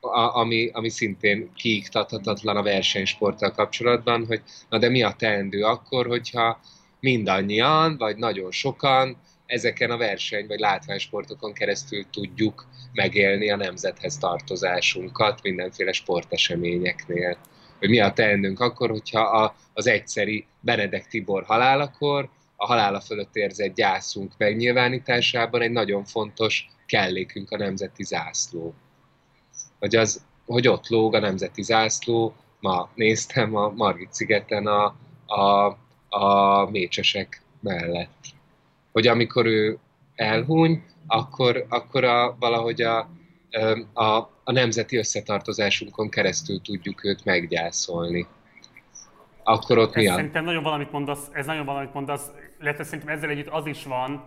a, ami, ami szintén kiiktathatatlan a versenysporttal kapcsolatban, hogy na de mi a teendő akkor, hogyha mindannyian, vagy nagyon sokan ezeken a verseny vagy látványsportokon keresztül tudjuk megélni a nemzethez tartozásunkat mindenféle sporteseményeknél. Hogy mi a teendőnk akkor, hogyha a, az egyszeri Benedek Tibor halálakor a halála fölött érzett gyászunk megnyilvánításában egy nagyon fontos kellékünk a nemzeti zászló. Hogy, az, hogy ott lóg a nemzeti zászló, ma néztem a Margit szigeten a, a, a mécsesek mellett hogy amikor ő elhúny, akkor, akkor a, valahogy a, a, a nemzeti összetartozásunkon keresztül tudjuk őt meggyászolni. Akkor ott ez mi a... Szerintem nagyon valamit mondasz, ez nagyon valamit mondasz, illetve szerintem ezzel együtt az is van,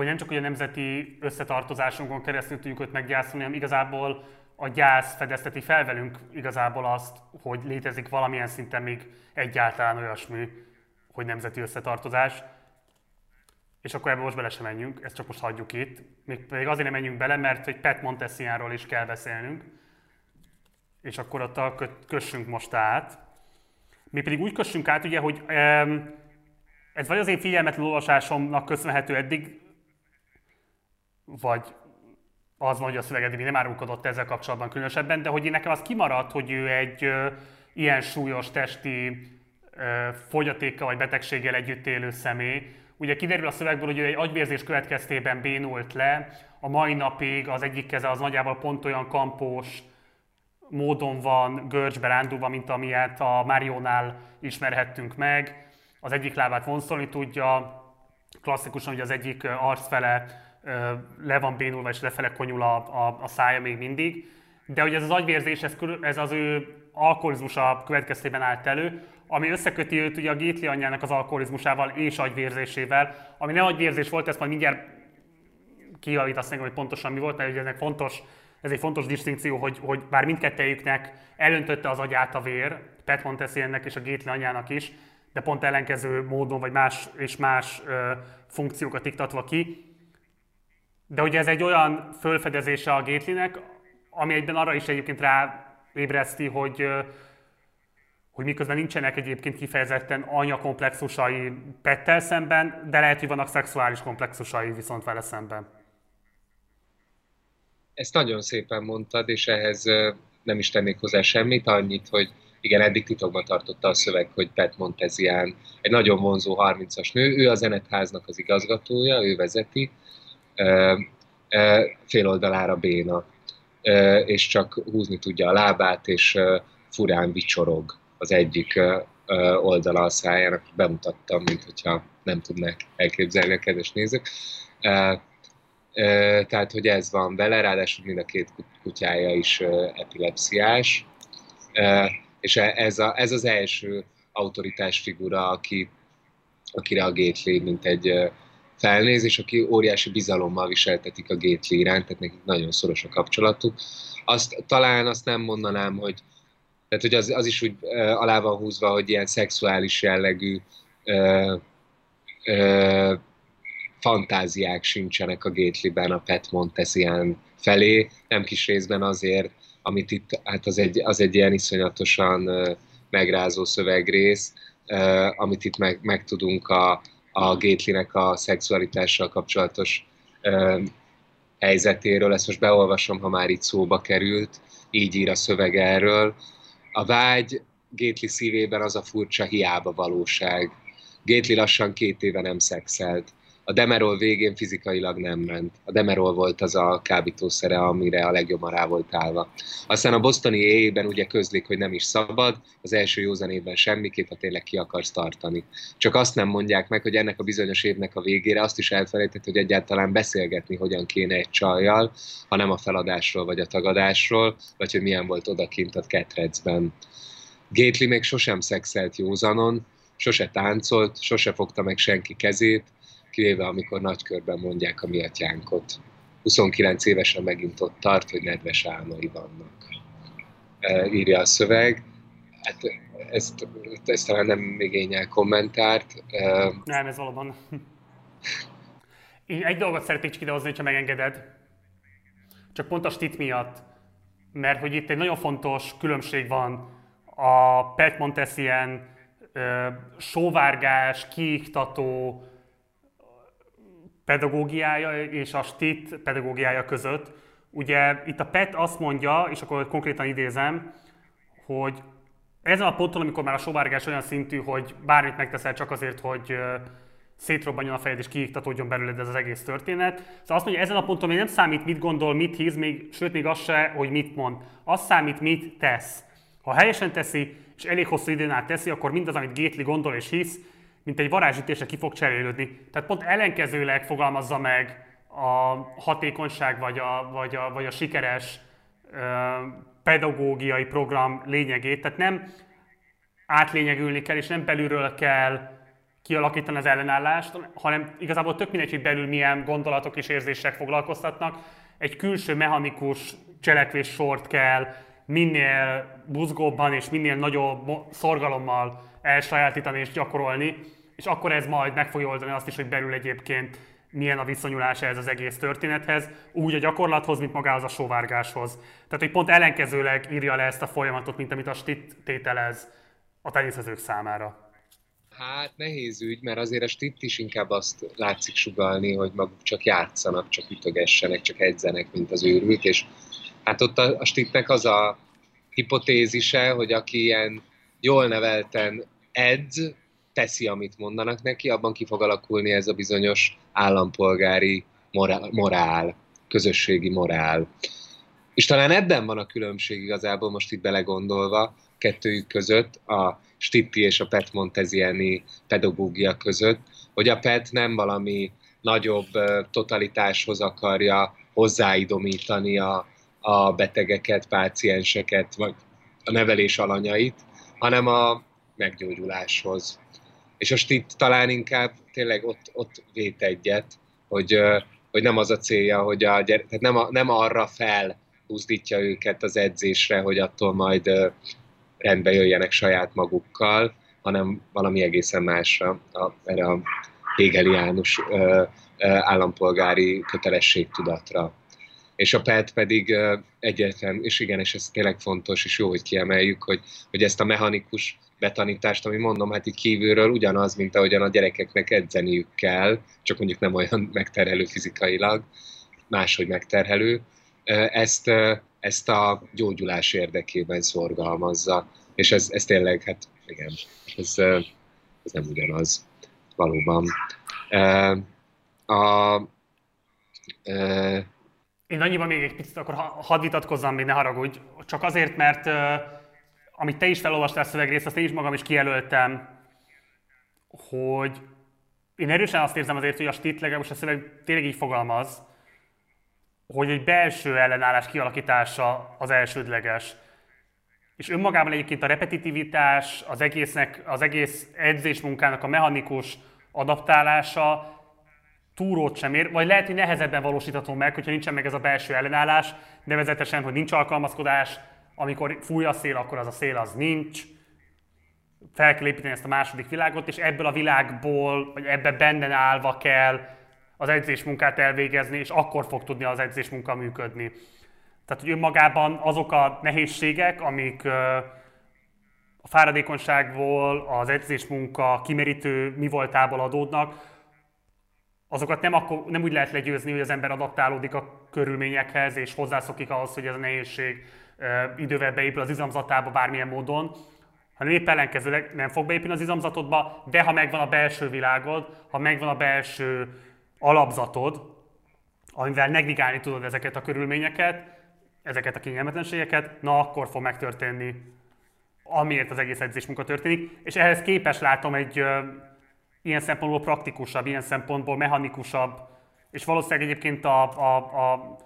hogy nem csak hogy a nemzeti összetartozásunkon keresztül tudjuk őt meggyászolni, hanem igazából a gyász fedezteti fel velünk igazából azt, hogy létezik valamilyen szinten még egyáltalán olyasmi, hogy nemzeti összetartozás. És akkor ebbe most bele sem menjünk, ezt csak most hagyjuk itt. Még pedig azért nem menjünk bele, mert hogy Pet Montessianról is kell beszélnünk. És akkor ott a kössünk most át. Mi pedig úgy kössünk át, ugye, hogy ez vagy az én figyelmetlen olvasásomnak köszönhető eddig, vagy az hogy a szöveg eddig nem árulkodott ezzel kapcsolatban különösebben, de hogy nekem az kimaradt, hogy ő egy ö, ilyen súlyos testi ö, fogyatékkal vagy betegséggel együtt élő személy, Ugye kiderül a szövegből, hogy ő egy agyvérzés következtében bénult le, a mai napig az egyik keze az nagyjából pont olyan kampós módon van görcsbe rándulva, mint amilyet a Marionál ismerhettünk meg. Az egyik lábát vonszolni tudja, klasszikusan ugye az egyik arcfele le van bénulva és lefele konyul a, a, a szája még mindig. De hogy ez az agyvérzés, ez, ez az ő alkoholizmusa következtében állt elő, ami összeköti őt ugye a Gétli anyjának az alkoholizmusával és agyvérzésével, ami ne agyvérzés volt, ezt majd mindjárt kijavítasz nekem, hogy pontosan mi volt, mert ugye ennek fontos, ez egy fontos distinkció, hogy, hogy bár mindkettejüknek elöntötte az agyát a vér, Pet Montessiennek és a Gétli anyjának is, de pont ellenkező módon, vagy más és más ö, funkciókat iktatva ki. De ugye ez egy olyan fölfedezése a Gétlinek, ami egyben arra is egyébként rá ébreszti, hogy hogy miközben nincsenek egyébként kifejezetten anyakomplexusai Pettel szemben, de lehet, hogy vannak szexuális komplexusai viszont vele szemben. Ezt nagyon szépen mondtad, és ehhez nem is tennék hozzá semmit, annyit, hogy igen, eddig titokban tartotta a szöveg, hogy Pet Montezián egy nagyon vonzó 30-as nő, ő a zenetháznak az igazgatója, ő vezeti, fél oldalára béna, és csak húzni tudja a lábát, és furán vicsorog az egyik oldala a szájának, bemutattam, mint hogyha nem tudnák elképzelni a kedves nézők. Tehát, hogy ez van vele, ráadásul mind a két kutyája is epilepsziás, és e, ez, a, ez az első autoritás figura, aki, akire a Gately mint egy felnéz, és aki óriási bizalommal viseltetik a Gately iránt, tehát nekik nagyon szoros a kapcsolatuk. Azt, talán azt nem mondanám, hogy tehát, hogy az, az is úgy uh, alá van húzva, hogy ilyen szexuális jellegű uh, uh, fantáziák sincsenek a Gately-ben a Pet Montesian felé, nem kis részben azért, amit itt, hát az egy, az egy ilyen iszonyatosan megrázó szövegrész, amit itt meg, megtudunk a, a Gately-nek a szexualitással kapcsolatos uh, helyzetéről, ezt most beolvasom, ha már itt szóba került, így ír a szöveg erről. A vágy Gétli szívében az a furcsa hiába valóság. Gétli lassan két éve nem szexelt a Demerol végén fizikailag nem ment. A Demerol volt az a kábítószere, amire a legjobban rá volt állva. Aztán a bosztoni éjében ugye közlik, hogy nem is szabad, az első józan évben semmiképp, ha tényleg ki akarsz tartani. Csak azt nem mondják meg, hogy ennek a bizonyos évnek a végére azt is elfelejtett, hogy egyáltalán beszélgetni hogyan kéne egy csajjal, ha a feladásról vagy a tagadásról, vagy hogy milyen volt odakint a ketrecben. Gately még sosem szexelt józanon, sose táncolt, sose fogta meg senki kezét, kivéve amikor nagykörben mondják a mi atyánkot. 29 évesen megint ott tart, hogy nedves álmai vannak. E, írja a szöveg. Hát ezt, ezt talán nem igényel kommentárt. E, nem, ez valóban. Én egy dolgot szeretnék csak idehozni, ha megengeded. Csak pont a stit miatt. Mert hogy itt egy nagyon fontos különbség van a Pet Montessien sóvárgás, kiiktató, pedagógiája és a STIT pedagógiája között. Ugye itt a PET azt mondja, és akkor konkrétan idézem, hogy ezen a ponton, amikor már a sovárgás olyan szintű, hogy bármit megteszel csak azért, hogy szétrobbanjon a fejed és kiiktatódjon belőled ez az egész történet. Szóval azt mondja, ezen a ponton még nem számít, mit gondol, mit hisz, még, sőt még az se, hogy mit mond. Az számít, mit tesz. Ha helyesen teszi, és elég hosszú időn át teszi, akkor mindaz, amit Gétli gondol és hisz, mint egy varázsütésre ki fog cserélődni. Tehát pont ellenkezőleg fogalmazza meg a hatékonyság vagy a, vagy a, vagy a sikeres ö, pedagógiai program lényegét. Tehát nem átlényegülni kell, és nem belülről kell kialakítani az ellenállást, hanem igazából tök mindegy, hogy belül milyen gondolatok és érzések foglalkoztatnak. Egy külső mechanikus cselekvés sort kell minél buzgóbban és minél nagyobb szorgalommal elsajátítani és gyakorolni, és akkor ez majd meg fogja oldani azt is, hogy belül egyébként milyen a viszonyulása ez az egész történethez, úgy a gyakorlathoz, mint magához a sóvárgáshoz. Tehát, hogy pont ellenkezőleg írja le ezt a folyamatot, mint amit a stit tételez a tenészezők számára. Hát nehéz ügy, mert azért a stit is inkább azt látszik sugalni, hogy maguk csak játszanak, csak ütögessenek, csak edzenek, mint az őrült, és hát ott a, a stitnek az a hipotézise, hogy aki ilyen jól nevelten edz, teszi, amit mondanak neki, abban ki fog alakulni ez a bizonyos állampolgári morál, morál közösségi morál. És talán ebben van a különbség igazából most itt belegondolva kettőjük között, a Stippi és a Pet Montesiani pedagógia között, hogy a Pet nem valami nagyobb totalitáshoz akarja hozzáidomítani a, a betegeket, pácienseket, vagy a nevelés alanyait, hanem a meggyógyuláshoz. És most itt talán inkább tényleg ott, ott vét egyet, hogy, hogy nem az a célja, hogy a gyere, tehát nem, a, nem arra felhúzdítja őket az edzésre, hogy attól majd rendbe jöjjenek saját magukkal, hanem valami egészen másra, a, erre a hegeliánus állampolgári kötelességtudatra és a PET pedig egyetlen, és igen, és ez tényleg fontos, és jó, hogy kiemeljük, hogy, hogy ezt a mechanikus betanítást, ami mondom, hát így kívülről ugyanaz, mint ahogyan a gyerekeknek edzeniük kell, csak mondjuk nem olyan megterhelő fizikailag, máshogy megterhelő, ezt, ezt a gyógyulás érdekében szorgalmazza. És ez, ez tényleg, hát igen, ez, ez nem ugyanaz, valóban. A, a, én annyiban még egy picit akkor hadd vitatkozzam, még ne haragudj. Csak azért, mert uh, amit te is felolvastál szövegrészt, azt én is magam is kijelöltem, hogy én erősen azt érzem azért, hogy a stit legalábbis a szöveg tényleg így fogalmaz, hogy egy belső ellenállás kialakítása az elsődleges. És önmagában egyébként a repetitivitás, az, egésznek, az egész edzésmunkának a mechanikus adaptálása túrót sem ér, vagy lehet, hogy nehezebben valósítható meg, hogyha nincsen meg ez a belső ellenállás, nevezetesen, hogy nincs alkalmazkodás, amikor fúj a szél, akkor az a szél az nincs, fel kell építeni ezt a második világot, és ebből a világból, vagy ebbe benne állva kell az edzésmunkát elvégezni, és akkor fog tudni az edzésmunka működni. Tehát, hogy önmagában azok a nehézségek, amik a fáradékonyságból, az edzésmunka kimerítő mi voltából adódnak, azokat nem, akkor, nem úgy lehet legyőzni, hogy az ember adaptálódik a körülményekhez, és hozzászokik ahhoz, hogy ez a nehézség idővel beépül az izomzatába bármilyen módon, hanem épp ellenkezőleg nem fog beépülni az izomzatodba, de ha megvan a belső világod, ha megvan a belső alapzatod, amivel negligálni tudod ezeket a körülményeket, ezeket a kényelmetlenségeket, na akkor fog megtörténni, amiért az egész edzésmunka történik. És ehhez képes látom egy ilyen szempontból praktikusabb, ilyen szempontból mechanikusabb, és valószínűleg egyébként a, a, a,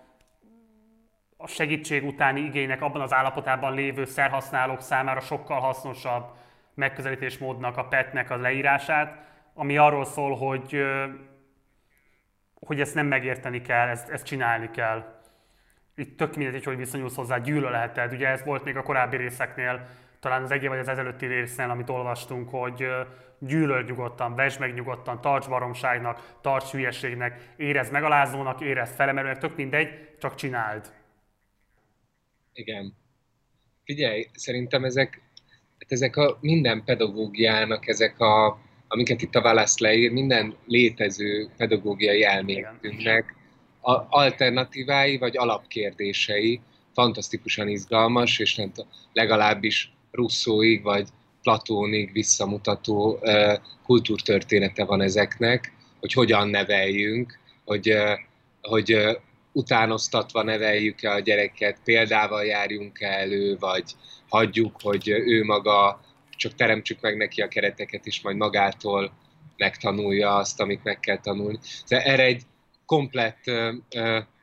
a segítség utáni igénynek abban az állapotában lévő szerhasználók számára sokkal hasznosabb megközelítésmódnak, a PET-nek a leírását, ami arról szól, hogy, hogy ezt nem megérteni kell, ezt, ezt csinálni kell. Itt tök mindegy, hogy viszonyulsz hozzá, gyűlölheted. Ugye ez volt még a korábbi részeknél, talán az egy vagy az ezelőtti résznél, amit olvastunk, hogy gyűlöl nyugodtan, vesd meg nyugodtan, tarts baromságnak, tarts hülyeségnek, érezd megalázónak, érezd felemelőnek, tök mindegy, csak csináld. Igen. Figyelj, szerintem ezek, hát ezek a minden pedagógiának, ezek a, amiket itt a válasz leír, minden létező pedagógiai elméletünknek a alternatívái vagy alapkérdései fantasztikusan izgalmas, és nem legalábbis Russzóig vagy Platónig visszamutató kultúrtörténete van ezeknek, hogy hogyan neveljünk, hogy, hogy utánoztatva neveljük-e a gyereket, példával járjunk-e elő, vagy hagyjuk, hogy ő maga, csak teremtsük meg neki a kereteket, és majd magától megtanulja azt, amit meg kell tanulni. Tehát erre egy komplett,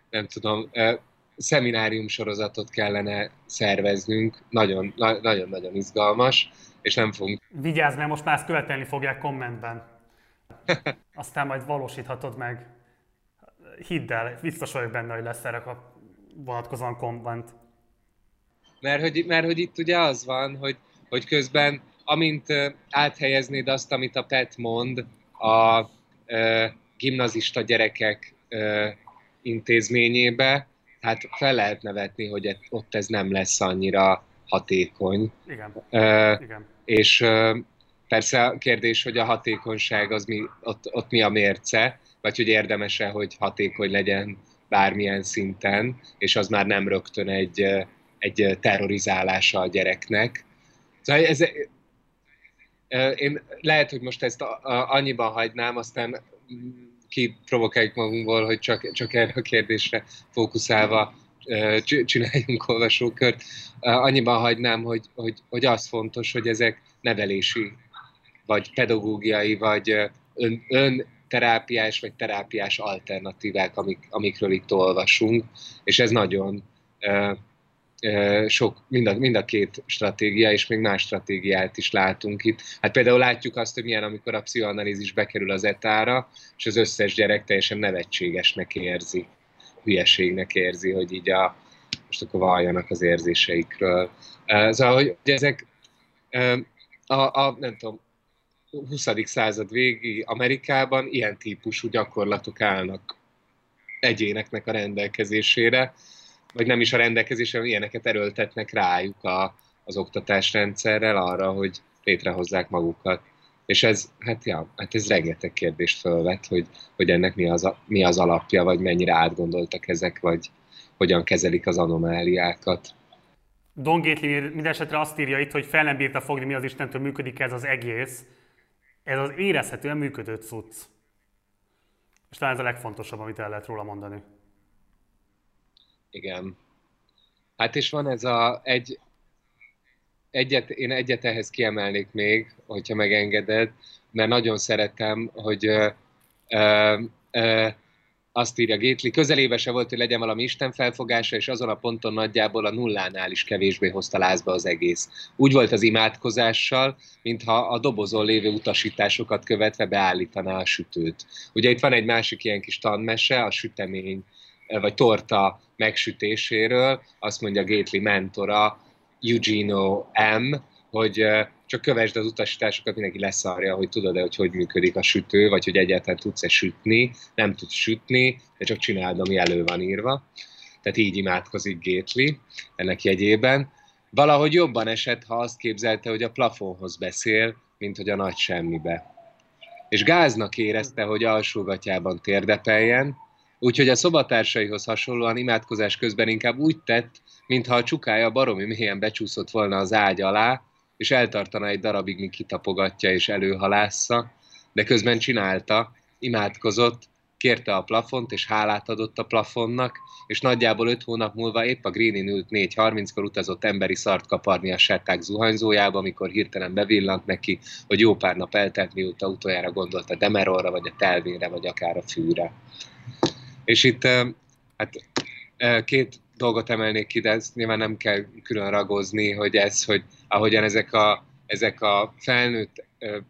nem tudom, szeminárium sorozatot kellene szerveznünk, nagyon-nagyon izgalmas, és nem fogunk. Vigyázz, mert most már ezt követelni fogják kommentben. Aztán majd valósíthatod meg hidd el, biztos vagyok benne, hogy lesz erre a vonatkozóan komment. Mert hogy, mert hogy itt ugye az van, hogy, hogy közben amint áthelyeznéd azt, amit a PET mond a e, gimnazista gyerekek e, intézményébe, hát fel lehet nevetni, hogy ott ez nem lesz annyira hatékony. Igen. E, Igen. És e, persze a kérdés, hogy a hatékonyság az mi, ott, ott mi a mérce, vagy hogy érdemese, hogy hatékony legyen bármilyen szinten, és az már nem rögtön egy, egy terrorizálása a gyereknek. Szóval ez, én lehet, hogy most ezt annyiban hagynám, aztán kiprovokáljuk magunkból, hogy csak, csak erre a kérdésre fókuszálva csináljunk olvasókört. Annyiban hagynám, hogy, hogy, hogy az fontos, hogy ezek nevelési, vagy pedagógiai, vagy ön, ön vagy terápiás alternatívák, amik, amikről itt olvasunk, és ez nagyon sok, mind a, mind a két stratégia, és még más stratégiát is látunk itt. Hát például látjuk azt, hogy milyen, amikor a pszichoanalízis bekerül az etára, és az összes gyerek teljesen nevetségesnek érzi, hülyeségnek érzi, hogy így a, most akkor valljanak az érzéseikről. Szóval, hogy ezek a, a, nem tudom, 20. század végi Amerikában ilyen típusú gyakorlatok állnak egyéneknek a rendelkezésére, vagy nem is a rendelkezésre, ilyeneket erőltetnek rájuk a, az oktatásrendszerrel arra, hogy létrehozzák magukat. És ez, hát ja, hát ez rengeteg kérdést fölvet, hogy, hogy ennek mi az, a, mi az alapja, vagy mennyire átgondoltak ezek, vagy hogyan kezelik az anomáliákat. Don Gately mindesetre azt írja itt, hogy fel nem bírta fogni, mi az Istentől működik ez az egész, ez az érezhetően működő cucc. És talán ez a legfontosabb, amit el lehet róla mondani. Igen. Hát és van ez a egy, egyet, én egyet ehhez kiemelnék még, hogyha megengeded, mert nagyon szeretem, hogy ö, ö, ö, azt írja Gétli, közelébe se volt, hogy legyen valami Isten felfogása, és azon a ponton nagyjából a nullánál is kevésbé hozta lázba az egész. Úgy volt az imádkozással, mintha a dobozon lévő utasításokat követve beállítaná a sütőt. Ugye itt van egy másik ilyen kis tanmese, a sütemény vagy torta megsütéséről, azt mondja Gétli mentora, Eugenio M., hogy csak kövesd az utasításokat, mindenki leszarja, hogy tudod-e, hogy hogy működik a sütő, vagy hogy egyáltalán tudsz-e sütni, nem tudsz sütni, de csak csináld, ami elő van írva. Tehát így imádkozik Gétli ennek jegyében. Valahogy jobban esett, ha azt képzelte, hogy a plafonhoz beszél, mint hogy a nagy semmibe. és gáznak érezte, hogy alsógatjában térdepeljen, úgyhogy a szobatársaihoz hasonlóan imádkozás közben inkább úgy tett, mintha a csukája baromi mélyen becsúszott volna az ágy alá, és eltartana egy darabig, míg kitapogatja és előhalásza, de közben csinálta, imádkozott, kérte a plafont, és hálát adott a plafonnak, és nagyjából öt hónap múlva épp a Greenin ült 4.30-kor utazott emberi szart kaparni a setták zuhanyzójába, amikor hirtelen bevillant neki, hogy jó pár nap eltelt, mióta utoljára gondolt a Demerolra, vagy a Telvére, vagy akár a fűre. És itt hát, két dolgot emelnék ki, de ezt nyilván nem kell külön ragozni, hogy ez, hogy ahogyan ezek a, ezek a felnőtt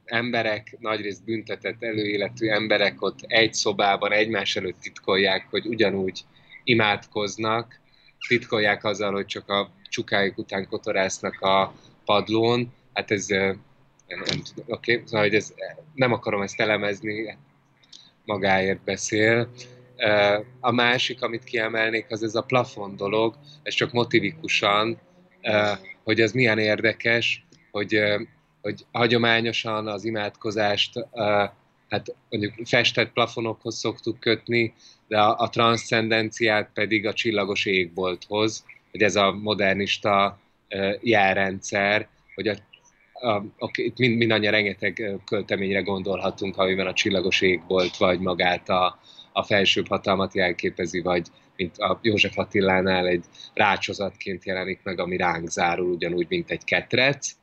emberek, nagyrészt büntetett előéletű emberek ott egy szobában egymás előtt titkolják, hogy ugyanúgy imádkoznak, titkolják azzal, hogy csak a csukájuk után kotorásznak a padlón. Hát ez, nem, tudom, oké, okay. szóval, hogy ez, nem akarom ezt elemezni, magáért beszél. A másik, amit kiemelnék, az ez a plafon dolog, ez csak motivikusan, hogy ez milyen érdekes, hogy hogy hagyományosan az imádkozást hát mondjuk festett plafonokhoz szoktuk kötni, de a, a transzcendenciát pedig a csillagos égbolthoz, hogy ez a modernista jelrendszer, hogy a, a, a, itt mind, mindannyian rengeteg költeményre gondolhatunk, amiben a csillagos égbolt vagy magát a, a felsőbb hatalmat jelképezi, vagy mint a József Attilánál egy rácsozatként jelenik meg, ami ránk zárul, ugyanúgy, mint egy ketrec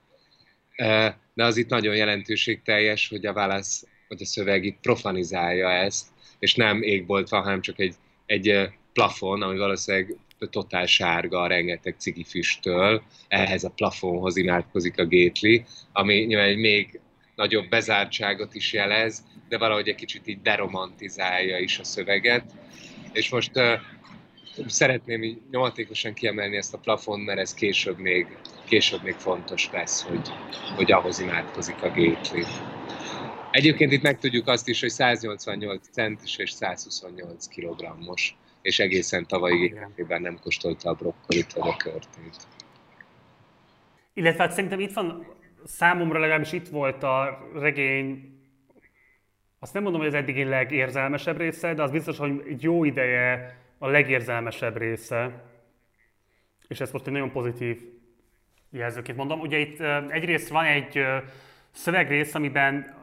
de az itt nagyon jelentőségteljes, hogy a válasz, hogy a szöveg itt profanizálja ezt, és nem égbolt van, hanem csak egy, egy plafon, ami valószínűleg totál sárga rengeteg cigi füsttől, ehhez a plafonhoz imádkozik a Gétli, ami nyilván egy még nagyobb bezártságot is jelez, de valahogy egy kicsit így deromantizálja is a szöveget. És most szeretném így nyomatékosan kiemelni ezt a plafon, mert ez később még, később még fontos lesz, hogy, hogy ahhoz imádkozik a Gately. Egyébként itt megtudjuk azt is, hogy 188 centis és 128 kg-os, és egészen tavalyi életében nem kóstolta a brokkolit vagy a körtét. Illetve hát szerintem itt van, számomra legalábbis itt volt a regény, azt nem mondom, hogy az eddigi legérzelmesebb része, de az biztos, hogy egy jó ideje a legérzelmesebb része, és ezt most egy nagyon pozitív jelzőként mondom. Ugye itt egyrészt van egy szövegrész, amiben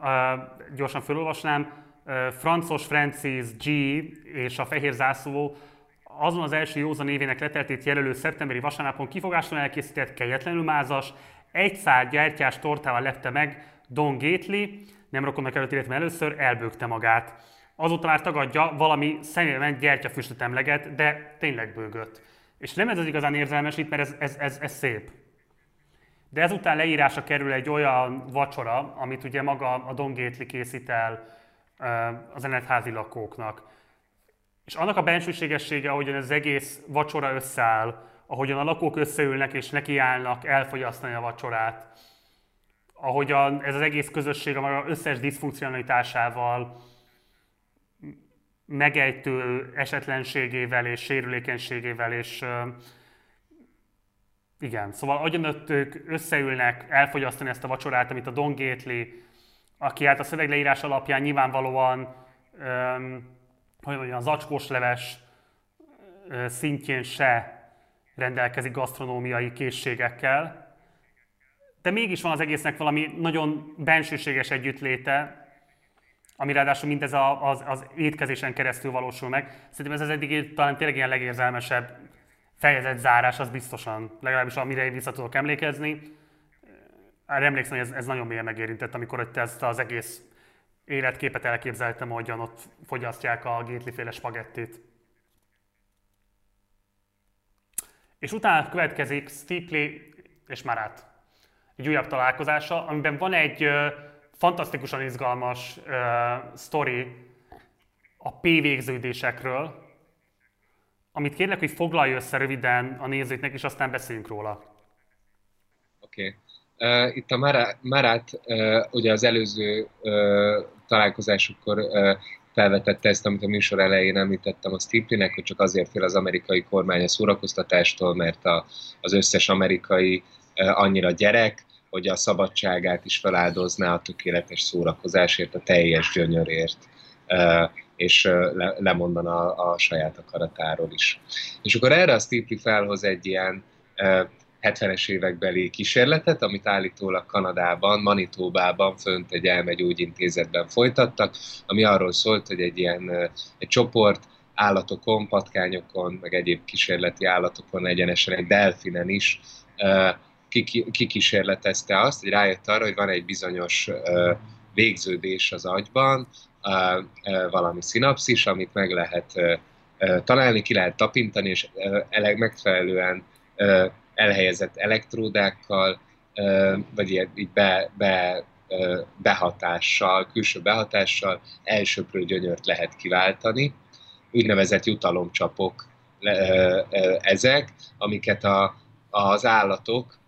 gyorsan felolvasnám, Francos Francis G. és a Fehér Zászló azon az első józan évének leteltét jelölő szeptemberi vasárnapon kifogáson elkészített kegyetlenül mázas, egy szár gyertyás tortával lepte meg Don Gately, nem rokonnak előtt, illetve először elbőgte magát. Azóta már tagadja, valami szemében gyertyafüstöt emleget, de tényleg bőgött. És nem ez az igazán érzelmesít, mert ez, ez, ez, ez szép. De ezután leírása kerül egy olyan vacsora, amit ugye maga a Don Gately készít el az enetházi lakóknak. És annak a bensőségessége, ahogyan az egész vacsora összeáll, ahogyan a lakók összeülnek és nekiállnak elfogyasztani a vacsorát, ahogyan ez az egész közösség a maga összes diszfunkcionalitásával, megejtő esetlenségével és sérülékenységével, és igen, szóval agyon ők összeülnek elfogyasztani ezt a vacsorát, amit a Don Gately, aki hát a szövegleírás alapján nyilvánvalóan um, hogy mondjam, az acskós leves szintjén se rendelkezik gasztronómiai készségekkel, de mégis van az egésznek valami nagyon bensőséges együttléte, ami ráadásul mindez a, az, az étkezésen keresztül valósul meg. Szerintem ez az eddig talán tényleg ilyen legérzelmesebb fejezet zárás, az biztosan, legalábbis amire én vissza tudok emlékezni. Erre emlékszem, hogy ez, ez nagyon mélyen megérintett, amikor ott ezt az egész életképet elképzeltem, ahogyan ott fogyasztják a gétliféle spagettit. És utána következik Steepley és Marat. Egy újabb találkozása, amiben van egy fantasztikusan izgalmas uh, sztori a P végződésekről, amit kérlek, hogy foglalj össze röviden a nézőknek, és aztán beszéljünk róla. Oké. Okay. Uh, itt a Marat, Marat uh, ugye az előző uh, találkozásukkor uh, felvetette ezt, amit a műsor elején említettem a Stiplinek, hogy csak azért fél az amerikai kormány a szórakoztatástól, mert a, az összes amerikai uh, annyira gyerek, hogy a szabadságát is feláldozná a tökéletes szórakozásért, a teljes gyönyörért, és le, lemondana a, a saját akaratáról is. És akkor erre a Stipley felhoz egy ilyen 70-es évekbeli kísérletet, amit állítólag Kanadában, Manitóbában, fönt egy elmegyógyintézetben folytattak, ami arról szólt, hogy egy ilyen egy csoport állatokon, patkányokon, meg egyéb kísérleti állatokon, egyenesen egy delfinen is kikísérletezte azt, hogy rájött arra, hogy van egy bizonyos végződés az agyban, valami szinapszis, amit meg lehet találni, ki lehet tapintani, és megfelelően elhelyezett elektródákkal, vagy így be, be, behatással, külső behatással elsőprő gyönyört lehet kiváltani. Úgynevezett jutalomcsapok ezek, amiket a, az állatok,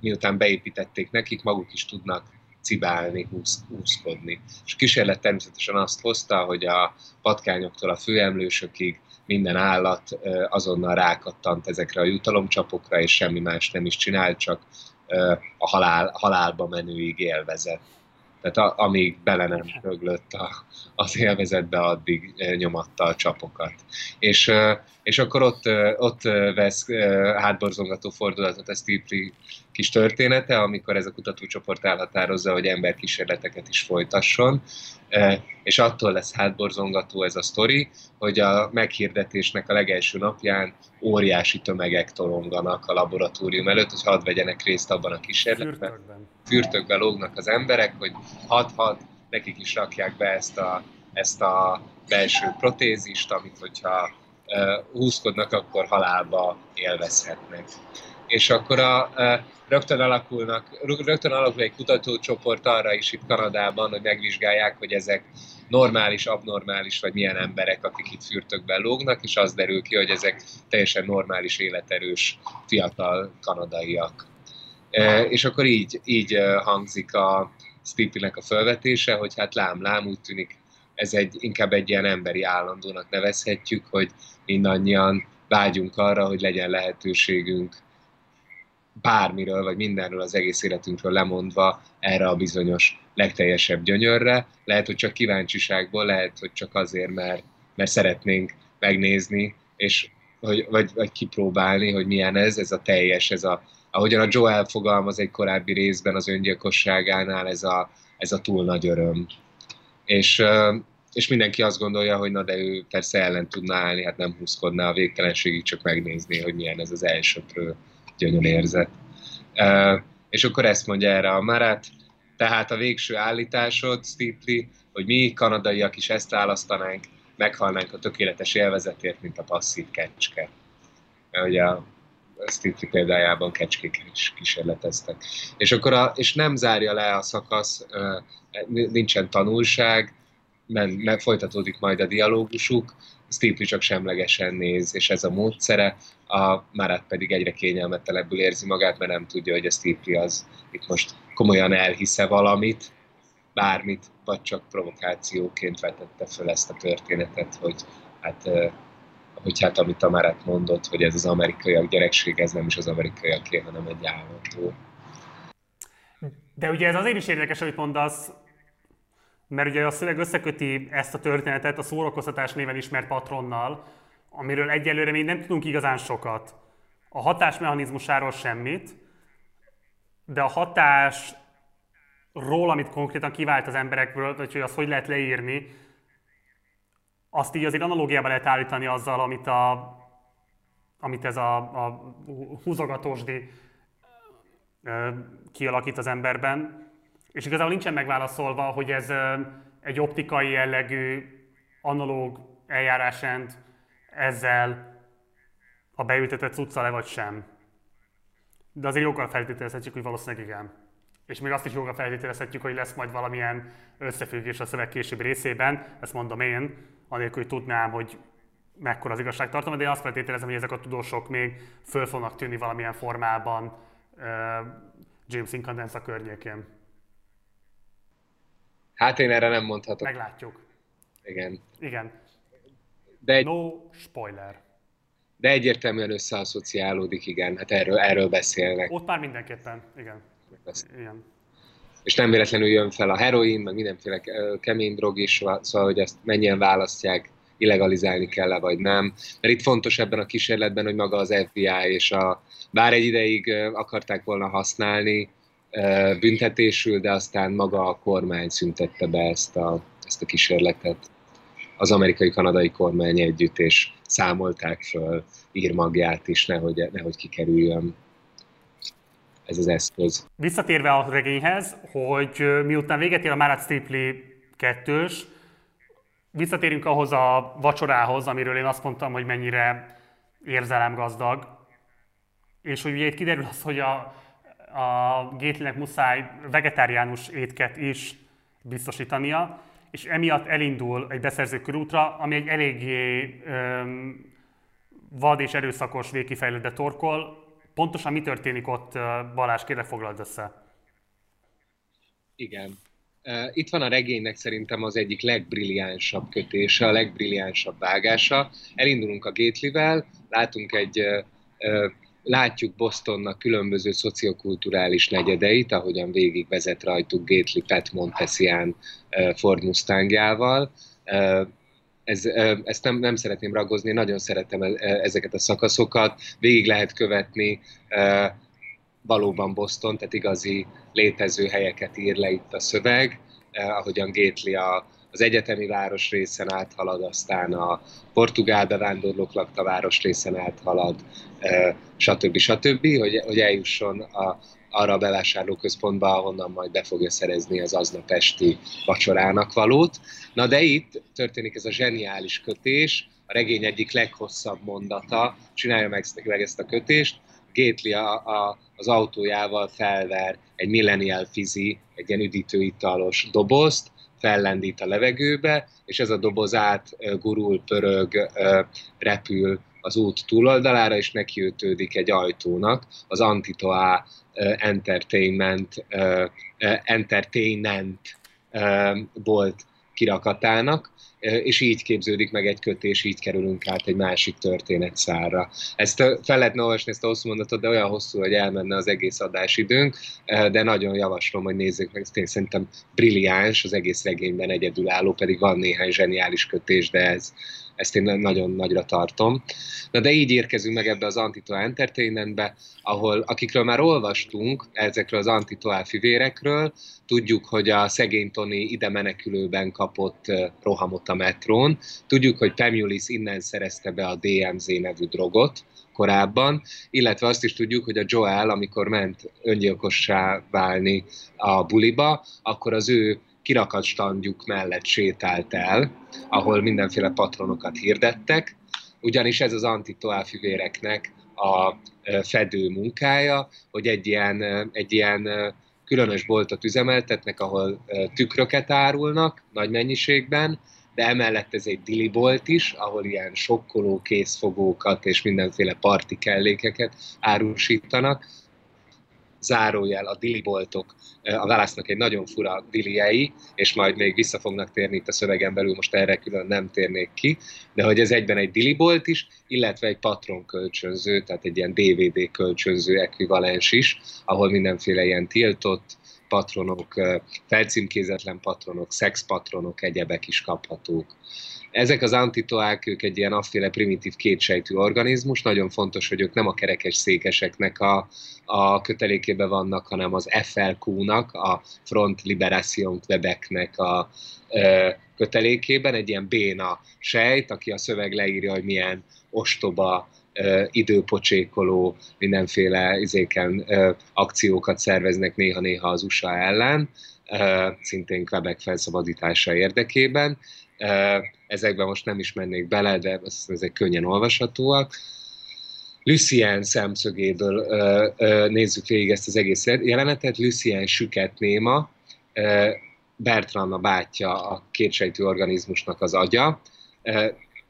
miután beépítették nekik, maguk is tudnak cibálni, húz, húzkodni. És a kísérlet természetesen azt hozta, hogy a patkányoktól a főemlősökig minden állat azonnal rákattant ezekre a jutalomcsapokra, és semmi más nem is csinál, csak a halál, halálba menőig élvezett. Tehát a, amíg bele nem röglött a, az élvezetbe, addig nyomatta a csapokat. És, és akkor ott, ott vesz hátborzongató fordulatot a Steve kis története, amikor ez a kutatócsoport elhatározza, hogy emberkísérleteket is folytasson, és attól lesz hátborzongató ez a sztori, hogy a meghirdetésnek a legelső napján óriási tömegek toronganak a laboratórium előtt, hogy hadd vegyenek részt abban a kísérletben. Fürtökben. Fürtökbe lógnak az emberek, hogy hadd-hadd, nekik is rakják be ezt a, ezt a belső protézist, amit hogyha uh, húzkodnak, akkor halálba élvezhetnek. És akkor a, uh, rögtön alakulnak, rögtön alakul egy kutatócsoport arra is itt Kanadában, hogy megvizsgálják, hogy ezek normális, abnormális, vagy milyen emberek, akik itt fürtökben lógnak, és az derül ki, hogy ezek teljesen normális, életerős, fiatal kanadaiak. E, és akkor így, így hangzik a Stipinek a felvetése, hogy hát lám-lám úgy tűnik, ez egy, inkább egy ilyen emberi állandónak nevezhetjük, hogy mindannyian vágyunk arra, hogy legyen lehetőségünk bármiről, vagy mindenről az egész életünkről lemondva erre a bizonyos legteljesebb gyönyörre. Lehet, hogy csak kíváncsiságból, lehet, hogy csak azért, mert, mert szeretnénk megnézni, és hogy, vagy, vagy kipróbálni, hogy milyen ez, ez a teljes, ez a, ahogyan a Joel fogalmaz egy korábbi részben az öngyilkosságánál, ez a, ez a túl nagy öröm. És, és mindenki azt gondolja, hogy na de ő persze ellen tudná állni, hát nem húzkodná a végtelenségig, csak megnézni, hogy milyen ez az elsőprő gyönyör érzet. És akkor ezt mondja erre a Marat, tehát a végső állításod, Stipley, hogy mi kanadaiak is ezt választanánk, meghalnánk a tökéletes élvezetért, mint a passzív kecske. Ugye a Stipley példájában kecskék is kísérleteztek. És, akkor a, és nem zárja le a szakasz, nincsen tanulság, mert folytatódik majd a dialógusuk, Stipley csak semlegesen néz, és ez a módszere, a Marat pedig egyre kényelmetelebbül érzi magát, mert nem tudja, hogy a Stipley az itt most komolyan elhisze valamit, bármit, vagy csak provokációként vetette föl ezt a történetet, hogy hát, hogy hát amit a Marat mondott, hogy ez az amerikaiak gyerekség, ez nem is az amerikaiaké, hanem egy állandó. De ugye ez azért is érdekes, amit mondasz, mert ugye a szöveg összeköti ezt a történetet a szórakoztatás néven ismert patronnal, amiről egyelőre még nem tudunk igazán sokat. A hatásmechanizmusáról semmit, de a hatásról, amit konkrétan kivált az emberekből, vagy hogy azt hogy lehet leírni, azt így azért analógiában lehet állítani azzal, amit, a, amit ez a, a húzogatósdi kialakít az emberben. És igazából nincsen megválaszolva, hogy ez egy optikai jellegű analóg eljárásrend ezzel a beültetett cucca le vagy sem. De azért jókkal feltételezhetjük, hogy valószínűleg igen. És még azt is jókkal feltételezhetjük, hogy lesz majd valamilyen összefüggés a szöveg későbbi részében, ezt mondom én, anélkül, hogy tudnám, hogy mekkora az igazságtartalma, de én azt feltételezem, hogy ezek a tudósok még föl fognak tűnni valamilyen formában uh, James Incandescent környékén. Hát én erre nem mondhatok. Meglátjuk. Igen. Igen. De egy... No spoiler. De egyértelműen összeasszociálódik, igen, hát erről, erről beszélnek. Ott már mindenképpen, igen. Igen. És nem véletlenül jön fel a heroin, meg mindenféle kemény drog is, szóval hogy ezt mennyien választják, illegalizálni kell -e, vagy nem. Mert itt fontos ebben a kísérletben, hogy maga az FBI és a, bár egy ideig akarták volna használni, büntetésül, de aztán maga a kormány szüntette be ezt a, ezt a kísérletet. Az amerikai-kanadai kormány együtt, és számolták föl írmagját is, nehogy, nehogy kikerüljön ez az eszköz. Visszatérve a regényhez, hogy miután véget ér a Marat Stipley kettős, visszatérünk ahhoz a vacsorához, amiről én azt mondtam, hogy mennyire érzelemgazdag. És hogy ugye itt kiderül az, hogy a, a Gétlinek muszáj vegetáriánus étket is biztosítania, és emiatt elindul egy beszerző körútra, ami egy eléggé öm, vad és erőszakos végkifejlődbe torkol. Pontosan mi történik ott, Balázs, kérlek foglald össze. Igen. Itt van a regénynek szerintem az egyik legbrilliánsabb kötése, a legbrilliánsabb vágása. Elindulunk a Gatelyvel, látunk egy látjuk Bostonnak különböző szociokulturális negyedeit, ahogyan végigvezet rajtuk Gately Pat Montesian Ford Mustangjával. Ez, ezt nem, nem szeretném ragozni, nagyon szeretem ezeket a szakaszokat. Végig lehet követni valóban Boston, tehát igazi létező helyeket ír le itt a szöveg, ahogyan Gately a, az egyetemi városrészen áthalad, aztán a portugál bevándorlók lakta városrészen áthalad, stb. stb., hogy, hogy eljusson a, arra a bevásárlóközpontba, ahonnan majd be fogja szerezni az aznap esti vacsorának valót. Na de itt történik ez a zseniális kötés, a regény egyik leghosszabb mondata, csinálja meg, meg ezt a kötést, Gately a, a, az autójával felver egy Millennial Fizzy, egy ilyen üdítőitalos dobozt, fellendít a levegőbe, és ez a doboz át gurul, pörög, repül az út túloldalára, és nekiütődik egy ajtónak, az Antitoa Entertainment, Entertainment bolt kirakatának, és így képződik meg egy kötés, így kerülünk át egy másik történet szárra. Ezt fel lehetne olvasni, ezt a hosszú mondatot, de olyan hosszú, hogy elmenne az egész adásidőnk, de nagyon javaslom, hogy nézzék meg, ezt én szerintem brilliáns, az egész regényben egyedülálló, pedig van néhány zseniális kötés, de ez, ezt én nagyon nagyra tartom. Na de így érkezünk meg ebbe az Antitoa Entertainmentbe, ahol akikről már olvastunk, ezekről az Antitoa fivérekről, tudjuk, hogy a szegény Tony ide menekülőben kapott rohamot a metrón, tudjuk, hogy Pemulis innen szerezte be a DMZ nevű drogot, korábban, illetve azt is tudjuk, hogy a Joel, amikor ment öngyilkossá válni a buliba, akkor az ő kirakat standjuk mellett sétált el, ahol mindenféle patronokat hirdettek, ugyanis ez az antitoálfüvéreknek a fedő munkája, hogy egy ilyen, egy ilyen különös boltot üzemeltetnek, ahol tükröket árulnak nagy mennyiségben, de emellett ez egy dilibolt is, ahol ilyen sokkoló készfogókat és mindenféle parti kellékeket árusítanak, zárójel a diliboltok a válasznak egy nagyon fura diliei, és majd még vissza fognak térni itt a szövegen belül, most erre külön nem térnék ki, de hogy ez egyben egy dilibolt is, illetve egy patron kölcsönző, tehát egy ilyen DVD kölcsönző ekvivalens is, ahol mindenféle ilyen tiltott, patronok, felcímkézetlen patronok, szexpatronok, egyebek is kaphatók. Ezek az antitoák, ők egy ilyen afféle primitív kétsejtű organizmus, nagyon fontos, hogy ők nem a kerekes székeseknek a, a kötelékében vannak, hanem az FLQ-nak, a Front Liberation Quebecnek a ö, kötelékében, egy ilyen béna sejt, aki a szöveg leírja, hogy milyen ostoba, időpocsékoló, mindenféle izéken akciókat szerveznek néha-néha az USA ellen, szintén Quebec felszabadítása érdekében, Ezekben most nem is mennék bele, de ezek könnyen olvashatóak. Lucien szemszögéből nézzük végig ezt az egész jelenetet. Lucien süket néma, Bertrand a bátyja a kétsejtű organizmusnak az agya.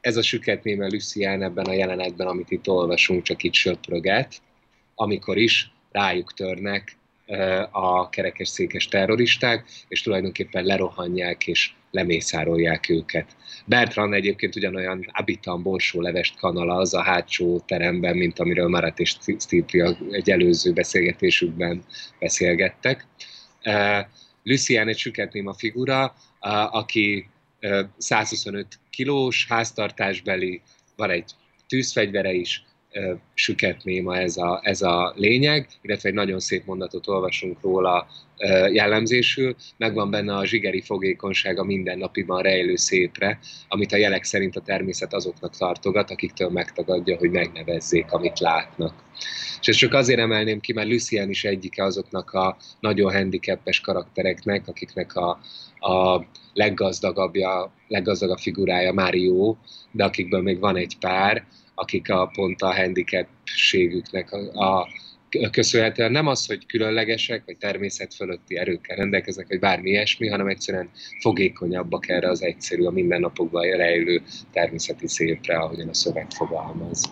Ez a süket néma Lucien ebben a jelenetben, amit itt olvasunk, csak itt söpröget, amikor is rájuk törnek a kerekes székes terroristák, és tulajdonképpen lerohanják és lemészárolják őket. Bertrand egyébként ugyanolyan abitan borsó levest kanala az a hátsó teremben, mint amiről Marat és Stipri egy előző beszélgetésükben beszélgettek. Lucien egy süketnéma figura, aki 125 kilós, háztartásbeli, van egy tűzfegyvere is, süket néma ez a, ez a lényeg, illetve egy nagyon szép mondatot olvasunk róla jellemzésül, megvan benne a zsigeri fogékonysága mindennapiban rejlő szépre, amit a jelek szerint a természet azoknak tartogat, akiktől megtagadja, hogy megnevezzék, amit látnak. És ezt csak azért emelném ki, mert Lucien is egyike azoknak a nagyon handicapes karaktereknek, akiknek a, a leggazdagabbja, leggazdagabb figurája Mario, de akikből még van egy pár, akik a pont a handicapségüknek a, a köszönhetően. Nem az, hogy különlegesek, vagy természet fölötti erőkkel rendelkeznek, vagy bármi ilyesmi, hanem egyszerűen fogékonyabbak erre az egyszerű, a mindennapokban rejlő természeti szépre, ahogyan a szöveg fogalmaz.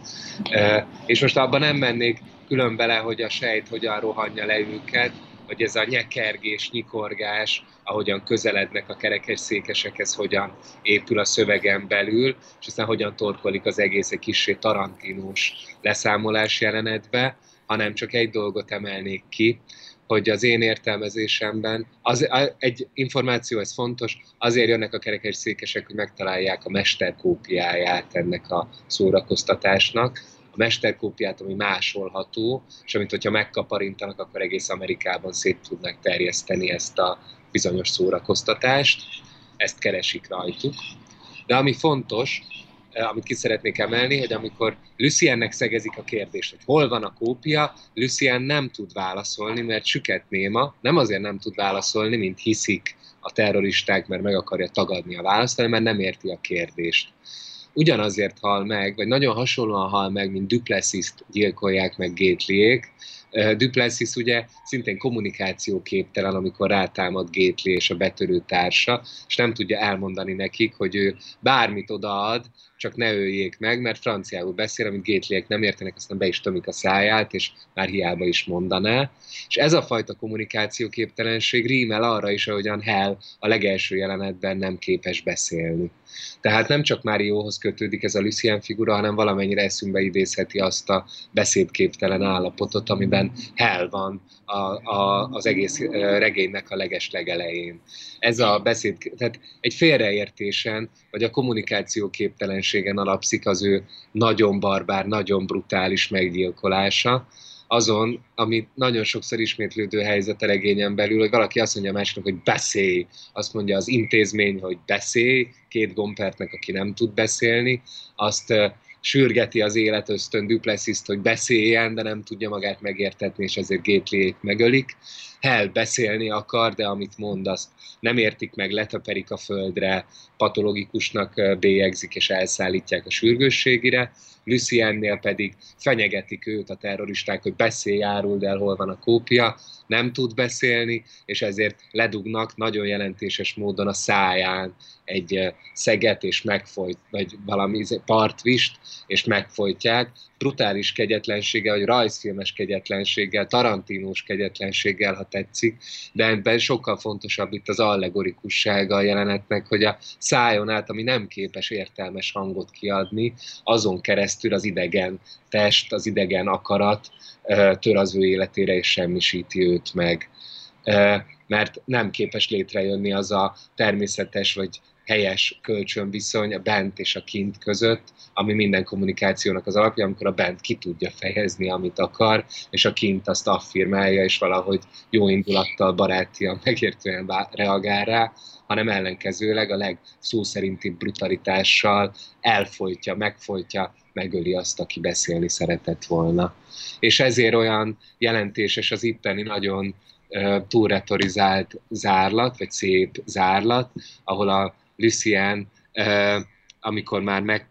És most abban nem mennék külön bele, hogy a sejt hogyan rohanja le őket, hogy ez a nyekergés, nyikorgás, ahogyan közelednek a kerekes székesekhez, hogyan épül a szövegen belül, és aztán hogyan torkolik az egész egy kicsi tarantinós leszámolás jelenetbe, hanem csak egy dolgot emelnék ki, hogy az én értelmezésemben az, egy információ, ez fontos, azért jönnek a kerekes székesek, hogy megtalálják a mesterkópiáját ennek a szórakoztatásnak, a mesterkópiát, ami másolható, és amit, hogyha megkaparintanak, akkor egész Amerikában szét tudnak terjeszteni ezt a bizonyos szórakoztatást, ezt keresik rajtuk. De ami fontos, eh, amit ki szeretnék emelni, hogy amikor Luciennek szegezik a kérdést, hogy hol van a kópia, Lucien nem tud válaszolni, mert süket néma, nem azért nem tud válaszolni, mint hiszik a terroristák, mert meg akarja tagadni a választ, hanem mert nem érti a kérdést ugyanazért hal meg, vagy nagyon hasonlóan hal meg, mint Duplessis-t gyilkolják meg Gatelyék. Duplessis ugye szintén kommunikációképtelen, amikor rátámad Gately és a betörő társa, és nem tudja elmondani nekik, hogy ő bármit odaad, csak ne öljék meg, mert franciául beszél, amit gétliek nem értenek, aztán be is tömik a száját, és már hiába is mondaná. És ez a fajta kommunikációképtelenség rímel arra is, ahogyan Hell a legelső jelenetben nem képes beszélni. Tehát nem csak Márióhoz kötődik ez a Lucien figura, hanem valamennyire eszünkbe idézheti azt a beszédképtelen állapotot, amiben Hell van a, a, az egész regénynek a leges legelején. Ez a beszéd, tehát egy félreértésen, vagy a kommunikáció képtelenségen alapszik az ő nagyon barbár, nagyon brutális meggyilkolása, azon, ami nagyon sokszor ismétlődő helyzet a regényen belül, hogy valaki azt mondja a másiknak, hogy beszélj, azt mondja az intézmény, hogy beszélj, két gompertnek, aki nem tud beszélni, azt sürgeti az élet ösztön Duplessis-t, hogy beszéljen, de nem tudja magát megértetni, és ezért gately megölik. Hell beszélni akar, de amit mond, azt nem értik meg, leteperik a földre, patologikusnak bélyegzik és elszállítják a sürgősségire. Luciennél pedig fenyegetik őt a terroristák, hogy beszélj, áruld el, hol van a kópia, nem tud beszélni, és ezért ledugnak nagyon jelentéses módon a száján egy szeget, és megfolyt, vagy valami partvist, és megfojtják. Brutális kegyetlensége, vagy rajzfilmes kegyetlenséggel, tarantinós kegyetlenséggel, ha tetszik, de ebben sokkal fontosabb itt az allegorikussága a jelenetnek, hogy a szájon át, ami nem képes értelmes hangot kiadni, azon keresztül az idegen test, az idegen akarat tör az ő életére, és semmisíti őt meg. Mert nem képes létrejönni az a természetes vagy helyes kölcsönviszony a bent és a kint között, ami minden kommunikációnak az alapja, amikor a bent ki tudja fejezni, amit akar, és a kint azt affirmálja, és valahogy jó indulattal, barátian, megértően reagál rá, hanem ellenkezőleg a legszó szerinti brutalitással elfolytja, megfolytja, megöli azt, aki beszélni szeretett volna. És ezért olyan jelentéses az itteni nagyon túlretorizált zárlat, vagy szép zárlat, ahol a Lucien, amikor már meg,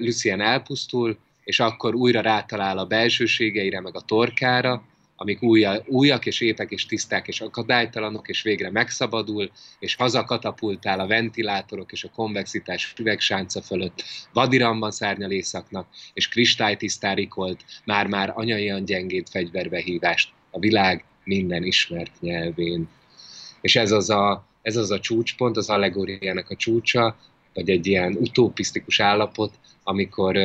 Lucien elpusztul, és akkor újra rátalál a belsőségeire, meg a torkára, amik újak és épek és tiszták és akadálytalanok, és végre megszabadul, és hazakatapultál a ventilátorok és a konvexitás üvegsánca fölött, vadiramban szárnyal éjszaknak, és kristálytisztán rikolt, már-már anyaian gyengét fegyverbehívást a világ minden ismert nyelvén. És ez az a ez az a csúcspont, az allegóriának a csúcsa, vagy egy ilyen utopisztikus állapot, amikor,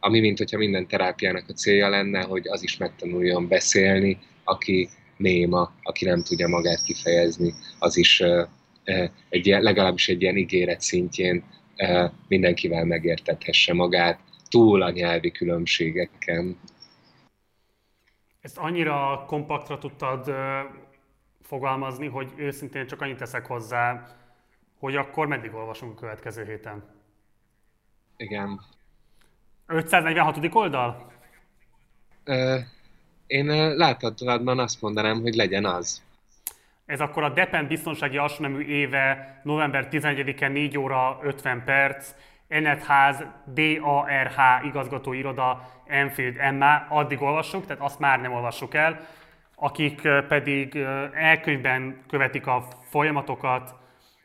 ami mint hogyha minden terápiának a célja lenne, hogy az is megtanuljon beszélni, aki néma, aki nem tudja magát kifejezni, az is egy ilyen, legalábbis egy ilyen ígéret szintjén mindenkivel megértethesse magát, túl a nyelvi különbségeken. Ezt annyira kompaktra tudtad fogalmazni, hogy őszintén csak annyit teszek hozzá, hogy akkor meddig olvasunk a következő héten? Igen. 546. oldal? Ö, én láthatóan azt mondanám, hogy legyen az. Ez akkor a Depend biztonsági alsónemű éve november 11-e 4 óra 50 perc, Enetház, DARH igazgató iroda, Enfield Emma, addig olvassuk, tehát azt már nem olvassuk el. Akik pedig elkönyvben követik a folyamatokat,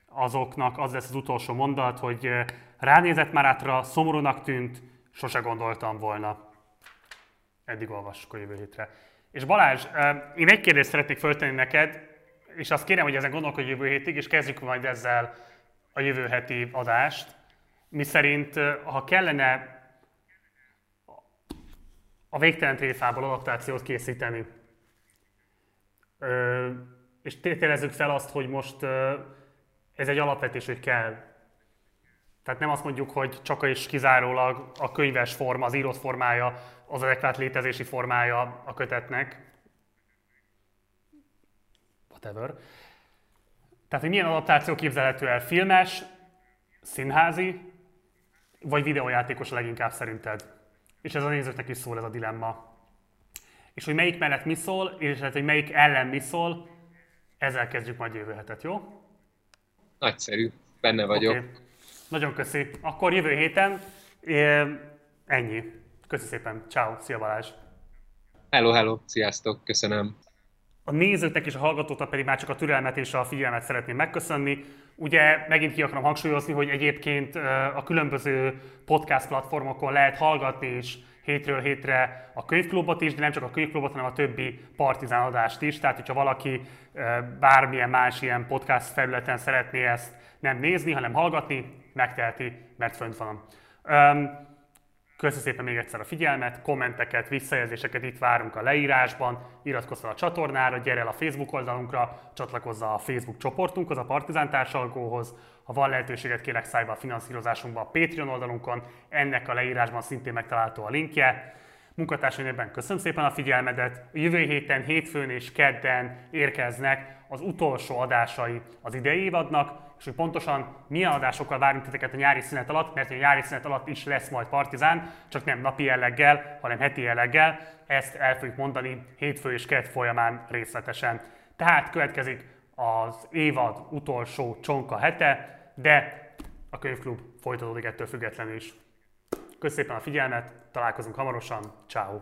azoknak az lesz az utolsó mondat, hogy ránézett már átra, szomorúnak tűnt, sose gondoltam volna. Eddig olvassuk a jövő hétre. És Balázs, én egy kérdést szeretnék föltenni neked, és azt kérem, hogy ezen gondolkodj jövő hétig, és kezdjük majd ezzel a jövő heti adást. Mi szerint, ha kellene a végtelen tréfából adaptációt készíteni, és tételezzük fel azt, hogy most ez egy alapvetés, hogy kell. Tehát nem azt mondjuk, hogy csak és kizárólag a könyves forma, az írott formája, az adekvát létezési formája a kötetnek, whatever. Tehát, hogy milyen adaptáció képzelhető el? Filmes, színházi, vagy videójátékos leginkább szerinted? És ez a nézőknek is szól ez a dilemma. És hogy melyik mellett mi szól, és hogy melyik ellen mi szól, ezzel kezdjük majd jövő hetet, jó? Nagyszerű, benne vagyok. Okay. Nagyon köszi. Akkor jövő héten ennyi. Köszi szépen. Ciao. Szia Balázs. Hello, hello. Sziasztok. Köszönöm. A nézőknek és a hallgatóknak pedig már csak a türelmet és a figyelmet szeretném megköszönni. Ugye megint ki akarom hangsúlyozni, hogy egyébként a különböző podcast platformokon lehet hallgatni és hétről hétre a könyvklubot is, de nem csak a könyvklubot, hanem a többi partizán adást is. Tehát, hogyha valaki bármilyen más ilyen podcast felületen szeretné ezt nem nézni, hanem hallgatni, megteheti, mert fönt van. Köszönöm szépen még egyszer a figyelmet, kommenteket, visszajelzéseket itt várunk a leírásban, iratkozz fel a csatornára, gyere el a Facebook oldalunkra, csatlakozz a Facebook csoportunkhoz, a Partizán társalgóhoz, ha van lehetőséget, kérlek szállj be a finanszírozásunkba a Patreon oldalunkon, ennek a leírásban szintén megtalálható a linkje. Munkatársaimben köszönöm szépen a figyelmedet. Jövő héten, hétfőn és kedden érkeznek az utolsó adásai az idei évadnak, és hogy pontosan milyen adásokkal várunk titeket a nyári szünet alatt, mert a nyári szünet alatt is lesz majd Partizán, csak nem napi jelleggel, hanem heti jelleggel. Ezt el fogjuk mondani hétfő és kedd folyamán részletesen. Tehát következik az évad utolsó csonka hete, de a könyvklub folytatódik ettől függetlenül is. Köszönöm a figyelmet, találkozunk hamarosan, ciao.